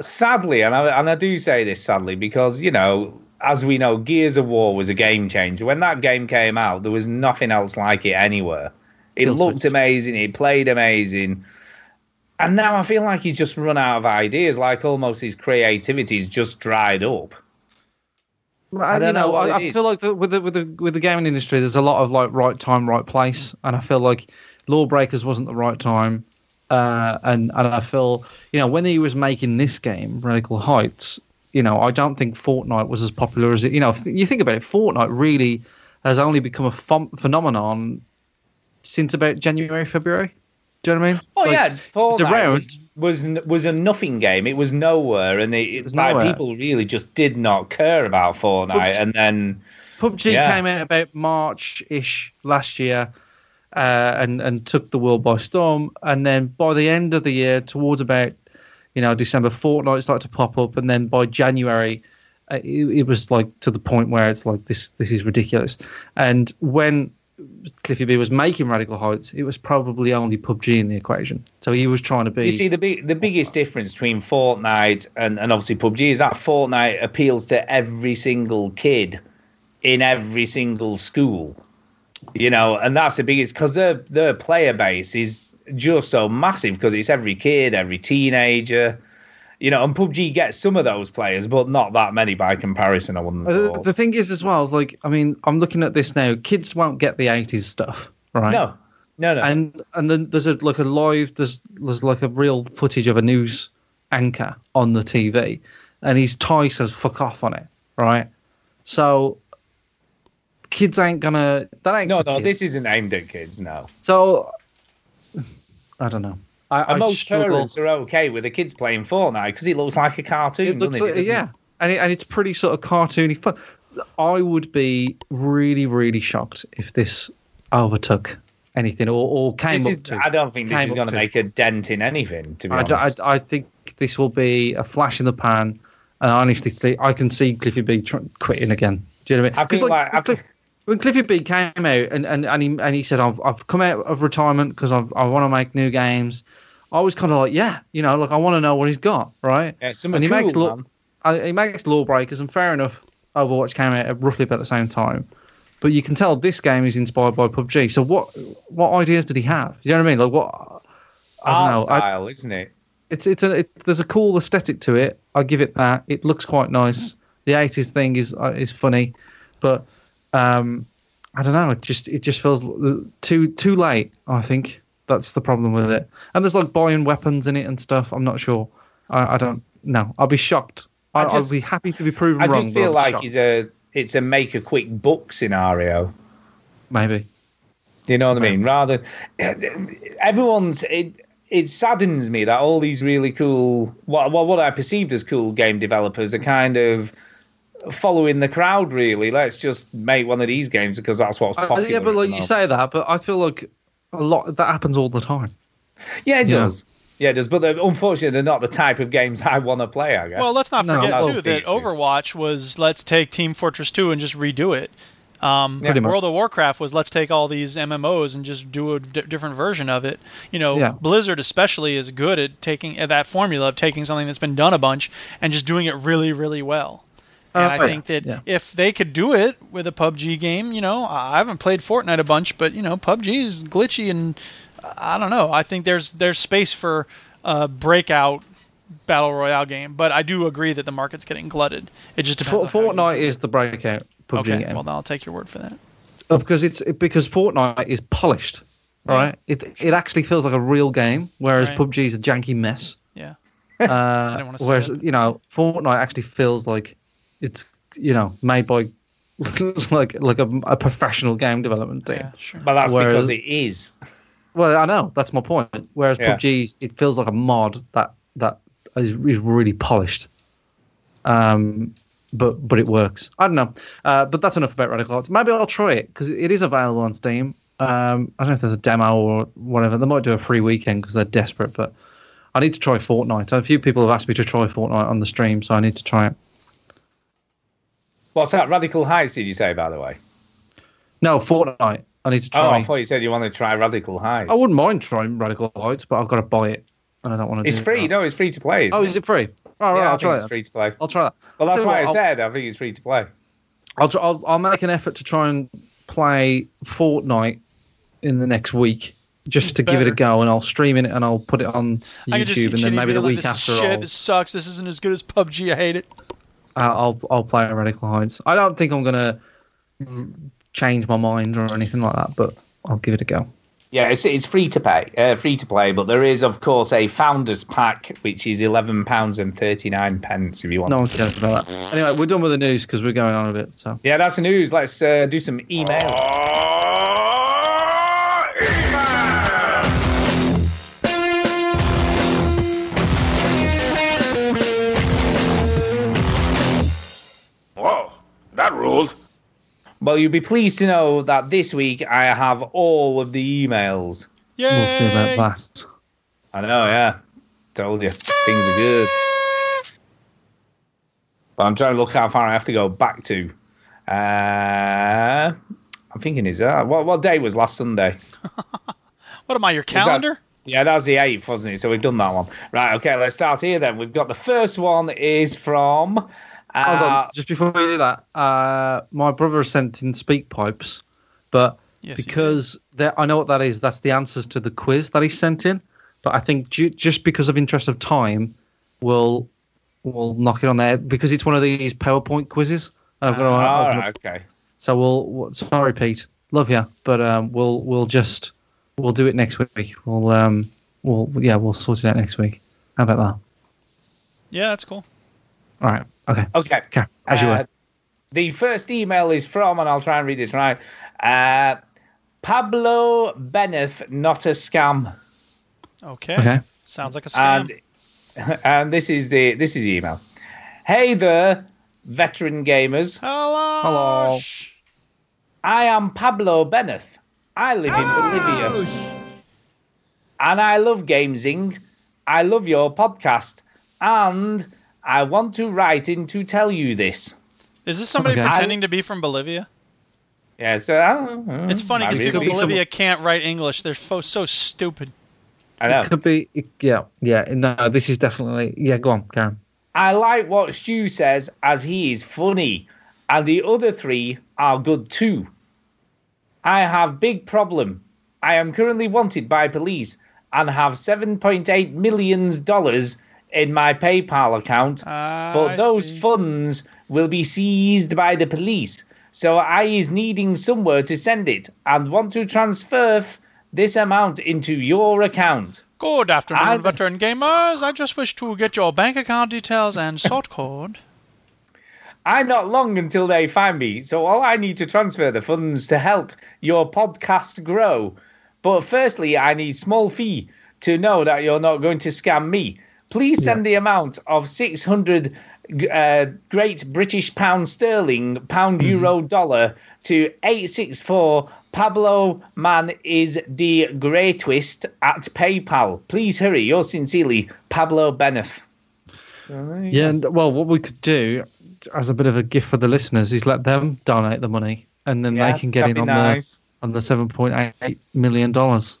sadly, and I, and I do say this sadly because you know, as we know, Gears of War was a game changer. When that game came out, there was nothing else like it anywhere. It Kill looked amazing. It played amazing. And now I feel like he's just run out of ideas. Like almost his creativity's just dried up. I, don't you know know, I, I feel like the, with the with the with the gaming industry, there's a lot of like right time, right place, and I feel like Lawbreakers wasn't the right time, uh, and and I feel you know when he was making this game, Radical Heights, you know, I don't think Fortnite was as popular as it. You know, if you think about it, Fortnite really has only become a ph- phenomenon since about January, February. Do you know what I mean? Oh Like, yeah, Fortnite around. was, was was a nothing game. It was nowhere, and it, it was like nowhere. people really just did not care about Fortnite. PUBG And then PUBG Yeah. came out about March-ish last year, uh, and and took the world by storm. And then by the end of the year, towards about you know December, Fortnite started to pop up, and then by January, uh, it, it was like to the point where it's like this this is ridiculous. And when Cliffy B was making Radical Heights, it was probably only PUBG in the equation. So he was trying to be. You see, the big, the biggest difference between Fortnite and, and obviously PUBG is that Fortnite appeals to every single kid in every single school. You know, and that's the biggest because their their player base is just so massive because it's every kid, every teenager. You know, and PUBG gets some of those players, but not that many by comparison. I wouldn't. Uh, The, the thing is, as well, like I mean, I'm looking at this now. Kids won't get the '80s stuff, right? No, no, no. And and then there's a like a live there's there's like a real footage of a news anchor on the TV, and his tie says "fuck off" on it, right? So kids ain't gonna that ain't no, no, kids. this isn't aimed at kids. No. So I don't know. I, I And most struggle. parents are okay with the kids playing Fortnite because it looks like a cartoon. Doesn't like, it? Yeah, and it, and it's pretty sort of cartoony fun. I would be really really shocked if this overtook anything or, or came This up is, to. I don't think this is going to make a dent in anything, to be I, d- honest. I- I think this will be a flash in the pan, and I honestly think I can see Cliffy B tr- quitting again. Do you know what I mean? I 'Cause, like- I Cliff- when Cliffy B came out and, and, and, he, and he said, I've, I've come out of retirement because I want to make new games, I was kind of like, yeah, you know, like I want to know what he's got, right? Yeah, and he makes law, uh, he makes Lawbreakers, and fair enough, Overwatch came out at roughly about the same time. But you can tell this game is inspired by PUBG. So what what ideas did he have? You know what I mean? Like what? I don't Art know. I- style, isn't it? it's it's a it, there's a cool aesthetic to it. I give it that. It looks quite nice. The 80s thing is uh, is funny, but um, I don't know. It just it just feels too too late. I think that's the problem with it. And there's like buying weapons in it and stuff. I'm not sure. I, I don't know. I'll be shocked. I, I I just- will be happy to be proven I wrong. just feel like shocked. he's a it's a make a quick book scenario. maybe. Do you know what I mean? Rather, everyone's it. It saddens me that all these really cool, what what what I perceived as cool game developers are kind of following the crowd. Really, let's just make one of these games because that's what's Uh, popular. yeah, but like you say that, but I feel like a lot that happens all the time. yeah, it you know. does. Yeah, it does. But they're, unfortunately, they're not the type of games I want to play. I guess. Well, let's not No, forget well, too that Overwatch was let's take Team Fortress 2 and just redo it. Um, Pretty much. World of Warcraft was let's take all these MMOs and just do a d- different version of it. You know, Yeah. Blizzard especially is good at taking at that formula of taking something that's been done a bunch and just doing it really, really well. And Oh, I yeah, think that yeah. if they could do it with a PUBG game, you know, I haven't played Fortnite a bunch, but you know, PUBG is glitchy and I don't know. I think there's there's space for a breakout battle royale game, but I do agree that the market's getting glutted. It just depends. For, on how you Fortnite is the breakout PUBG Okay, game well then I'll take your word for that. Uh, because it's because Fortnite is polished, right? It it actually feels like a real game, whereas Right. PUBG is a janky mess. Yeah. Uh, didn't wanna say whereas that. you know Fortnite actually feels like it's you know made by like like a, a professional game development team. Yeah, sure. but that's Whereas- because it is. Well, I know that's my point. Whereas Yeah. PUBG, it feels like a mod that that is, is really polished. Um, but but it works. I don't know. Uh, but that's enough about Radical Heights. Maybe I'll try it because it is available on Steam. Um, I don't know if there's a demo or whatever. They might do a free weekend because they're desperate. But I need to try Fortnite. A few people have asked me to try Fortnite on the stream, so I need to try it. What's that? Radical Heights? Did you say, by the way? No, Fortnite. I need to oh, try. Oh. I thought you said you wanted to try Radical Heights. I wouldn't mind trying Radical Heights, but I've got to buy it, and I don't want to. It's do free. That. No, it's free to play. Oh, is it free? All right, yeah, I I'll think try it's it. free to play. I'll try that. Well, that's why what, I I'll- said I think it's free to play. I'll, tr- I'll I'll make an effort to try and play Fortnite in the next week, just to give it a go, and I'll stream it and I'll put it on I can just see YouTube, and then Chinny maybe the being like, week this after is shit, I'll, this sucks, this isn't as good as PUBG, I hate it. Uh, I'll I'll play Radical Heights. I don't think I'm gonna change my mind or anything like that, but I'll give it a go. Yeah, it's it's free to pay, uh, free to play, but there is of course a founders pack which is eleven pounds and thirty nine pence if you want. No to one cares about that. Anyway, we're done with the news because we're going on a bit. So Yeah, that's the news. Let's uh, do some email. Whoa, that ruled. Well, you'll be pleased to know that this week I have all of the emails. Yeah. we'll see about that. I know, yeah. Told you. Things are good. But I'm trying to look how far I have to go back to. Uh, I'm thinking, is that what, what day was last Sunday? What am I, your that- calendar? Yeah, that was the 8th, wasn't it? So we've done that one. Right, okay, let's start here then. We've got the first one is from. Hold Uh, on, just before we do that, uh, my brother sent in speak pipes, but Yes, because I know what that is, that's the answers to the quiz that he sent in. But I think ju- just because of interest of time, we'll we'll knock it on there because it's one of these PowerPoint quizzes. And I've got to all open right, okay. So we'll, we'll sorry Pete, love you, but um, we'll we'll just we'll do it next week. We'll um we'll yeah we'll sort it out next week. How about that? Yeah, that's cool. All right. Okay. Okay. Okay. As you Uh, were. The first email is from, and I'll try and read this right. Uh, Pablo Beneth, not a scam. Okay. Okay. Sounds like a scam. And, and this is the this is the email. Hey there, veteran gamers. Hello. Hello. I am Pablo Beneth. I live in Bolivia. And I love Gamezing. I love your podcast. And I want to write in to tell you this. Is this somebody Okay. pretending to be from Bolivia? Yeah, so I don't know. It's funny because people in could be some- Bolivia can't write English. They're fo- so stupid. I know. It could be it- yeah yeah no this is definitely yeah go on Karen. I like what Stu says as he is funny, and the other three are good too. I have big problem. I am currently wanted by police and have 7.8 millions dollars in my PayPal account, Ah, but I those see. funds will be seized by the police. So I is needing somewhere to send it and want to transfer f- this amount into your account. Good afternoon, I've- veteran gamers. I just wish to get your bank account details and sort code. I'm not long until they find me, so all I need to transfer the funds to help your podcast grow. But firstly, I need small fee to know that you're not going to scam me. Please send the amount of 600 uh, Great British Pound Sterling, Pound Euro Dollar to 864 Pablo Man is the greatest at PayPal. Please hurry. Yours sincerely, Pablo Benef. Yeah, and, well, what we could do as a bit of a gift for the listeners is let them donate the money, and then Yeah, they can get in on nice. the on the seven point eight million dollars.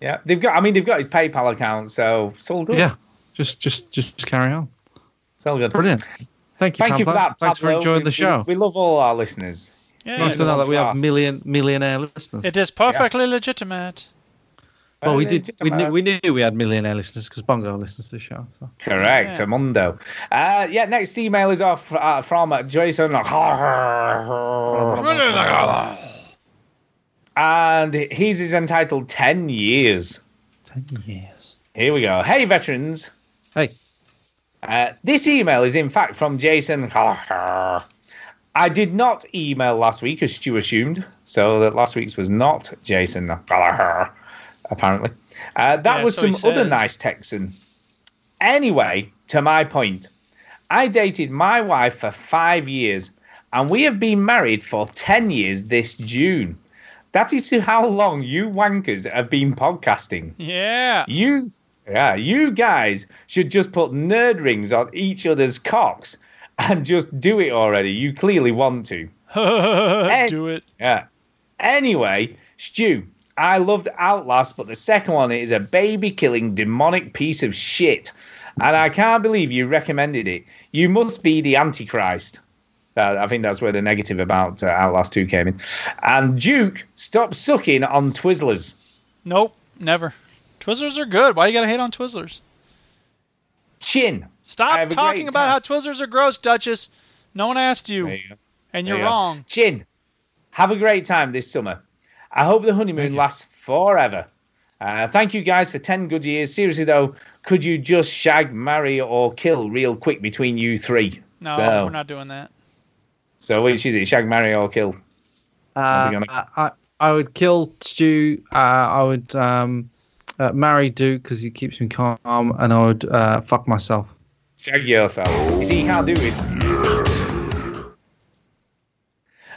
Yeah, they've got. I mean, they've got his PayPal account, so it's all good. Yeah, just just just carry on. it's all good. Brilliant. Thank you. Thank you for Pablo. that, Thanks for enjoying We- the show. We, we love all our listeners. Yeah, nice to know that we Yeah. have million millionaire listeners. It is perfectly legitimate. well, we did. We knew, we knew we had millionaire listeners because Bongo listens to the show. So. Correct, Yeah. Amundo. Uh, yeah, next email is off uh, from Jason. And his is entitled 10 Years. Ten years. Here we go. Hey, veterans. Hey. Uh, this email is in fact from Jason. I did not email last week as Stu assumed, so that last week's was not Jason apparently. Uh, that Yeah, was so some other nice Texan. Anyway, to my point, I dated my wife for five years, and we have been married for 10 years this June. That is how long you wankers have been podcasting. Yeah. You, yeah, you guys should just put nerd rings on each other's cocks and just do it already. You clearly want to. Do it. Yeah. Anyway, Stu, I loved Outlast, but the second one is a baby killing demonic piece of shit. And I can't believe you recommended it. You must be the Antichrist. Uh, I think that's where the negative about uh, Outlast 2 came in. And Duke, stop sucking on Twizzlers. Nope, never. Twizzlers are good. Why you gotta hate on Twizzlers? Chin. Stop talking about how Twizzlers are gross, Duchess. No one asked you, you and you're you wrong. Chin, have a great time this summer. I hope the honeymoon lasts forever. Uh, thank you guys for 10 good years. Seriously, though, could you just shag, marry, or kill real quick between you three? No, so, we're not doing that. So, which is it? Shag, marry, or kill? Uh, gonna- I, I would kill Stu. Uh, I would um, uh, marry Duke because he keeps me calm, and I would uh, fuck myself. Shag yourself. You see, you can't do it.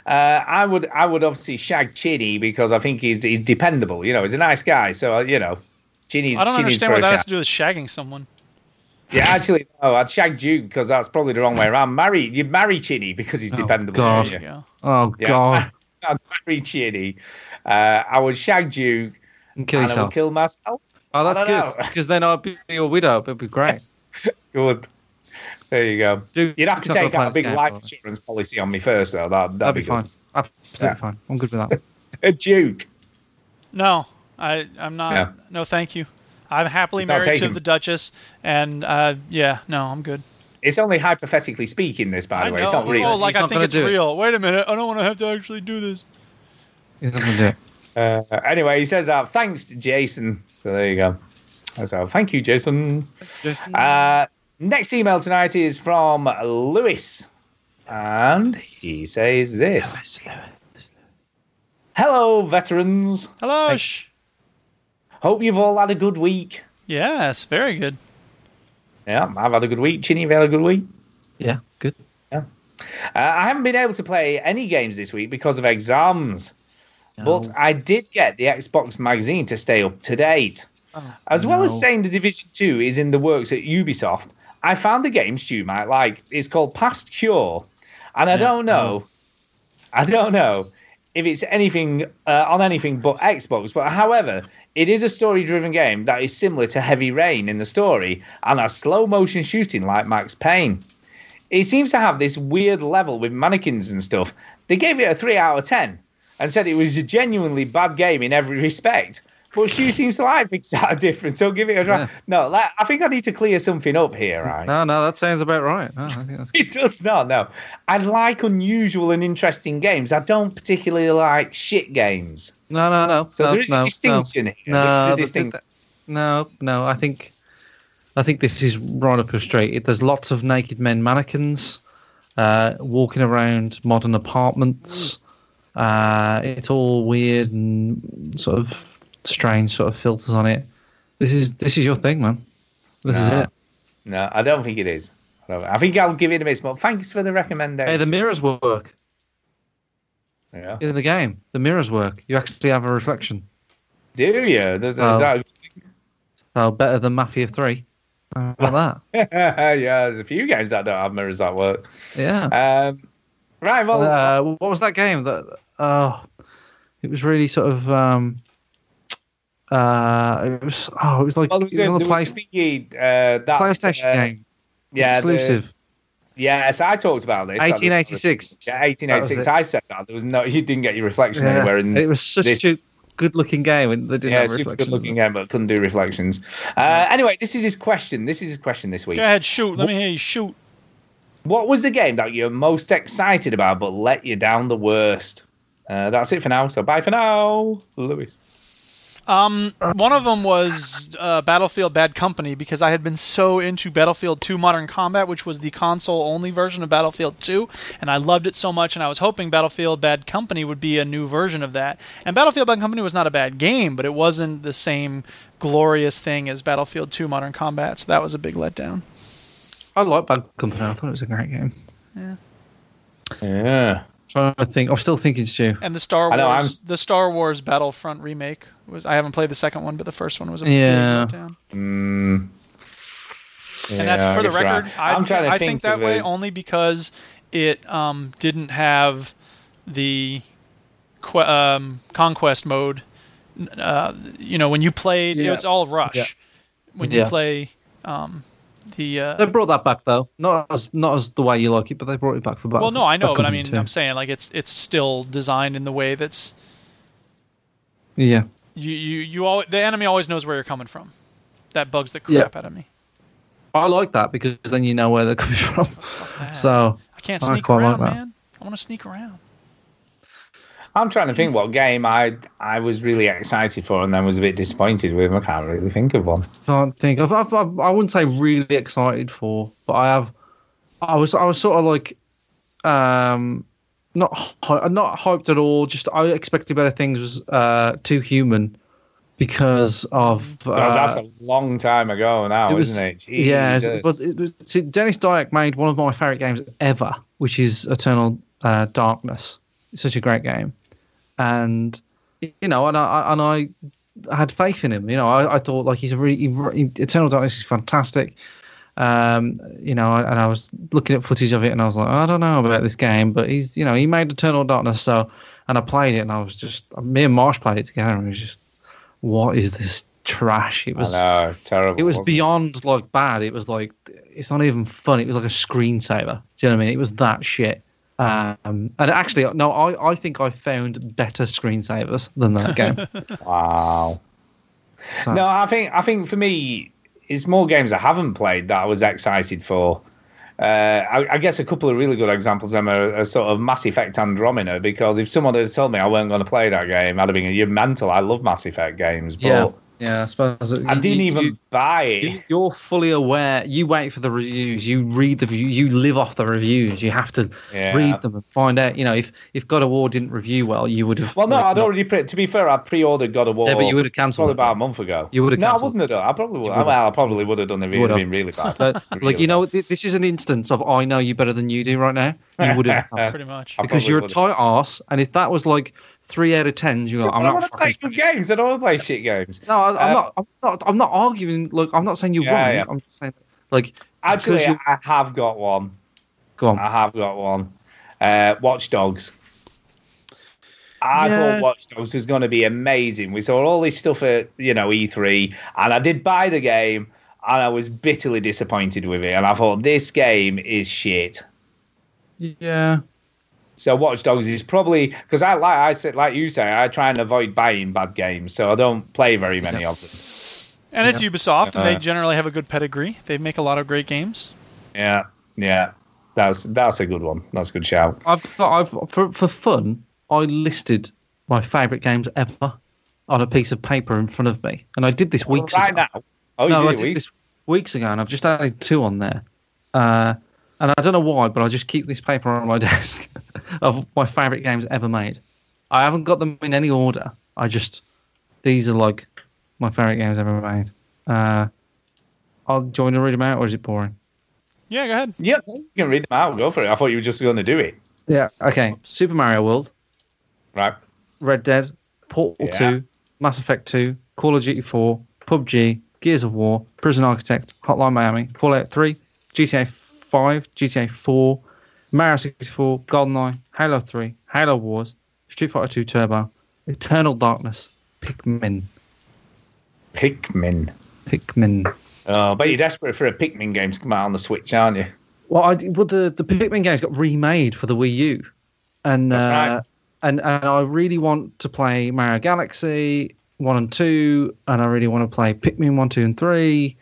Uh, I would, I would obviously shag Chinny because I think he's he's dependable. You know, he's a nice guy. So uh, you know, Chinny's. I don't Chinny's understand what that shag. has to do with shagging someone. Yeah, actually, no, I'd shag Duke because that's probably the wrong way around. Marry, you marry Chinny because he's Oh, dependable. God. don't you? Yeah. Oh Yeah, God! I'd marry Chinny. Uh, I would shag Duke And kill and I would yourself. kill myself. oh, that's good because then I'll be your widow. It'd be great. Good. There you go. Duke, You'd have to take out a big life probably. insurance policy on me first, though. That, that'd, That'd be good. fine. Absolutely Yeah. fine. I'm good with that. A Duke. No, I I'm not. Yeah. No, thank you. I'm happily He's married to the Duchess, and uh, yeah, no, I'm good. It's only hypothetically speaking, this, by the way. It's not real. Oh, like He's I think it's do it. real. Wait a minute, I don't want to have to actually do this. He's not gonna do it. Uh, anyway, he says that. Thanks, to Jason. So there you go. So thank you, Jason. Jason? Uh, next email tonight is from Lewis. And he says this Hello, veterans. Hello. Sh- Hope you've all had a good week. yes, very good. Yeah, I've had a good week. Chinny, have had a good week? Yeah, good. Uh, I haven't been able to play any games this week because of exams, but I did get the Xbox magazine to stay up to date. Oh, As well as saying the Division 2 is in the works at Ubisoft, I found a game Stu might like. It's called Past Cure, and I Yeah, don't know, I don't know if it's anything uh, on anything but Xbox. But however, it is a story-driven game that is similar to Heavy Rain in the story and has slow motion shooting like Max Payne. It seems to have this weird level with mannequins and stuff. They gave it a three out of ten and said it was a genuinely bad game in every respect. But Stu seems to like things that are different, so give it a try. Yeah. No, like, I think I need to clear something up here, right? No, no, that sounds about right. No, I think that's. It does not, no. I like unusual and interesting games. I don't particularly like shit games. No, no, no. So no, there is no, a distinction no. here. No, There is a th- distinction. no, no. I think, I think this is right up your street. There's lots of naked men mannequins uh, walking around modern apartments. Uh, it's all weird and sort of strange sort of filters on it. This is this is your thing, man. This is it. No, I don't think it is. I I think I'll give it a miss, but thanks for the recommendation. Hey, the mirrors work yeah. in the game. The mirrors work. You actually have a reflection. Do you? There's, Well, there's So better than Mafia 3. How about that? that. yeah, there's a few games that don't have mirrors that work. Yeah. Um, right, well, Uh, what was that game? That oh, it was really sort of um, uh, it was oh, it was like well, there it was was a, on the there was Play- thingy, uh, that, PlayStation uh, game, Yeah, the- exclusive. Yes, I talked about this. 1886. Yeah, 1886. I said that. There was no, you didn't get your reflection Yeah. anywhere in it was such this. a good-looking game, and they didn't yeah, have super good looking game, but couldn't do reflections. Uh, anyway, this is his question. This is his question this week. Go ahead, shoot. Let me hear you shoot. What was the game that you're most excited about but let you down the worst? Uh, that's it for now. So bye for now, Lewis. Um, one of them was uh, Battlefield Bad Company because I had been so into Battlefield 2 Modern Combat, which was the console-only version of Battlefield 2, and I loved it so much, and I was hoping Battlefield Bad Company would be a new version of that. And Battlefield Bad Company was not a bad game, but it wasn't the same glorious thing as Battlefield 2 Modern Combat, so that was a big letdown. I like Bad Company. I thought it was a great game. Yeah. Yeah. Trying to think. I'm still thinking, Stu. And the Star I know, Wars, the Star Wars Battlefront remake was. I haven't played the second one, but the first one was a Yeah. big letdown. Mm. and that's for the I guess you're record. right. I, I'm trying to I think think that way a- only because it um, didn't have the que- um, conquest mode. Uh, you know, when you played, it was all rush. Yeah. When you Yeah. play um, the. Uh, They brought that back though. Not as not as the way you like it, but they brought it back for Bad well, no, I know, but I mean, too. I'm saying like it's it's still designed in the way that's Yeah. you you you all the enemy always knows where you're coming from. That bugs the crap out of me. I like that because then you know where they're coming from. that. So I can't I sneak quite around, like man. I want to sneak around. I'm trying to think what game I I was really excited for and then was a bit disappointed with. I can't really think of one. can't think. I've, I've, I've, I wouldn't say really excited for, but I have. I was I was sort of like, um, not not hyped at all. Just I expected better things. Was uh too human because of uh, that's a long time ago now, it was, isn't it? Yeah, but it, was- see, Dennis Dyack made one of my favorite games ever, which is Eternal uh, Darkness. It's such a great game, and you know, and I and I had faith in him. You know, I, I thought like he's a really he, Eternal Darkness is fantastic. Um, you know, and I was looking at footage of it, and I was like, I don't know about this game, but he's, you know, he made Eternal Darkness, so, and I played it, and I was just, me and Marsh played it together, and it was just, what is this trash? It was, I know, terrible. it was beyond like bad. It was like it's not even funny. It was like a screensaver. Do you know what I mean? It was that shit. Um, and actually, no, I, I think I found better screensavers than that game. Wow. So- No, I think I think for me, it's more games I haven't played that I was excited for. Uh, I, I guess a couple of really good examples of them are, are sort of Mass Effect Andromeda because if someone had told me I weren't going to play that game, I'd have been you're mental. I love Mass Effect games, but yeah, yeah. I suppose I didn't even buy it. You, you're fully aware. You wait for the reviews. You read the review. You live off the reviews. You have to Yeah. read them and find out. You know, if if God of War didn't review well, you would have. Well, no, like, I'd not- already. Pre- to be fair, I pre-ordered God of War. Yeah, but you would have cancelled probably it. about a month ago. You would have No, I cancelled. wouldn't have done. I probably would. Have. Well, I probably would have done if it would would have have. been really bad. But, Really like you know, bad. th- this is an instance of I know you better than you do right now. You would have Pretty much. Because you're a would've. tight ass, and if that was like three out of tens, you go, I'm I not. want to play fucking- good games. I don't want to play shit games. No, I, I'm Uh, not. I'm not. I'm not arguing. Look, I'm not saying you're Yeah, wrong. yeah. I'm just saying, like, Actually, I have got one. go on. I have got one. Uh, Watch Dogs. I Yeah. thought Watch Dogs was going to be amazing. We saw all this stuff at you know E3, and I did buy the game, and I was bitterly disappointed with it. And I thought this game is shit. Yeah. So Watch Dogs is probably because I like I said like you say I try and avoid buying bad games, so I don't play very many of them. And it's Ubisoft, and they Uh, generally have a good pedigree. They make a lot of great games. Yeah, yeah, that's that's a good one. That's a good shout. I've. I've for for fun. I listed my favourite games ever on a piece of paper in front of me, and I did this weeks right ago. now. Oh, no, you I did, did it, this weeks ago, and I've just added two on there. Uh, and I don't know why, but I just keep this paper on my desk of my favourite games ever made. I haven't got them in any order. I just these are like my favourite games ever made. Uh, I'll join to read them out, or is it boring? Yeah, go ahead. Yeah, you can read them out. Go for it. I thought you were just going to do it. Yeah. Okay. Super Mario World, Right. Red Dead, Portal Yeah. 2, Mass Effect 2, Call of Duty 4, PUBG, Gears of War, Prison Architect, Hotline Miami, Fallout 3, GTA 5, GTA 4, Mario 64, GoldenEye, Halo 3, Halo Wars, Street Fighter 2 Turbo, Eternal Darkness, Pikmin. Pikmin. Pikmin. Oh, but you're desperate for a Pikmin game to come out on the Switch, aren't you? Well, I, well the, the Pikmin games got remade for the Wii U. And, That's uh, right. and, and I really want to play Mario Galaxy 1 and 2, and I really want to play Pikmin 1, 2, and 3.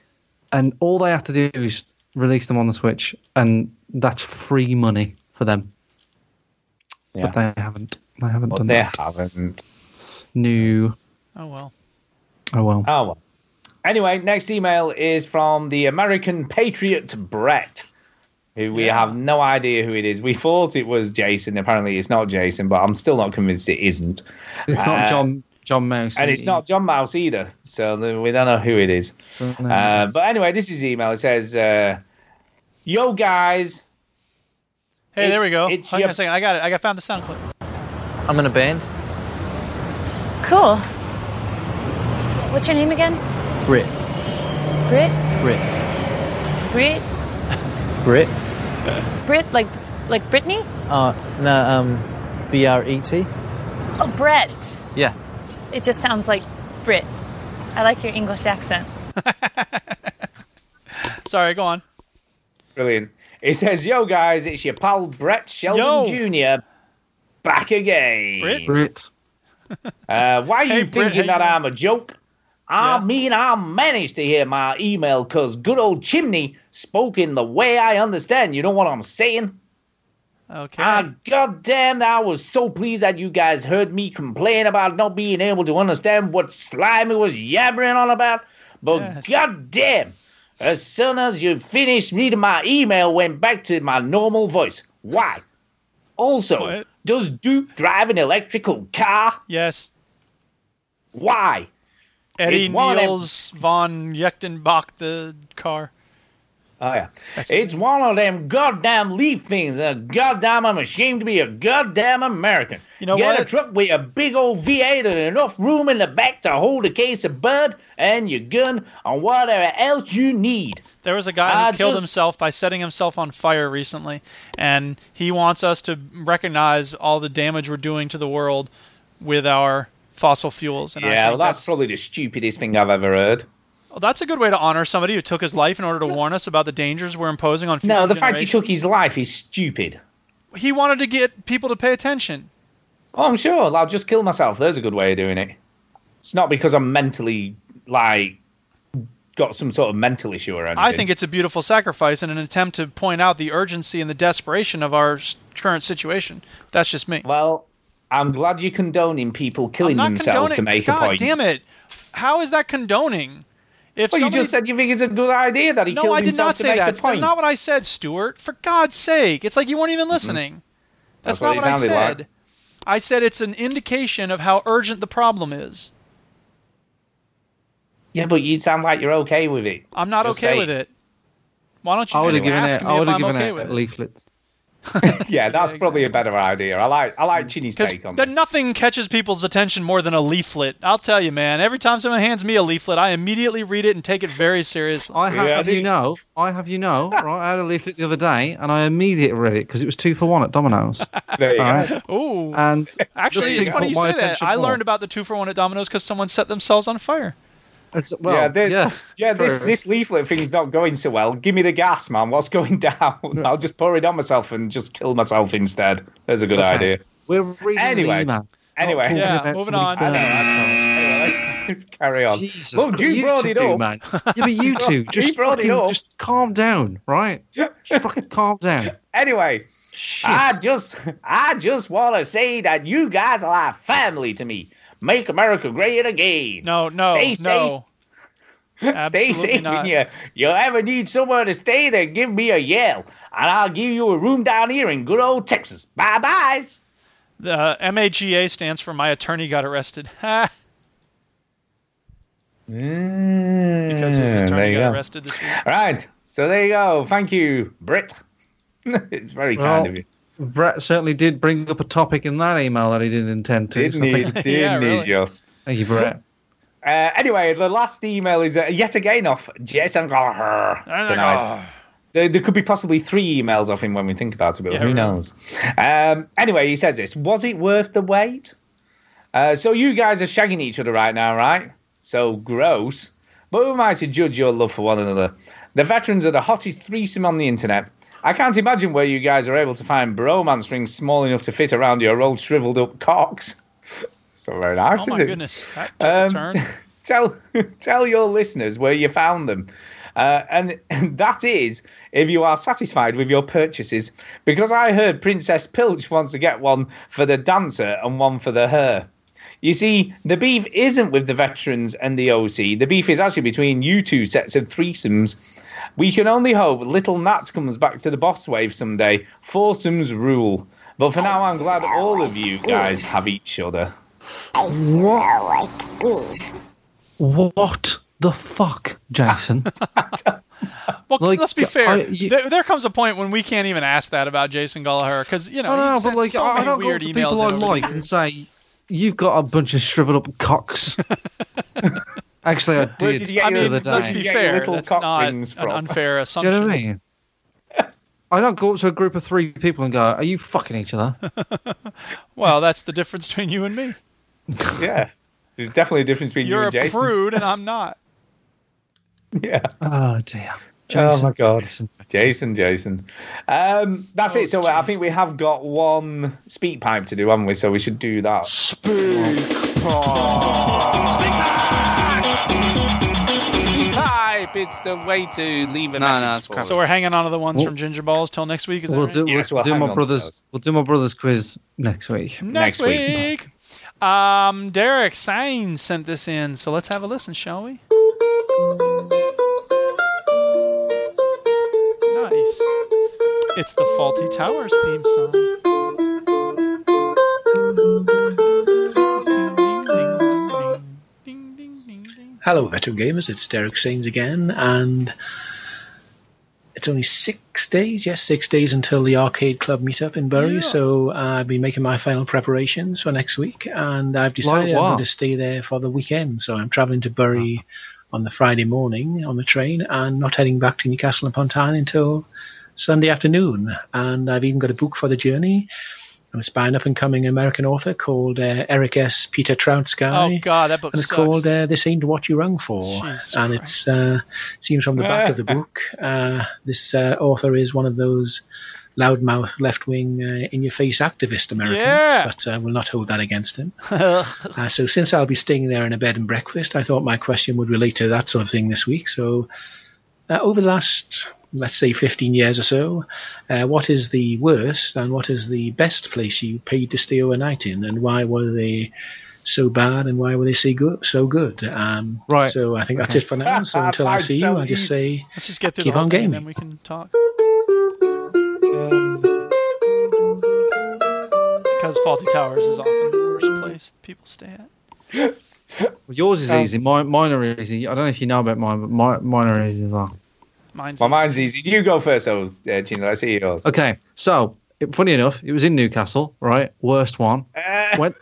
And all they have to do is release them on the Switch, and that's free money for them. Yeah. But they haven't. They haven't But done they that. haven't. New. Oh well. Oh, well. Oh, well. Anyway, next email is from the American Patriot Brett, who we have no idea who it is. We thought it was Jason. Apparently, it's not Jason, but I'm still not convinced it isn't. It's Uh, not John John Mouse. And it's not John Mouse either, so we don't know who it is. Uh, but anyway, this is email. It says, uh, "Yo guys, Hey, there we go. it's Hang on a second. I got it. I got found the sound clip. I'm in a band. Cool. What's your name again? Brit. Brit? Brit. Brit? Brit. Brit? Like, like Brittany? Uh, no, um, B R E T. Oh, Brett. Yeah. It just sounds like Brit. I like your English accent. Sorry, go on. brilliant." It says, "Yo guys, it's your pal Brett Sheldon Jr. back again." Brit? Brit. Uh, why are you Hey, thinking how that you I'm a joke? I mean, I managed to hear my email because good old Chimney spoke in the way I understand. You know what I'm saying? Okay. Ah, goddamn, I was so pleased that you guys heard me complain about not being able to understand what Slimy was yabbering on about. But Yes. goddamn, as soon as you finished reading my email, went back to my normal voice. Why? Also, What? does Duke drive an electrical car? yes. Why? Eddie It's Niels von Yechtenbach, the car. Oh yeah, That's it's one of them goddamn leaf things. Uh, goddamn, I'm ashamed to be a goddamn American. You know Get a truck with a big old V8 and enough room in the back to hold a case of bud and your gun and whatever else you need. There was a guy who I killed just- himself by setting himself on fire recently, and he wants us to recognize all the damage we're doing to the world with our fossil fuels. And yeah, well, that's, probably the stupidest thing I've ever heard. Well, that's a good way to honor somebody who took his life in order to warn us about the dangers we're imposing on future No, the fact he generations. took his life is stupid. He wanted to get people to pay attention. Oh, I'm sure. I'll just kill myself. There's a good way of doing it. It's not because I'm mentally like got some sort of mental issue or anything. I think it's a beautiful sacrifice in an attempt to point out the urgency and the desperation of our s- current situation. That's just me. Well, I'm glad you're condoning people killing I'm not themselves condoning. to make God a point. damn it! How is that condoning? If well, you just said you think it's a good idea that he no, killed I did not say make that. That's point. not what I said, Stuart. For God's sake, it's like you weren't even mm-hmm. listening. That's, That's not it what I said. like. I said it's an indication of how urgent the problem is. Yeah, but you sound like you're okay with it. I'm not Just okay say with it. Why don't you I just ask it. me I if I'm given okay it with a it? leaflet. yeah, that's probably a better idea. I like I like mm. Chinny's Because take on then nothing catches people's attention more than a leaflet. I'll tell you, man. Every time someone hands me a leaflet, I immediately read it and take it very seriously. I have, have you know, I have you know, right? I had a leaflet the other day, and I immediately read it because it was two for one at Domino's. There you All go. right? Ooh. And Actually, it's funny you say that. I more. learned about the two for one at Domino's because someone set themselves on fire. It's, well, yeah, this, yeah, yeah, this this leaflet thing's not going so well. Give me the gas, man. What's going down? I'll just pour it on myself and just kill myself instead. That's a good Okay. idea. We're reading Anyway, an email. Anyway, Yeah, moving on. Know. burning I know. themselves. Anyway, let's, let's carry on. Jesus, Look, you you brought it up. man. Yeah, but you two, just brought it fucking, up. just calm down, right? Just fucking calm down. Anyway, Shit. I just I just want to say that you guys are like family to me. Make America great again. No, no, Stay safe. no. Stay safe not. when you you ever need somewhere to stay, then give me a yell, and I'll give you a room down here in good old Texas. Bye byes. The MAGA stands for My Attorney Got Arrested. Ha! Mm. because his Yeah, there attorney got go. arrested this week. Right. So there you go. Thank you, Britt. it's very kind Well, of you. Brett certainly did bring up a topic in that email that he didn't intend to. Didn't so he? thank Didn't he really. just? Thank you, Brett. Uh, anyway, the last email is uh, yet again off Jason Gallagher tonight. There, there could be possibly three emails off him when we think about it, but Yeah, who really. knows? Um, anyway, he says this Was it worth the wait? Uh, so you guys are shagging each other right now, right? So gross. But who am I to judge your love for one another? The veterans are the hottest threesome on the internet. I can't imagine where you guys are able to find bromance rings small enough to fit around your old shriveled up cocks. so very nice. Oh is my it? goodness, that took a Um, tell tell your listeners where you found them. Uh, and, that is if you are satisfied with your purchases. Because I heard Princess Pilch wants to get one for the dancer and one for the her. You see, the beef isn't with the veterans and the OC. The beef is actually between you two sets of threesomes. We can only hope little Nat comes back to the boss wave someday. Foursomes rule. But for now, I'm glad all of you guys have each other. I smell like beef. What the fuck, Jason? Well, Like, let's be fair. I- you- there, there comes a point when we can't even ask that about Jason Gallagher because you know I know, he's but like so I, I many don't go weird up to emails people I in over the like and say, "You've got a bunch of shriveled up cocks." Actually, I did. Where did you get I mean, the let's be You get your fair. little That's not rings an from. unfair Do you know what I mean? I don't go up to a group of three people and go, "Are you fucking each other?" Well, that's the difference between you and me. Yeah. There's definitely a difference between You're you a and Jason. prude, and I'm not. Yeah. oh dear. oh my god. Jason. Jason, Jason. Um, that's Oh, it. So I think we have got one speak pipe to do, haven't we? So we should do that. Speak pipe. It's the way to leave a No, no, message it's for So we're hanging on to the ones Well- from Ginger Balls till next week. Is that We'll right? do, Yes, we'll we'll do my brothers. We'll do my brothers quiz next week. next, next week. week. Um, Derek Sainz sent this in, so let's have a listen, shall we? Nice. It's the Fawlty Towers theme song. Hello, veteran gamers. It's Derek Sains again, and it's only six days. Yes, six days until the arcade club meetup in Bury. Yeah. So I've been making my final preparations for next week, and I've decided I'm going to stay there for the weekend. So I'm travelling to Bury on the Friday morning on the train, and not heading back to Newcastle upon Tyne until Sunday afternoon. And I've even got a book for the journey. I'm by an up-and-coming American author called uh, Eric S. Peter Troutsky Oh God, that book and it's sucks. called uh, "This Ain't What You Rung For," Jesus and it's uh, seems from the back of the book. Uh, this uh, author is one of those loudmouth, left-wing, uh, in-your-face activist Americans, Yeah. but uh, we'll not hold that against him. Uh, so, since I'll be staying there in a bed and breakfast, I thought my question would relate to that sort of thing this week. So, uh, over the last, let's say, 15 years or so, uh, what is the worst and what is the best place you paid to stay overnight in, and why were they so bad and why were they so good? So good. Um, Right. So I think that's it for now. So until I Mine's see you, so I just say Let's just get through Keep the on gaming. and then we can talk. Because Fawlty Towers is often the worst place people stay at. Well, yours is Um, easy. Mine, mine are easy. I don't know if you know about mine, but mine, mine are easy as well. Mine's Well, mine's easy. You go first, though, uh, Gina. Let's see yours. Okay, so it, funny enough, it was in Newcastle, right? Worst one. Uh, When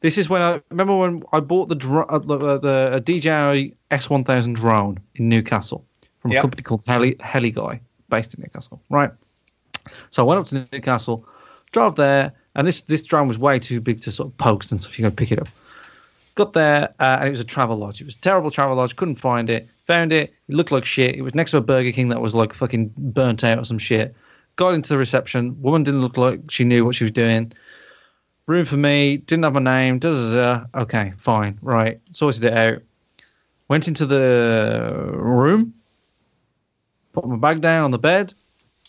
this is when I remember when I bought the dro- uh, the, the uh, DJI S1000 drone in Newcastle from a Yep. company called Heli Heli Guy, based in Newcastle, right? So I went up to Newcastle, drove there, and this this drone was way too big to sort of post and stuff. You go pick it up. Got there, uh, and it was a travel lodge. It was a terrible travel lodge. Couldn't find it. Found it. It looked like shit. It was next to a Burger King that was like fucking burnt out or some shit. Got into the reception. Woman didn't look like she knew what she was doing. Room for me. Didn't have my name. Da, da, da. Okay, fine. Right. Sorted it out. Went into the room. Put my bag down on the bed.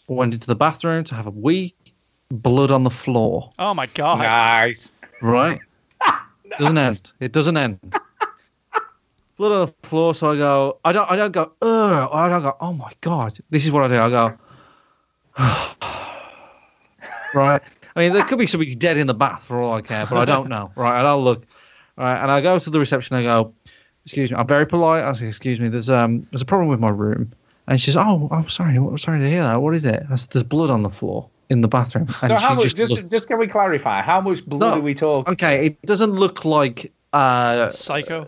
Went into the bathroom to have a wee. Blood on the floor. Oh my God. Nice. Right. Doesn't end. It doesn't end. Blood on the floor. So I go. I don't. I don't go. Ugh. I don't go. Oh my god. This is what I do. I go. right. I mean, there could be somebody dead in the bath for all I care, but I don't know. Right. And I'll look. Right. And I go to the reception. I go. excuse me. I'm very polite. I say, excuse me. There's um there's a problem with my room. And she says, oh, I'm sorry. I'm sorry to hear that. What is it? I said, there's blood on the floor in the bathroom. And So how much? just Just, looked- just can we clarify? How much blood No. are we talking? Okay, it doesn't look like uh Psycho.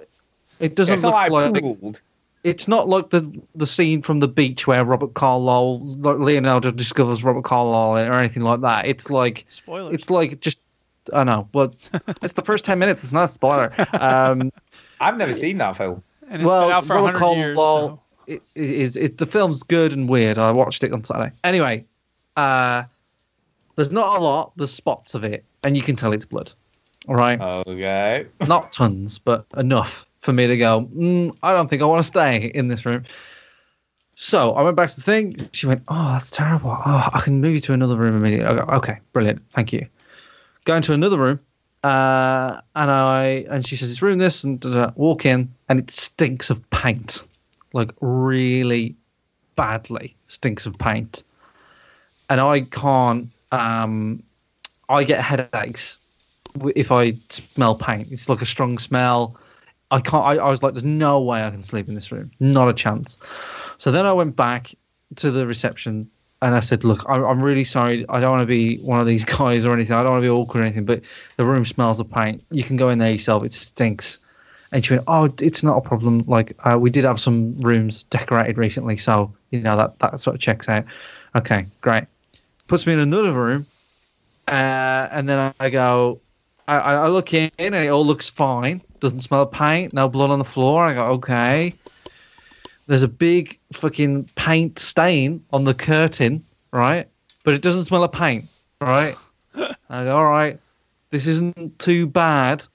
It doesn't It's not look like like pooled. it's not like the the scene from the beach where Robert Carlyle, Leonardo discovers Robert Carlyle or anything like that. It's like Spoilers. It's like just I know, but it's the first ten minutes. It's not a spoiler. Um, I've never seen that film. And it's well, been out for Robert Carlyle, So. it, it is it the film's good and weird. I watched it on Saturday. Anyway, uh, there's not a lot. There's spots of it, and you can tell it's blood. All right. Okay. Not tons, but enough for me to go. Mm, I don't think I want to stay in this room. So I went back to the thing. She went, "Oh, that's terrible. Oh, I can move you to another room immediately." I go, "Okay, brilliant, thank you." Go into another room, uh, and I and she says, "It's room this," and da, da. walk in, and it stinks of paint, like really badly stinks of paint, and I can't. Um, I get headaches if I smell paint. It's like a strong smell. I can't. I, I was like, there's no way I can sleep in this room. Not a chance. So then I went back to the reception and I said, look, I, I'm really sorry. I don't want to be one of these guys or anything. I don't want to be awkward or anything. But the room smells of paint. You can go in there yourself. It stinks. And she went, oh, it's not a problem. Like uh, we did have some rooms decorated recently, so you know that that sort of checks out. Okay, great. Puts me in another room, uh, and then I go, I, I I look in and it all looks fine. Doesn't smell of paint. No blood on the floor. I go, okay. There's a big fucking paint stain on the curtain, right? But it doesn't smell of paint, right? I go, all right. This isn't too bad.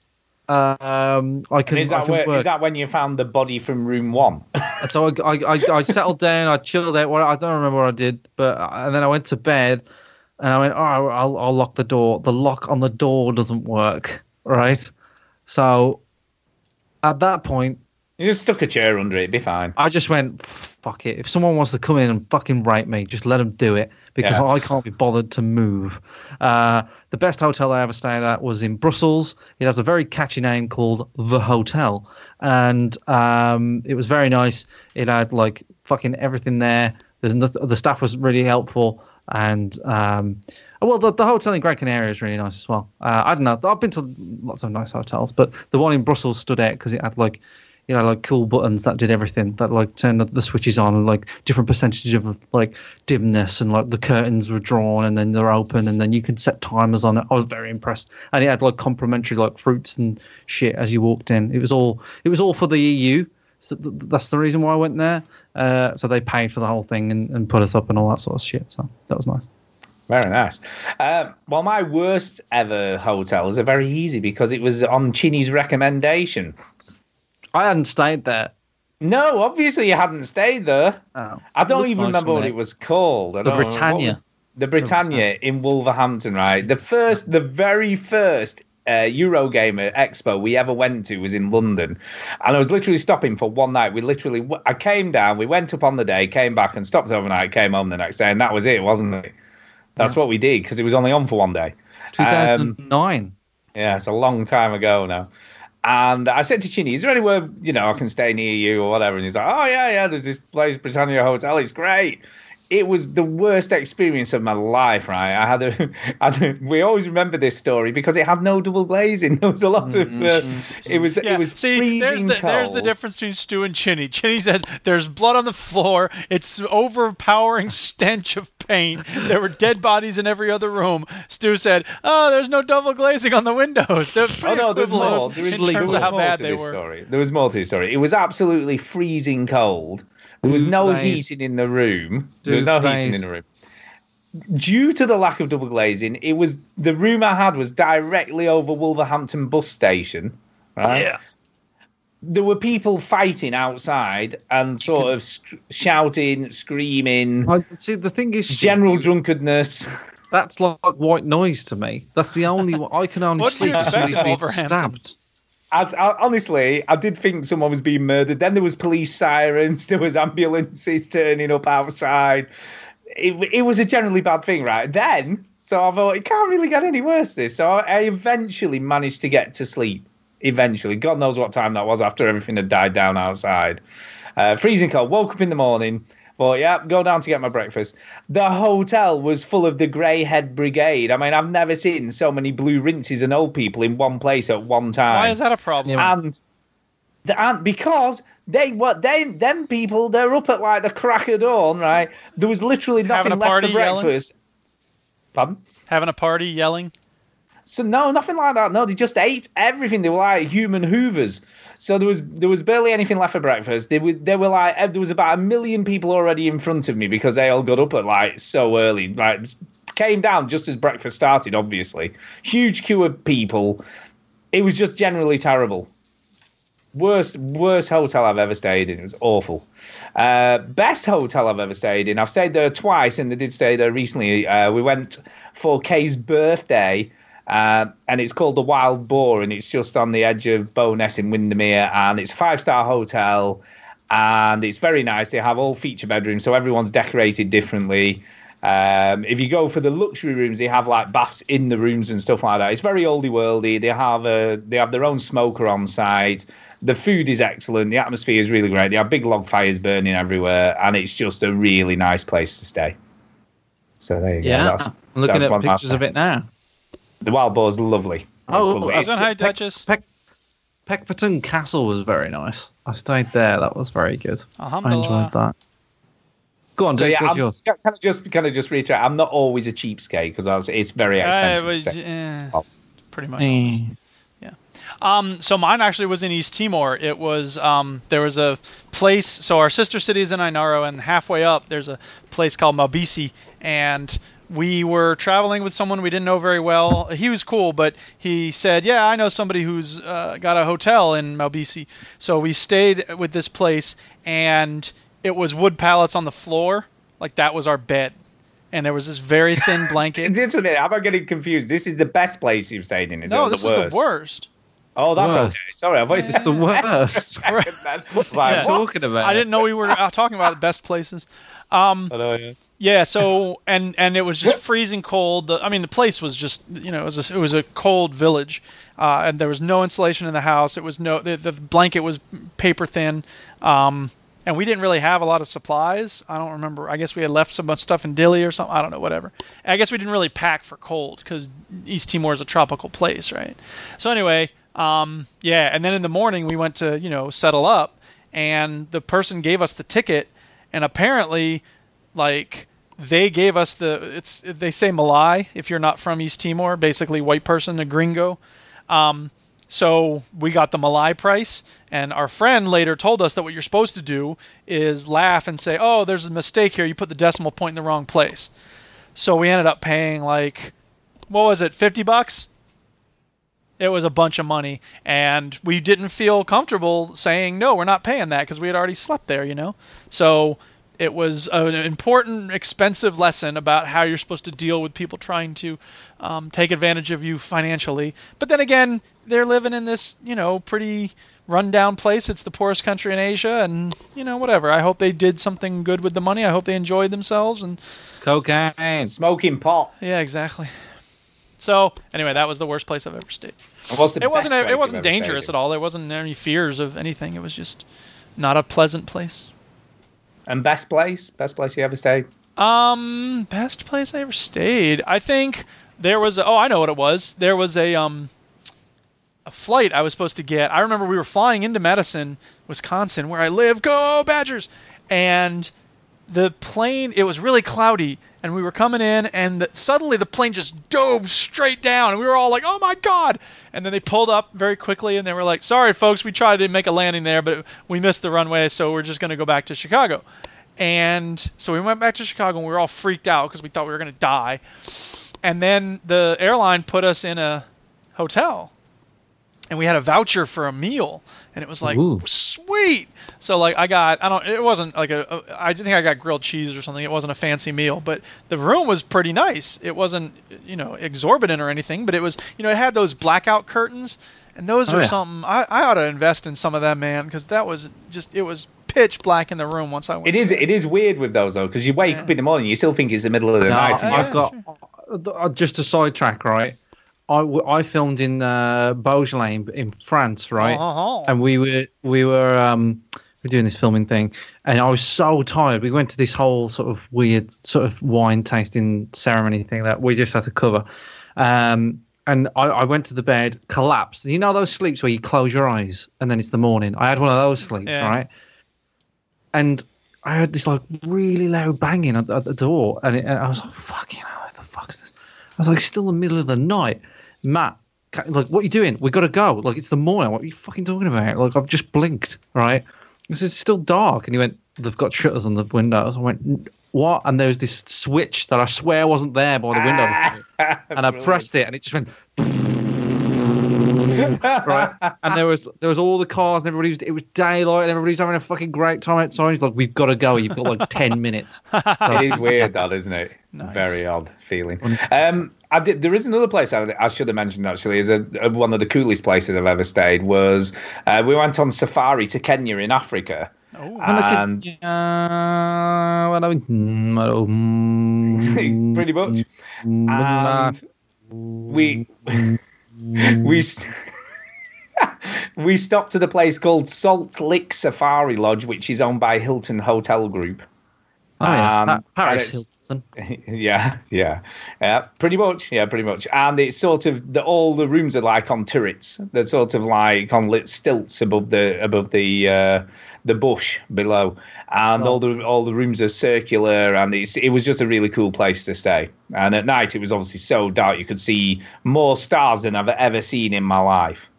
Um, I can. And is that can where, work. is that when you found the body from room one? And so I, I, I, I settled down, I chilled out. Well, I don't remember what I did, but and then I went to bed, and I went, all right, I'll, I'll lock the door. The lock on the door doesn't work, right? So at that point, You just stuck a chair under it, it'd be fine. I just went, fuck it. If someone wants to come in and fucking rape me, just let them do it because Yeah. I can't be bothered to move. Uh, the best hotel I ever stayed at was in Brussels. It has a very catchy name called The Hotel. And um, it was very nice. It had like fucking everything there. There's noth- the staff was really helpful. And um, well, the, the hotel in Gran Canaria is really nice as well. Uh, I don't know. I've been to lots of nice hotels, but the one in Brussels stood out because it had like you know, like cool buttons that did everything that like turned the switches on and like different percentages of like dimness and like the curtains were drawn and then they're open and then you can set timers on it. I was very impressed. And it had like complimentary like fruits and shit as you walked in. It was all it was all for the EU. So th- that's the reason why I went there. Uh, so they paid for the whole thing and, and put us up and all that sort of shit. So that was nice. Very nice. Uh, well, my worst ever hotels are very easy because it was on Chinny's recommendation. I hadn't stayed there. No, obviously you hadn't stayed there. Oh. I don't even nice remember what it was called. I The Britannia. was- The Britannia in Wolverhampton, right? The first, the very first uh, Eurogamer Expo we ever went to was in London, and I was literally stopping for one night. We literally, I came down, we went up on the day, came back and stopped overnight, came home the next day, and that was it, wasn't it? That's what we did because it was only on for one day. Um, 2009. yeah, it's a long time ago now. And I said to Chinny, is there anywhere, you know, I can stay near you or whatever? And he's like, oh, yeah, yeah, there's this place, Britannia Hotel. It's great. It was the worst experience of my life, right? I had a, I had a we always remember this story because it had no double glazing. There was a lot of, uh, it was, Yeah, it was see, there's the there's the difference between Stu and Chinny. Chinny says there's blood on the floor. It's overpowering stench of paint. There were dead bodies in every other room. Stu said, "Oh, there's no double glazing on the windows." They're Oh no, there's more. There is, in there terms was of how bad they were. Story. There was more to the story. It was absolutely freezing cold. There was no that is- heating in the room. there was no that heating in the room. Due to the lack of double glazing, it was the room I had was directly over Wolverhampton bus station. Right? Yeah. There were people fighting outside and sort of sc- shouting, screaming, I, see, the thing is, general drunkenness. That's like white noise to me. That's the only one I can only What sleep if expect somebody's in being Wolverhampton? stabbed. I, I, honestly, I did think someone was being murdered. Then there was police sirens. There was ambulances turning up outside. It, it was a generally bad thing, right? Then, so I thought it can't really get any worse. This, so I, I eventually managed to get to sleep. eventually. God knows what time that was after everything had died down outside. Uh, freezing cold. Woke up in the morning. But yeah, go down to get my breakfast. The hotel was full of the Greyhead Brigade. I mean, I've never seen so many blue rinses and old people in one place at one time. Why is that a problem? And the, and because they what they them people they're up at like the crack of dawn, right? There was literally Having nothing a left party, for yelling? breakfast. Pardon? Having a party, yelling. So no, nothing like that. No, they just ate everything. They were like human hoovers. So there was there was barely anything left for breakfast. They were they were like there was about a million people already in front of me because they all got up at like so early. Like came down just as breakfast started. Obviously, huge queue of people. It was just generally terrible. Worst worst hotel I've ever stayed in. It was awful. Uh, best hotel I've ever stayed in. I've stayed there twice, and I did stay there recently. Uh, we went for Kay's birthday, uh, and it's called the Wild Boar, and it's just on the edge of Bowness in Windermere, and it's a five star hotel, and it's very nice. They have all feature bedrooms, so everyone's decorated differently. Um, if you go for the luxury rooms, they have like baths in the rooms and stuff like that. It's very oldie worldy. They have a they have their own smoker on site. The food is excellent. The atmosphere is really great. They have big log fires burning everywhere, and it's just a really nice place to stay. So there you Yeah, go. That's, I'm looking at pictures of it now. The Wild Boar is lovely. Oh, lovely. I It's- Hi, Duchess. Peck, Peckforton Castle was very nice. I stayed there. That was very good. I enjoyed that. Go on, so Dave. yeah, what's yours? can I just kind of just reiterate? I'm not always a cheapskate because it's very Uh, expensive. it was, to Oh. pretty much. Eh. Yeah. Um, so mine actually was in East Timor. It was um, there was a place. So our sister city is in Ainaro, and halfway up there's a place called Maubisse, and we were traveling with someone we didn't know very well. He was cool, but he said, "Yeah, I know somebody who's uh, got a hotel in Maubisse." So we stayed with this place, and it was wood pallets on the floor, like that was our bed, and there was this very thin blanket. Just a minute, am I getting confused? This is the best place you've stayed in, is no, it? this the is the worst. Oh, that's Worst. okay. Sorry, I thought It's the worst. like, Yeah. what? talking about? I didn't know we were uh, talking about the best places. Um, I know, yeah. yeah. So and and it was just freezing cold. I mean, the place was just you know it was a, it was a cold village, uh, and there was no insulation in the house. It was no the, the blanket was paper thin. Um, and we didn't really have a lot of supplies. I don't remember. I guess we had left some stuff in Dili or something. I don't know. Whatever. I guess we didn't really pack for cold because East Timor is a tropical place, right? So anyway, um, yeah. And then in the morning we went to you know settle up, and the person gave us the ticket, and apparently, like they gave us the it's they say malae if you're not from East Timor, basically white person, a gringo. Um, so we got the malae price, and our friend later told us that what you're supposed to do is laugh and say, "Oh, there's a mistake here. You put the decimal point in the wrong place." So we ended up paying like, what was it, 50 bucks? It was a bunch of money, and we didn't feel comfortable saying no, we're not paying that because we had already slept there, you know. So it was an important, expensive lesson about how you're supposed to deal with people trying to um, take advantage of you financially. But then again, they're living in this, you know, pretty rundown place. It's the poorest country in Asia, and you know, whatever. I hope they did something good with the money. I hope they enjoyed themselves, and Cocaine. Smoking pot. yeah, exactly. So anyway, that was the worst place I've ever stayed. What's the It wasn't. It wasn't ever stayed dangerous at all. There wasn't any fears of anything. It was just not a pleasant place. And best place? Best place you ever stayed? Um, best place I ever stayed. I think there was. A, oh, I know what it was. There was a um, a flight I was supposed to get. I remember we were flying into Madison, Wisconsin, where I live. Go Badgers! And the plane. It was really cloudy, and we were coming in, and the, suddenly the plane just dove straight down, and we were all like, "Oh my god!" And then they pulled up very quickly, and they were like, "Sorry, folks, we tried to make a landing there, but we missed the runway, so we're just going to go back to Chicago." And so we went back to Chicago and we were all freaked out because we thought we were going to die. And then the airline put us in a hotel and we had a voucher for a meal and it was like Ooh. sweet. So like I got I don't it wasn't like a, a I think I got grilled cheese or something. It wasn't a fancy meal, but the room was pretty nice. It wasn't you know exorbitant or anything, but it was you know it had those blackout curtains and those Oh, are yeah. something I, I ought to invest in some of them, man, because that was just it was pitch black in the room once I went. It is. there. It is weird with those though, because you wake Yeah. up in the morning, you still think it's the middle of the No, night. and I've you- got uh, just a sidetrack, right? I, I filmed in uh, Beaujolais in, France, right? Oh. And we were we were um we were doing this filming thing, and I was so tired. We went to this whole sort of weird sort of wine tasting ceremony thing that we just had to cover. Um, and I, I went to the bed, collapsed. You know those sleeps where you close your eyes and then it's the morning. I had one of those sleeps, Yeah. right? And I heard this like really loud banging at, at the door, and, it, and I was like, "Fucking hell, what the fuck's this?" I was like, "Still the middle of the night, Matt." Like, what are you doing? We've got to go. Like, it's the morning. What are you fucking talking about? Like, I've just blinked, right? I said, it's still dark. And he went, they've got shutters on the windows. I went, what? And there was this switch that I swear wasn't there by the window. and I pressed it, and it just went. right, and there was there was all the cars, and everybody was it was daylight, and everybody's having a fucking great time outside. He's like, "We've got to go. You've got like ten minutes." it is weird, that isn't it? Very odd feeling. Um, I did, there is another place I, I should have mentioned actually. Is a, a- one of the coolest places I've ever stayed. Was uh, we went on safari to Kenya in Africa. And Uh, well, I mean, pretty much. And we we st- we stopped at a place called Salt Lick Safari Lodge, which is owned by Hilton Hotel Group. Oh, yeah. Um, Pa- Paris yeah, yeah, yeah, pretty much, yeah, pretty much. And it's sort of the, all the rooms are like on turrets. They're sort of like on lit stilts above the above the uh, the bush below, and all the all the rooms are circular. And it's, it was just a really cool place to stay. And at night, it was obviously so dark you could see more stars than I've ever seen in my life.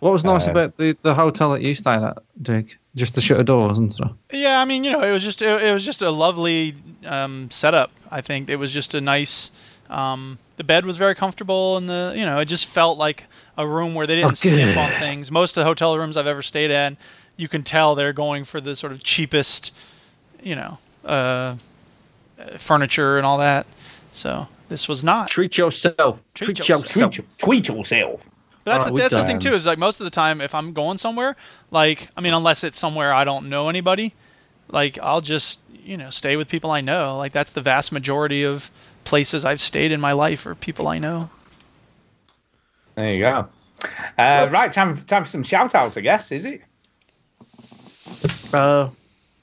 What was nice Uh, about the, the hotel that you stayed at, Dick? Just to shut the shutter doors and stuff. Yeah, I mean, you know, it was just it, it was just a lovely um, setup. I think it was just a nice. Um, the bed was very comfortable, and the you know it just felt like a room where they didn't Oh, skimp on things. Most of the hotel rooms I've ever stayed at, you can tell they're going for the sort of cheapest, you know, uh, uh, furniture and all that. So this was not. Treat yourself. Treat, Treat yourself. your- treat treat yourself. But that's, Alright, the, that's the thing too is like most of the time if I'm going somewhere, like I mean unless it's somewhere I don't know anybody, like I'll just you know stay with people I know. Like that's the vast majority of places I've stayed in my life are people I know. There you go. Uh, right, time time for some shout outs, I guess, is it? Uh,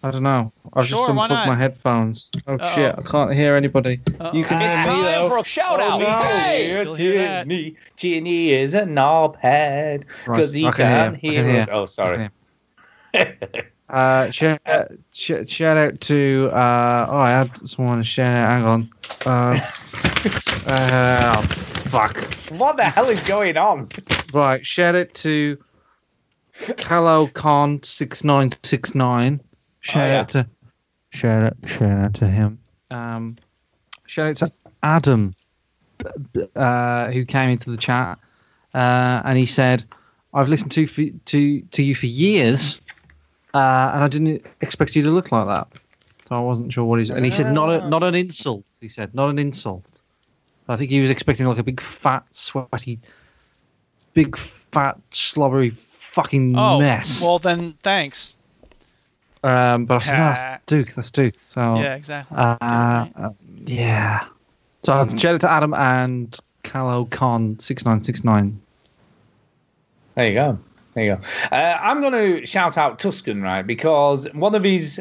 I don't know. I've sure, just unplugged my headphones. Oh Uh-oh. shit, I can't hear anybody. Uh-oh. You can It's time for a shout out. Oh, no. hey, Ginny, Ginny is an knobhead because right. he can not hear, hear us. Oh, sorry. uh, shout, shout out to uh, oh, I had someone to shout out. Hang on. Uh, uh, fuck. What the hell is going on? Right, shout out to CallowCon6969. Shout Oh, yeah. out to shout out shout out to him. Um, shout out to Adam, uh, who came into the chat, uh, and he said, "I've listened to for, to to you for years, uh, and I didn't expect you to look like that." So I wasn't sure what he's. And he said, "Not a not an insult." He said, "Not an insult." I think he was expecting like a big fat sweaty, big fat slobbery fucking Oh, mess. well then thanks. Um, but I said, no, that's Duke. That's Duke. So Yeah, exactly. Uh, uh, yeah. So I've shout out to Adam and Calo Con six nine six nine. There you go. There you go. Uh, I'm going to shout out Tuscan, right? Because one of his,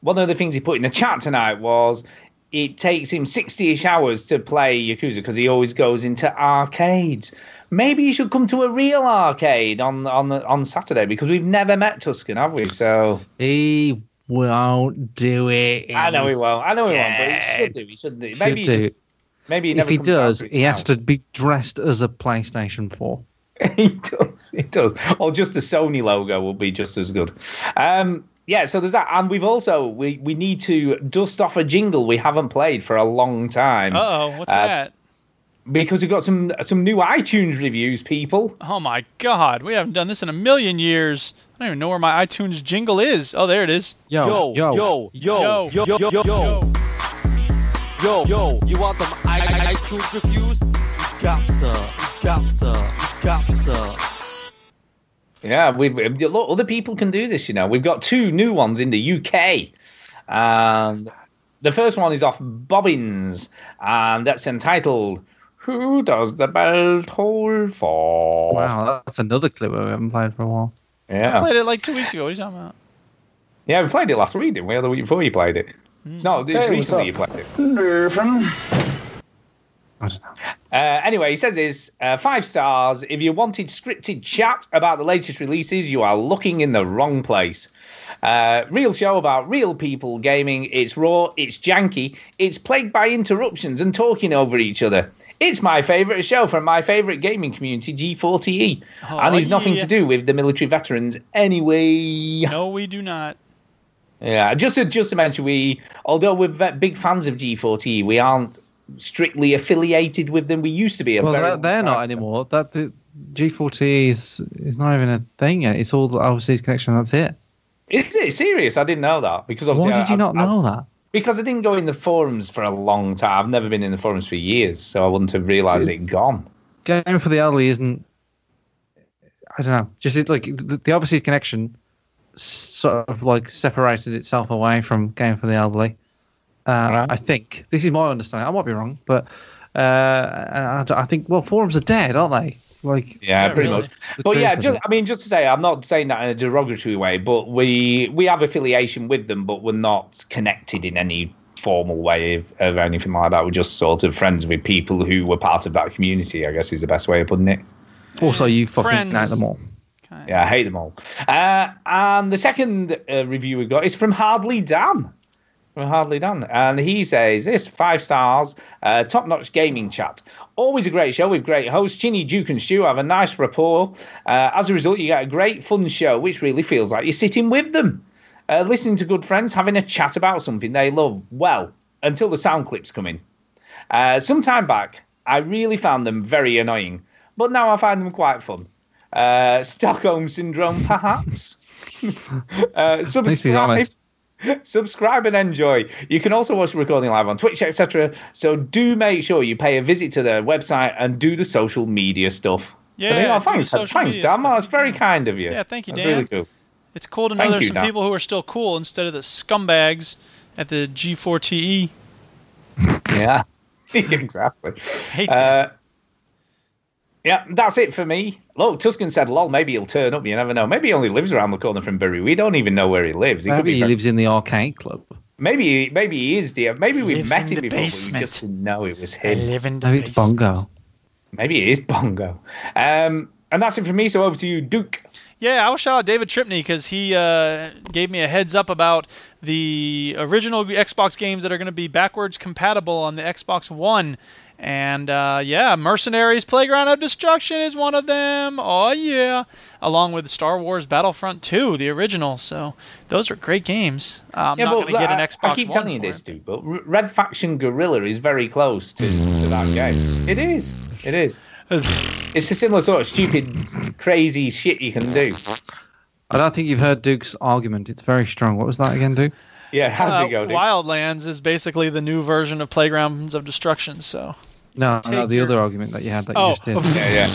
one of the things he put in the chat tonight was it takes him 60ish hours to play Yakuza because he always goes into arcades. Maybe you should come to a real arcade on on on Saturday because we've never met Tuscan, have we? So He won't do it. I know he won't. I know he won't, but he should do. He should do. Should Maybe he do. just, maybe he if he does, to his he has to be dressed as a PlayStation 4. he does. He does. Or just the Sony logo will be just as good. Um, yeah. So there's that, and we've also we we need to dust off a jingle we haven't played for a long time. Uh oh, what's Uh, that? Because we've got some some new iTunes reviews, people. Oh my God, we haven't done this in a million years. I don't even know where my iTunes jingle is. Oh, there it is. Yo, yo, yo, yo, yo, yo, yo, yo, yo, yo. You want some i- i- iTunes reviews? You got to, you got to, you got to. Yeah, we've look, other people can do this. You know, we've got two new ones in the UK, and the first one is off Bobbins, and that's entitled Who does the belt hold for? Wow, that's another clip we haven't played for a while. Yeah. I Yeah. played it like two weeks ago. What are you talking about? Yeah, we played it last week, didn't we? Or the week before you played it. It's not, it's Hey, recently you played it. I don't know. Uh, anyway, he says this uh, five stars. If you wanted scripted chat about the latest releases, you are looking in the wrong place. Uh, real show about real people gaming. It's raw, it's janky, it's plagued by interruptions and talking over each other. It's my favourite show from my favourite gaming community, G4TE, Oh, and it's nothing yeah. to do with the military veterans anyway. No, we do not. Yeah, just to, just to mention, we although we're big fans of G4TE, we aren't strictly affiliated with them. We used to be a Well, very they're, they're time not ago. anymore. That the G40 is is not even a thing yet. It's all the overseas connection. That's it. Is it serious? I didn't know that because Why obviously did you I- not I- know that? Because I didn't go in the forums for a long time. I've never been in the forums for years, so I wouldn't have realised it gone. Game for the elderly isn't. I don't know. Just like the, the overseas connection, sort of like separated itself away from Game for the elderly. Uh, I think this is my understanding. I might be wrong, but I, I think well, forums are dead, aren't they? Like Yeah, pretty really. much. But yeah, just. I mean, just to say, I'm not saying that in a derogatory way, but we we have affiliation with them, but we're not connected in any formal way of, of anything like that. We're just sort of friends with people who were part of that community. I guess is the best way of putting it. Also, you fucking Friends. hate them all. Yeah, I hate them all. Uh, and the second uh, review we got is from Hardly Dan. From Hardly done. And he says this five stars, uh, top notch gaming chat. Always a great show with great hosts. Chinny, Duke, and Stu have a nice rapport. Uh, as a result, you get a great, fun show, which really feels like you're sitting with them. Uh, listening to good friends having a chat about something they love. Well, until the sound clips come in. Uh, some time back, I really found them very annoying, but now I find them quite fun. Uh, Stockholm syndrome, perhaps. uh, subscribe, honest. subscribe and enjoy. You can also watch the recording live on Twitch, etc. So do make sure you pay a visit to their website and do the social media stuff. Yeah, so, know, thanks, thanks, Dan. That's very kind of you. Yeah, thank you, That's Dan. really cool. It's cool to know Thank there's you, some Dan. people who are still cool instead of the scumbags at the G4TE. Yeah, exactly. Hate uh, yeah, that's it for me. Look, Tuscan said, "Lol, maybe he'll turn up. You never know. Maybe he only lives around the corner from Bury. We don't even know where he lives. He could Maybe be he from- lives in the arcade club. Maybe, maybe he is dear. Maybe we've met him the before, but we just didn't know it was him. live in Maybe it's Bongo. Maybe it is Bongo. Um, and that's it for me. So over to you, Duke. Yeah, I will shout out David Tripney because he uh, gave me a heads up about the original Xbox games that are going to be backwards compatible on the Xbox One. And uh, yeah, Mercenaries Playground of Destruction is one of them. Oh, yeah. Along with Star Wars Battlefront 2, the original. So those are great games. Uh, I'm yeah, not but going to get an I- Xbox I keep One telling you this, it. Duke, but Red Faction Guerrilla is very close to, to that game. It is. It is. It's a similar sort of stupid, crazy shit you can do. I don't think you've heard Duke's argument. It's very strong. What was that again, Duke? Yeah, how's Uh, it go, Duke? Wildlands is basically the new version of Playgrounds of Destruction. So No, no, the your- other argument that you had that Oh. you just did. Yeah, yeah.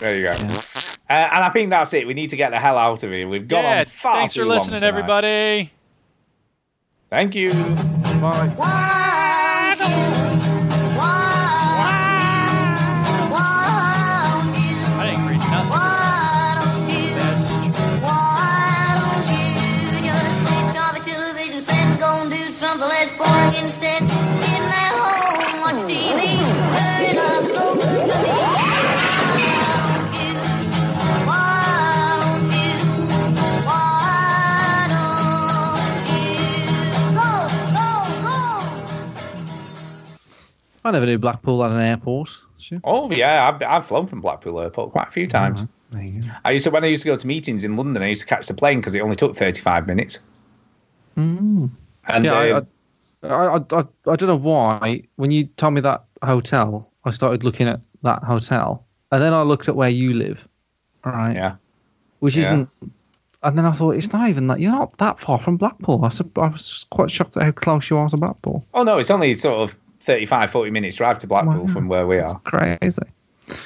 There you go. Uh, and I think that's it. We need to get the hell out of here. We've gone yeah, on far thanks too for listening, tonight. everybody. Thank you. Bye. I Instead. Home, watch TV, up to me. I never knew Blackpool had an airport. Sure. Oh yeah, I've, I've flown from Blackpool Airport quite a few times. There you go. I used to when I used to go to meetings in London. I used to catch the plane because it only took 35 minutes. Mm. And yeah, uh, I, I, I, I, I don't know why. When you told me that hotel, I started looking at that hotel, and then I looked at where you live. Right. Yeah. Which Yeah. isn't. And then I thought it's not even that. You're not that far from Blackpool. I, I was quite shocked at how close you are to Blackpool. oh no, it's only sort of 35, 40 minutes drive to Blackpool Wow. from where we are. Crazy.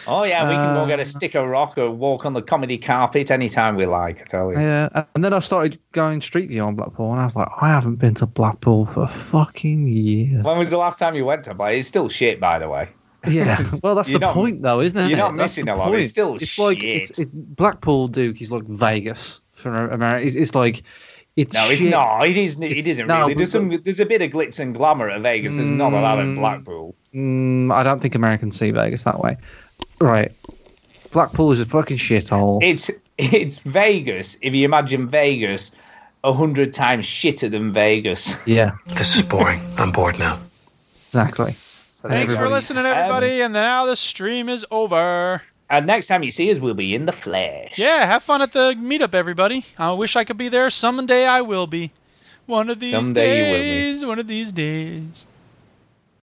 Oh yeah, we can go Uh, get a stick of rock or walk on the comedy carpet anytime we like. I tell you. Yeah, and then I started going Street View on Blackpool, and I was like, I haven't been to Blackpool for fucking years. When was the last time you went to play? It's still shit, by the way. Yeah, well, that's the not- point, though, isn't it? you're not That's missing a lot. It's still it's like it's, shit. it's Blackpool Duke is like Vegas for America. It's, it's like it's No, it's shit. not. It isn't. It It's- isn't no, really. There's some. There's a bit of glitz and glamour at Vegas. There's not a lot Mm. Blackpool. Mm, I don't think Americans see Vegas that way. Right, Blackpool is a fucking shithole. It's it's Vegas. If you imagine Vegas a hundred times shitter than Vegas. Yeah, This is boring. I'm bored now. exactly. Thanks for listening, everybody. Um, and now the stream is over. And next time you see us, we'll be in the flesh. Yeah, have fun at the meetup, everybody. I wish I could be there. Someday I will be. One of these Someday you will be. days. One of these days.